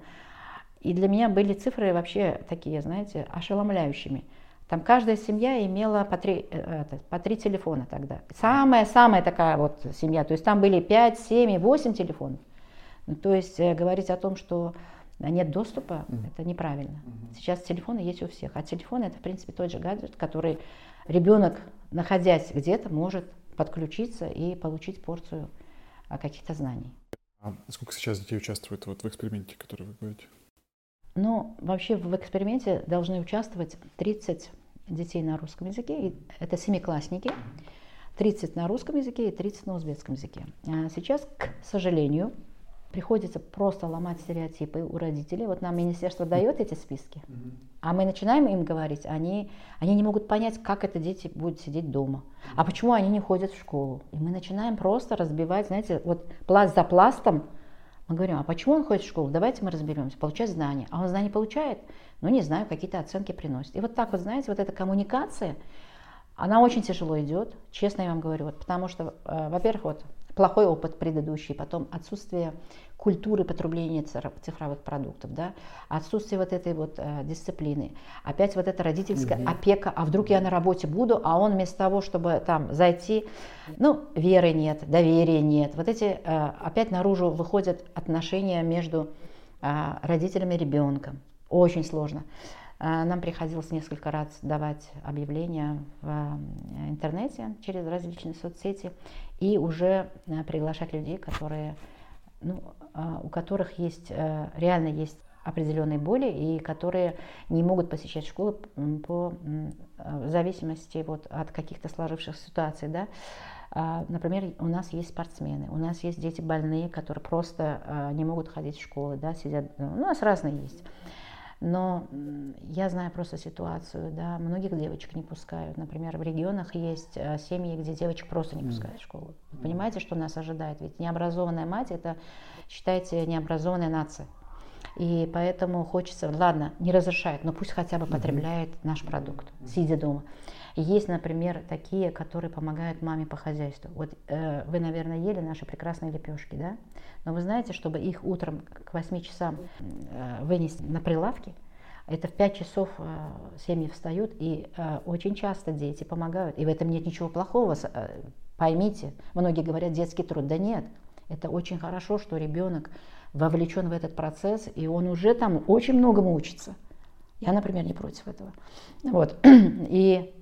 И для меня были цифры вообще такие, знаете, ошеломляющими. Там каждая семья имела по три, э, это, по три телефона тогда. Самая-самая такая вот семья. То есть там были 5, 7, 8 телефонов. Ну, то есть э, говорить о том, что нет доступа, mm-hmm. это неправильно. Mm-hmm. Сейчас телефоны есть у всех. А телефон это, в принципе, тот же гаджет, который ребенок, находясь где-то, может подключиться и получить порцию а, каких-то знаний. А сколько сейчас детей участвует вот в эксперименте, который вы говорите? Ну, вообще в эксперименте должны участвовать 30 детей на русском языке, это семиклассники, 30 на русском языке и 30 на узбекском языке. А сейчас, к сожалению, приходится просто ломать стереотипы у родителей. Вот нам министерство дает эти списки, а мы начинаем им говорить, они, они не могут понять, как это дети будут сидеть дома, а почему они не ходят в школу. И мы начинаем просто разбивать, знаете, вот пласт за пластом, мы говорим, а почему он ходит в школу? Давайте мы разберемся, получать знания. А он знания получает? Ну, не знаю, какие-то оценки приносит. И вот так вот, знаете, вот эта коммуникация, она очень тяжело идет, честно я вам говорю, вот, потому что, э, во-первых, вот плохой опыт предыдущий, потом отсутствие культуры потребления цифровых продуктов, да, отсутствие вот этой вот э, дисциплины, опять вот эта родительская угу. опека, а вдруг я на работе буду, а он вместо того, чтобы там зайти, ну, веры нет, доверия нет, вот эти э, опять наружу выходят отношения между э, родителями и ребенком, очень сложно. Э, нам приходилось несколько раз давать объявления в э, интернете через различные соцсети и уже э, приглашать людей, которые ну, у которых есть, э, реально есть определенные боли и которые не могут посещать школы по в зависимости вот от каких-то сложившихся ситуаций, да. А, например, у нас есть спортсмены, у нас есть дети больные, которые просто а, не могут ходить в школу, да, сидят, ну, у нас разные есть. Но я знаю просто ситуацию, да, многих девочек не пускают. Например, в регионах есть э, семьи, где девочек просто не пускают в школу. Вы понимаете, что нас ожидает? Ведь необразованная мать – это, считайте, необразованная нация. И поэтому хочется, ладно, не разрешает, но пусть хотя бы потребляет наш продукт, сидя дома. Есть, например, такие, которые помогают маме по хозяйству. Вот э, вы, наверное, ели наши прекрасные лепешки, да? Но вы знаете, чтобы их утром к 8 часам э, вынести на прилавки, это в 5 часов э, семьи встают, и э, очень часто дети помогают. И в этом нет ничего плохого. Э, поймите, многие говорят детский труд. Да нет, это очень хорошо, что ребенок вовлечен в этот процесс, и он уже там очень многому учится. Я, например, не против этого. Вот. И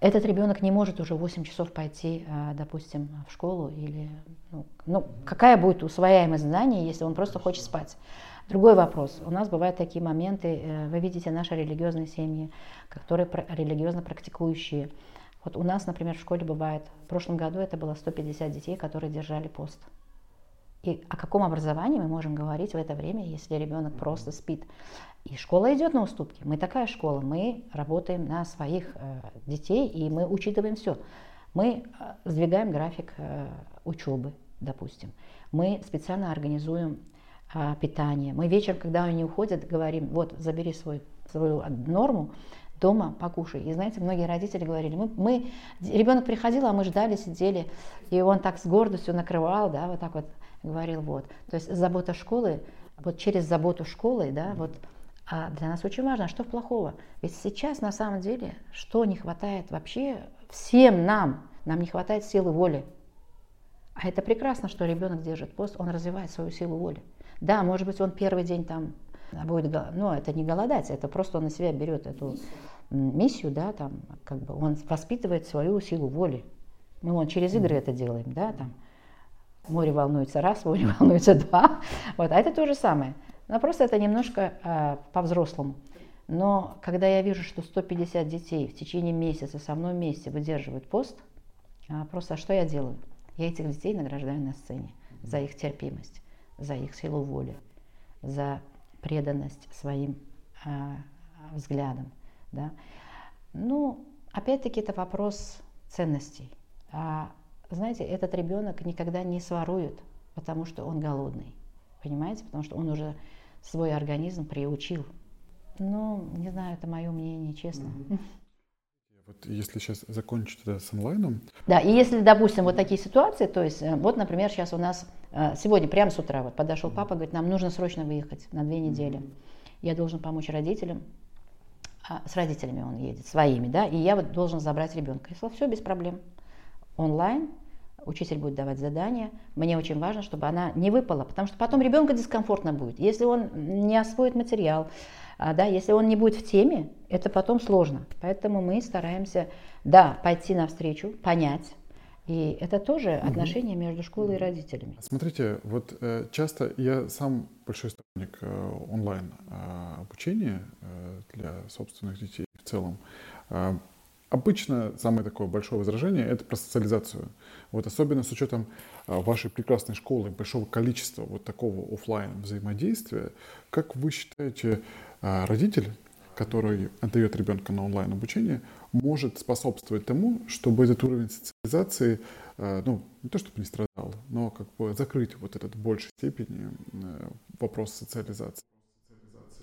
этот ребенок не может уже 8 часов пойти, а, допустим, в школу или ну, ну, какая будет усвояемость знаний, если он просто хочет спать. Другой вопрос. У нас бывают такие моменты, э, вы видите наши религиозные семьи, которые религиозно практикующие. Вот у нас, например, в школе бывает, в прошлом году это было 150 детей, которые держали пост. И о каком образовании мы можем говорить в это время, если ребенок просто спит? И школа идет на уступки. Мы такая школа, мы работаем на своих э, детей, и мы учитываем все. Мы э, сдвигаем график э, учебы, допустим. Мы специально организуем питание. Мы вечером, когда они уходят, говорим, вот, забери свой, свою норму, дома покушай. И знаете, многие родители говорили, мы, мы, ребенок приходил, а мы ждали, сидели, и он так с гордостью накрывал, да, вот так вот говорил, вот. То есть забота школы, вот через заботу школы, да, вот А для нас очень важно, а что плохого? Ведь сейчас на самом деле, что не хватает вообще всем нам, нам не хватает силы воли. А это прекрасно, что ребенок держит пост, он развивает свою силу воли. Да, может быть, он первый день там будет, ну, это не голодать, это просто он на себя берет эту миссию, да, там, как бы он воспитывает свою силу воли. Мы вон через игры это делаем, да, там, море волнуется раз, море волнуется два, вот, а это то же самое. Но просто это немножко а, по-взрослому. Но когда я вижу, что 150 детей в течение месяца со мной вместе выдерживают пост, а, просто что я делаю? Я этих детей награждаю на сцене за их терпимость, за их силу воли, за преданность своим а, взглядам. Да? Ну, опять-таки, это вопрос ценностей. А, знаете, этот ребенок никогда не сворует, потому что он голодный. Понимаете? Потому что он уже свой организм приучил. Ну, не знаю, это мое мнение, честно. Вот если сейчас закончить это с онлайном. Да, и если, допустим, вот такие ситуации, то есть, э, вот, например, сейчас у нас, э, сегодня, прямо с утра, вот подошел папа, говорит, нам нужно срочно выехать на две недели. Я должен помочь родителям, а с родителями он едет, своими, да, и я вот должен забрать ребенка. Я сказала, все, без проблем. Онлайн, учитель будет давать задания. Мне очень важно, чтобы она не выпала, потому что потом ребенку дискомфортно будет. Если он не освоит материал, а, да, если он не будет в теме, это потом сложно. Поэтому мы стараемся, да, пойти навстречу, понять. И это тоже угу. отношения между школой и родителями. Смотрите, вот э, часто я сам большой сторонник э, онлайн э, обучения для собственных детей в целом. Обычно самое такое большое возражение – это про социализацию. Вот особенно с учетом вашей прекрасной школы, большого количества вот такого офлайн взаимодействия, как вы считаете, родитель, который отдает ребенка на онлайн обучение, может способствовать тому, чтобы этот уровень социализации, а, ну, не то чтобы не страдал, но как бы закрыть вот этот в большей степени э, вопрос социализации?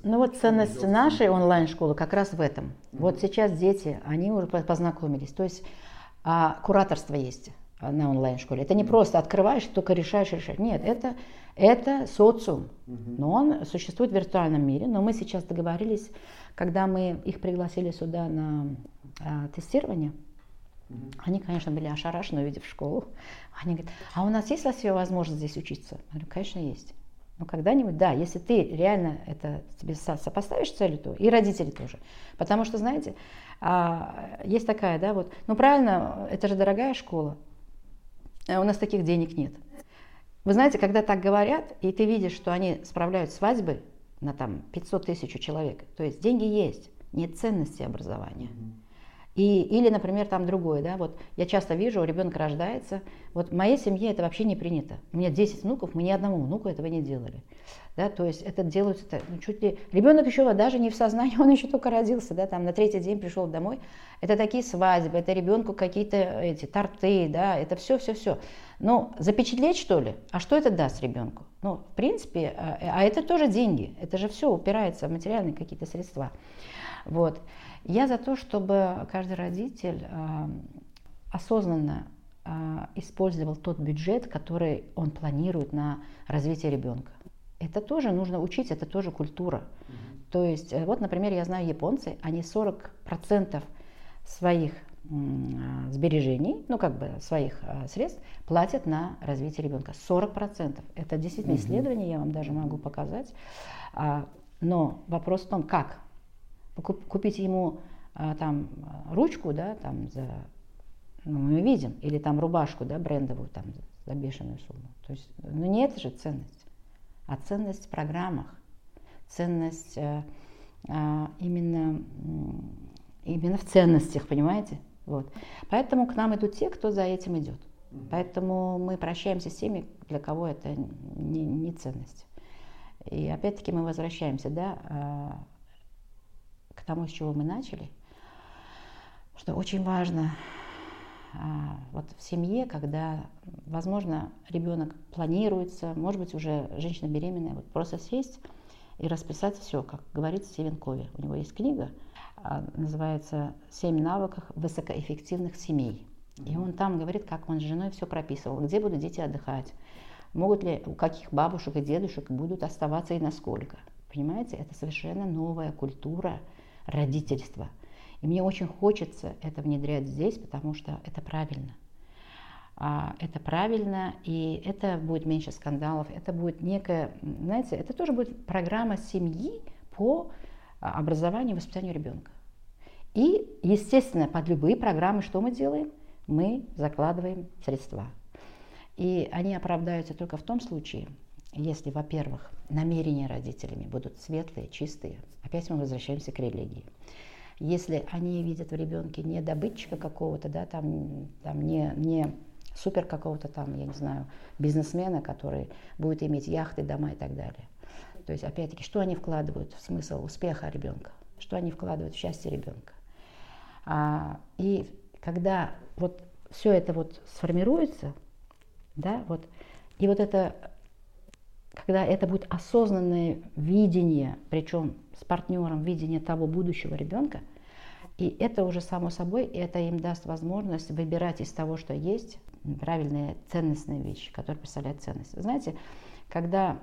Ну вот ценность нашей онлайн-школы как раз в этом. Вот сейчас дети, они уже познакомились. То есть а, кураторство есть а, на онлайн-школе. Это не просто открываешь, только решаешь, решаешь. Нет, это, это социум. Но он существует в виртуальном мире. Но мы сейчас договорились, когда мы их пригласили сюда на а, тестирование, они, конечно, были ошарашены, увидев школу. Они говорят, а у нас есть вообще возможность здесь учиться? Я говорю, конечно, есть. Но когда-нибудь, да, если ты реально это себе сопоставишь целью, то и родители тоже. Потому что, знаете, а, есть такая, да, вот, ну правильно, это же дорогая школа, а у нас таких денег нет. Вы знаете, когда так говорят, и ты видишь, что они справляют свадьбы на там 500 тысяч человек, то есть деньги есть, нет ценности образования. Mm-hmm. И, или, например, там другое, да, вот я часто вижу, ребенок рождается, вот в моей семье это вообще не принято. У меня 10 внуков, мы ни одному внуку этого не делали. Да, то есть это делают это, ну, чуть ли... Ребенок еще даже не в сознании, он еще только родился, да, там на третий день пришел домой. Это такие свадьбы, это ребенку какие-то эти торты, да, это все-все-все. Ну, запечатлеть что ли? А что это даст ребенку? Ну, в принципе, а, а это тоже деньги, это же все упирается в материальные какие-то средства. Вот. Я за то, чтобы каждый родитель э, осознанно э, использовал тот бюджет, который он планирует на развитие ребенка. Это тоже нужно учить, это тоже культура. Mm-hmm. То есть, э, вот, например, я знаю японцы, они 40% своих сбережений, ну как бы своих средств платят на развитие ребенка. 40%. Это действительно исследование, я вам даже могу показать. А, но вопрос в том, как купить ему а, там ручку, да, там за, ну, мы видим, или там рубашку, да, брендовую, там за бешеную сумму. То есть, ну не это же ценность, а ценность в программах, ценность а, а, именно, именно в ценностях, понимаете? Вот. Поэтому к нам идут те, кто за этим идет. Поэтому мы прощаемся с теми, для кого это не, не ценность. И опять-таки мы возвращаемся, да, а, к тому, с чего мы начали, что очень важно а, вот в семье, когда, возможно, ребенок планируется, может быть, уже женщина беременная, вот просто сесть и расписать все, как говорит Стивен Кови. У него есть книга, а, называется «Семь навыков высокоэффективных семей». И он там говорит, как он с женой все прописывал, где будут дети отдыхать, могут ли, у каких бабушек и дедушек будут оставаться и насколько – Понимаете, это совершенно новая культура родительства. И мне очень хочется это внедрять здесь, потому что это правильно. А, это правильно, и это будет меньше скандалов, это будет некая, знаете, это тоже будет программа семьи по а, образованию и воспитанию ребенка. И, естественно, под любые программы что мы делаем? Мы закладываем средства. И они оправдаются только в том случае, если, во-первых, намерения родителями будут светлые, чистые. Опять мы возвращаемся к религии. Если они видят в ребенке не добытчика какого-то, да, там, там не, не супер какого-то там, я не знаю, бизнесмена, который будет иметь яхты, дома и так далее. То есть, опять-таки, что они вкладывают в смысл успеха ребенка, что они вкладывают в счастье ребенка. А, и когда вот все это вот сформируется, да, вот, и вот это, когда это будет осознанное видение, причем с партнером видение того будущего ребенка, и это уже само собой, это им даст возможность выбирать из того, что есть, правильные ценностные вещи, которые представляют ценность. Знаете, когда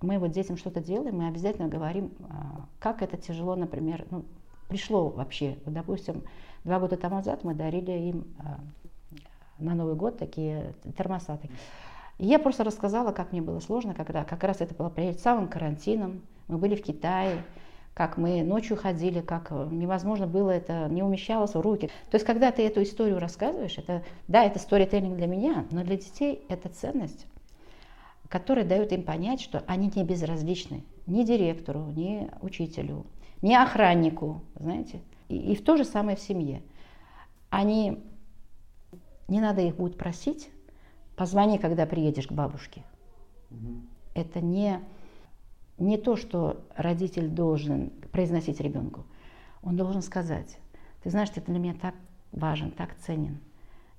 мы вот детям что-то делаем, мы обязательно говорим, а, как это тяжело, например, ну, пришло вообще. Вот, допустим, два года тому назад мы дарили им а, на Новый год такие термосаты. Я просто рассказала, как мне было сложно, когда как раз это было перед самым карантином. Мы были в Китае, как мы ночью ходили, как невозможно было это, не умещалось в руки. То есть, когда ты эту историю рассказываешь, это, да, это сторителлинг для меня, но для детей это ценность, которая дает им понять, что они не безразличны ни директору, ни учителю, ни охраннику, знаете. И, и в то же самое в семье. Они, не надо их будет просить, позвони, когда приедешь к бабушке. Угу. Это не не то, что родитель должен произносить ребенку. Он должен сказать, ты знаешь, ты для меня так важен, так ценен.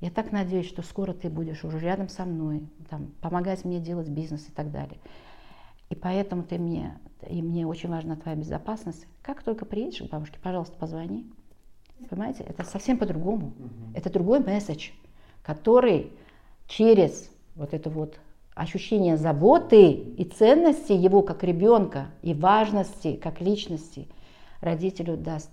Я так надеюсь, что скоро ты будешь уже рядом со мной, там, помогать мне делать бизнес и так далее. И поэтому ты мне, и мне очень важна твоя безопасность. Как только приедешь к бабушке, пожалуйста, позвони. Понимаете, это совсем по-другому. Угу. Это другой месседж, который через вот эту вот ощущение заботы и ценности его как ребенка и важности как личности родителю даст,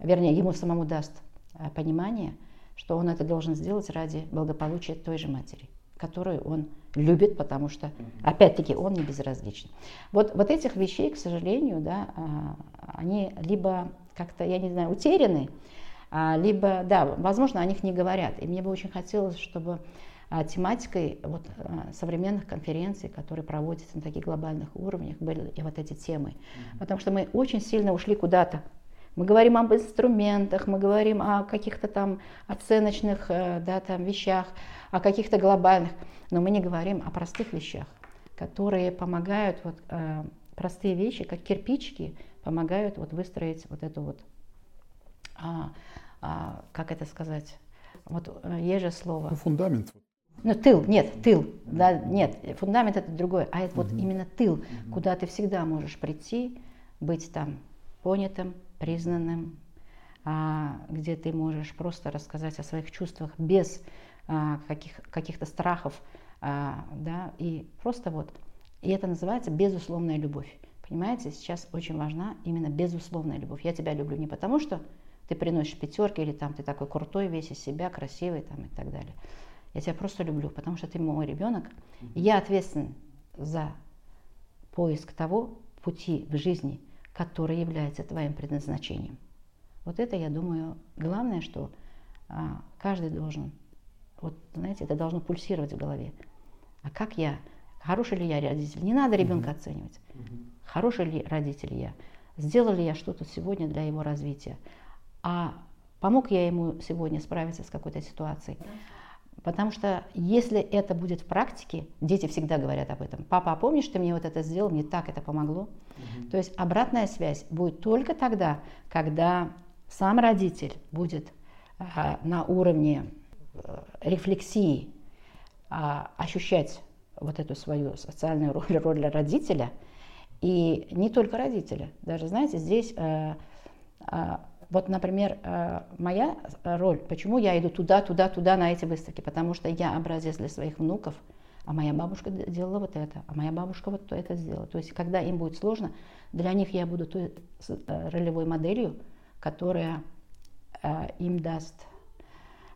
вернее, ему самому даст э, понимание, что он это должен сделать ради благополучия той же матери, которую он любит, потому что, опять-таки, он не безразличен. Вот, вот этих вещей, к сожалению, да, а, они либо как-то, я не знаю, утеряны, а, либо, да, возможно, о них не говорят. И мне бы очень хотелось, чтобы тематикой вот, а, современных конференций, которые проводятся на таких глобальных уровнях, были и вот эти темы. Mm-hmm. Потому что мы очень сильно ушли куда-то. Мы говорим об инструментах, мы говорим о каких-то там оценочных э, да, там, вещах, о каких-то глобальных, но мы не говорим о простых вещах, которые помогают, вот, э, простые вещи, как кирпичики, помогают вот, выстроить вот эту вот, а, а, как это сказать, вот э, есть же слово. Ну, фундамент. Ну, тыл, нет, тыл, да, нет, фундамент это другое, а это вот именно тыл, куда ты всегда можешь прийти, быть там понятым, признанным, а, где ты можешь просто рассказать о своих чувствах без а, каких, каких-то страхов, а, да, и просто вот, и это называется безусловная любовь. Понимаете, сейчас очень важна именно безусловная любовь. Я тебя люблю не потому, что ты приносишь пятерки или там ты такой крутой весь из себя, красивый там и так далее. Я тебя просто люблю, потому что ты мой ребенок. И я ответственен за поиск того пути в жизни, который является твоим предназначением. Вот это, я думаю, главное, что а, каждый должен, вот знаете, это должно пульсировать в голове. А как я, хороший ли я родитель? Не надо ребенка mm-hmm. оценивать. Mm-hmm. Хороший ли родитель я? Сделал ли я что-то сегодня для его развития? А помог я ему сегодня справиться с какой-то ситуацией? Потому что если это будет в практике, дети всегда говорят об этом. Папа, а помнишь, ты мне вот это сделал, мне так это помогло? Угу. То есть обратная связь будет только тогда, когда сам родитель будет а, на уровне а, рефлексии а, ощущать вот эту свою социальную роль, роль родителя, и не только родителя. Даже, знаете, здесь а, а, вот, например, э, моя роль, почему я иду туда, туда, туда на эти выставки, потому что я образец для своих внуков, а моя бабушка делала вот это, а моя бабушка вот это сделала. То есть, когда им будет сложно, для них я буду той э, ролевой моделью, которая э, им даст,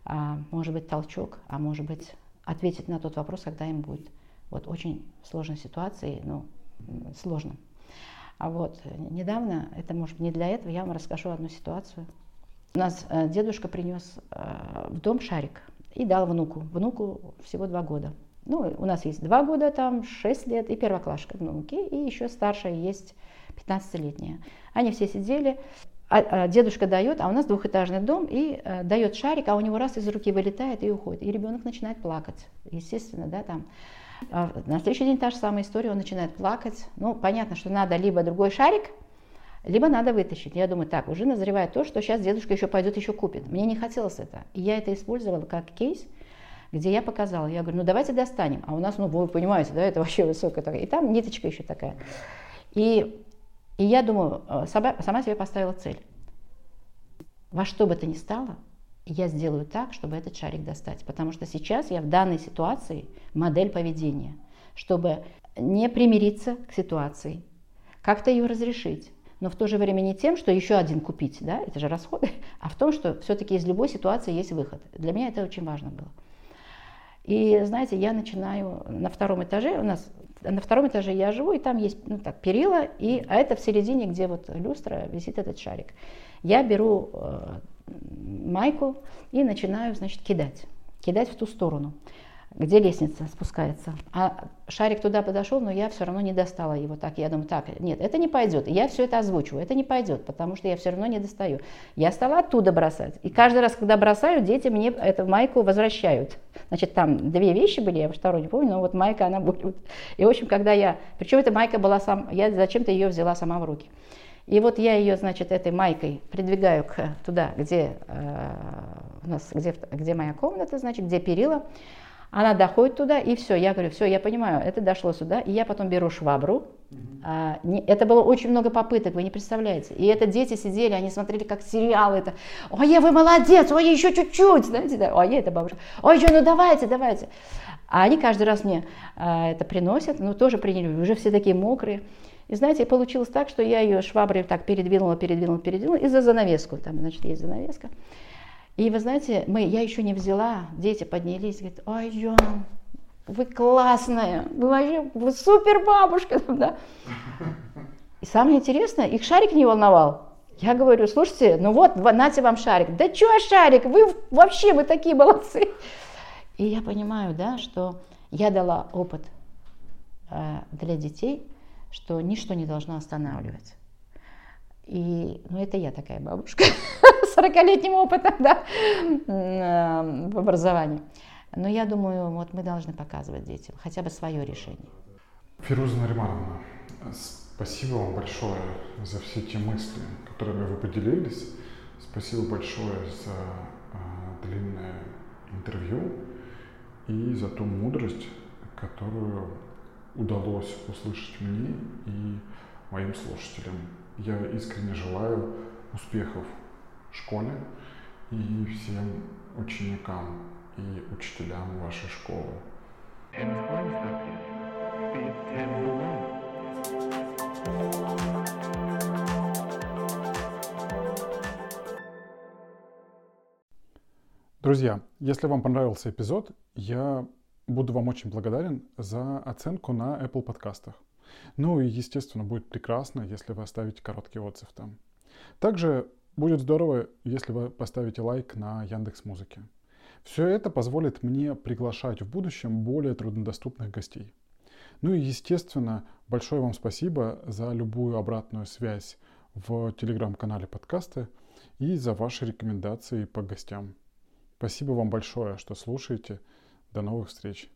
э, может быть, толчок, а может быть, ответить на тот вопрос, когда им будет вот очень сложной ситуации, ну, сложно. А вот недавно, это может не для этого, я вам расскажу одну ситуацию. У нас э, дедушка принес э, в дом шарик и дал внуку. Внуку всего два года. Ну, у нас есть два года, там, шесть лет, и первоклашка внуки, и еще старшая есть 15-летняя. Они все сидели, а, а дедушка дает, а у нас двухэтажный дом, и э, дает шарик, а у него раз из руки вылетает и уходит. И ребенок начинает плакать, естественно, да, там. А на следующий день та же самая история, он начинает плакать. Ну, понятно, что надо либо другой шарик, либо надо вытащить. Я думаю, так, уже назревает то, что сейчас дедушка еще пойдет, еще купит. Мне не хотелось это. И я это использовала как кейс, где я показала. Я говорю, ну давайте достанем. А у нас, ну вы понимаете, да, это вообще высокая такая. И там ниточка еще такая. И, и я думаю, э, сама, сама себе поставила цель. Во что бы то ни стало, я сделаю так, чтобы этот шарик достать. Потому что сейчас я в данной ситуации модель поведения, чтобы не примириться к ситуации, как-то ее разрешить, но в то же время не тем, что еще один купить, да, это же расходы, а в том, что все-таки из любой ситуации есть выход. Для меня это очень важно было. И знаете, я начинаю на втором этаже, у нас на втором этаже я живу, и там есть ну, так, перила, и, а это в середине, где вот люстра, висит этот шарик. Я беру э, майку и начинаю, значит, кидать, кидать в ту сторону где лестница спускается. А шарик туда подошел, но я все равно не достала его так. Я думаю, так, нет, это не пойдет. Я все это озвучиваю, это не пойдет, потому что я все равно не достаю. Я стала оттуда бросать. И каждый раз, когда бросаю, дети мне эту майку возвращают. Значит, там две вещи были, я второй не помню, но вот майка, она будет. И, в общем, когда я... Причем эта майка была сам... Я зачем-то ее взяла сама в руки. И вот я ее, значит, этой майкой придвигаю к, туда, где, э, у нас, где, где моя комната, значит, где перила. Она доходит туда, и все. Я говорю, все, я понимаю, это дошло сюда. И я потом беру швабру. А, не, это было очень много попыток, вы не представляете. И это дети сидели, они смотрели как сериал. Это, ой, вы молодец, ой, еще чуть-чуть. Знаете, да? Ой, это бабушка. Ой, что, ну давайте, давайте. А они каждый раз мне а, это приносят, ну тоже приняли, уже все такие мокрые. И знаете, получилось так, что я ее шваброй так передвинула, передвинула, передвинула, и за занавеску, там, значит, есть занавеска. И вы знаете, мы, я еще не взяла, дети поднялись, говорят, ой, Джон, вы классная, вы вообще, вы супер бабушка. Да? И самое интересное, их шарик не волновал. Я говорю, слушайте, ну вот, нате вам шарик. Да что шарик, вы вообще, вы такие молодцы. И я понимаю, да, что я дала опыт э, для детей, что ничто не должно останавливать. И, ну, это я такая бабушка с 40-летним опытом, да, в образовании. Но я думаю, вот мы должны показывать детям хотя бы свое решение. Фируза Наримановна, спасибо вам большое за все те мысли, которыми вы поделились. Спасибо большое за э, длинное интервью и за ту мудрость, которую удалось услышать мне и моим слушателям. Я искренне желаю успехов в школе и всем ученикам и учителям вашей школы. Друзья, если вам понравился эпизод, я буду вам очень благодарен за оценку на Apple подкастах. Ну и, естественно, будет прекрасно, если вы оставите короткий отзыв там. Также будет здорово, если вы поставите лайк на Яндекс Музыке. Все это позволит мне приглашать в будущем более труднодоступных гостей. Ну и, естественно, большое вам спасибо за любую обратную связь в телеграм-канале подкаста и за ваши рекомендации по гостям. Спасибо вам большое, что слушаете. До новых встреч.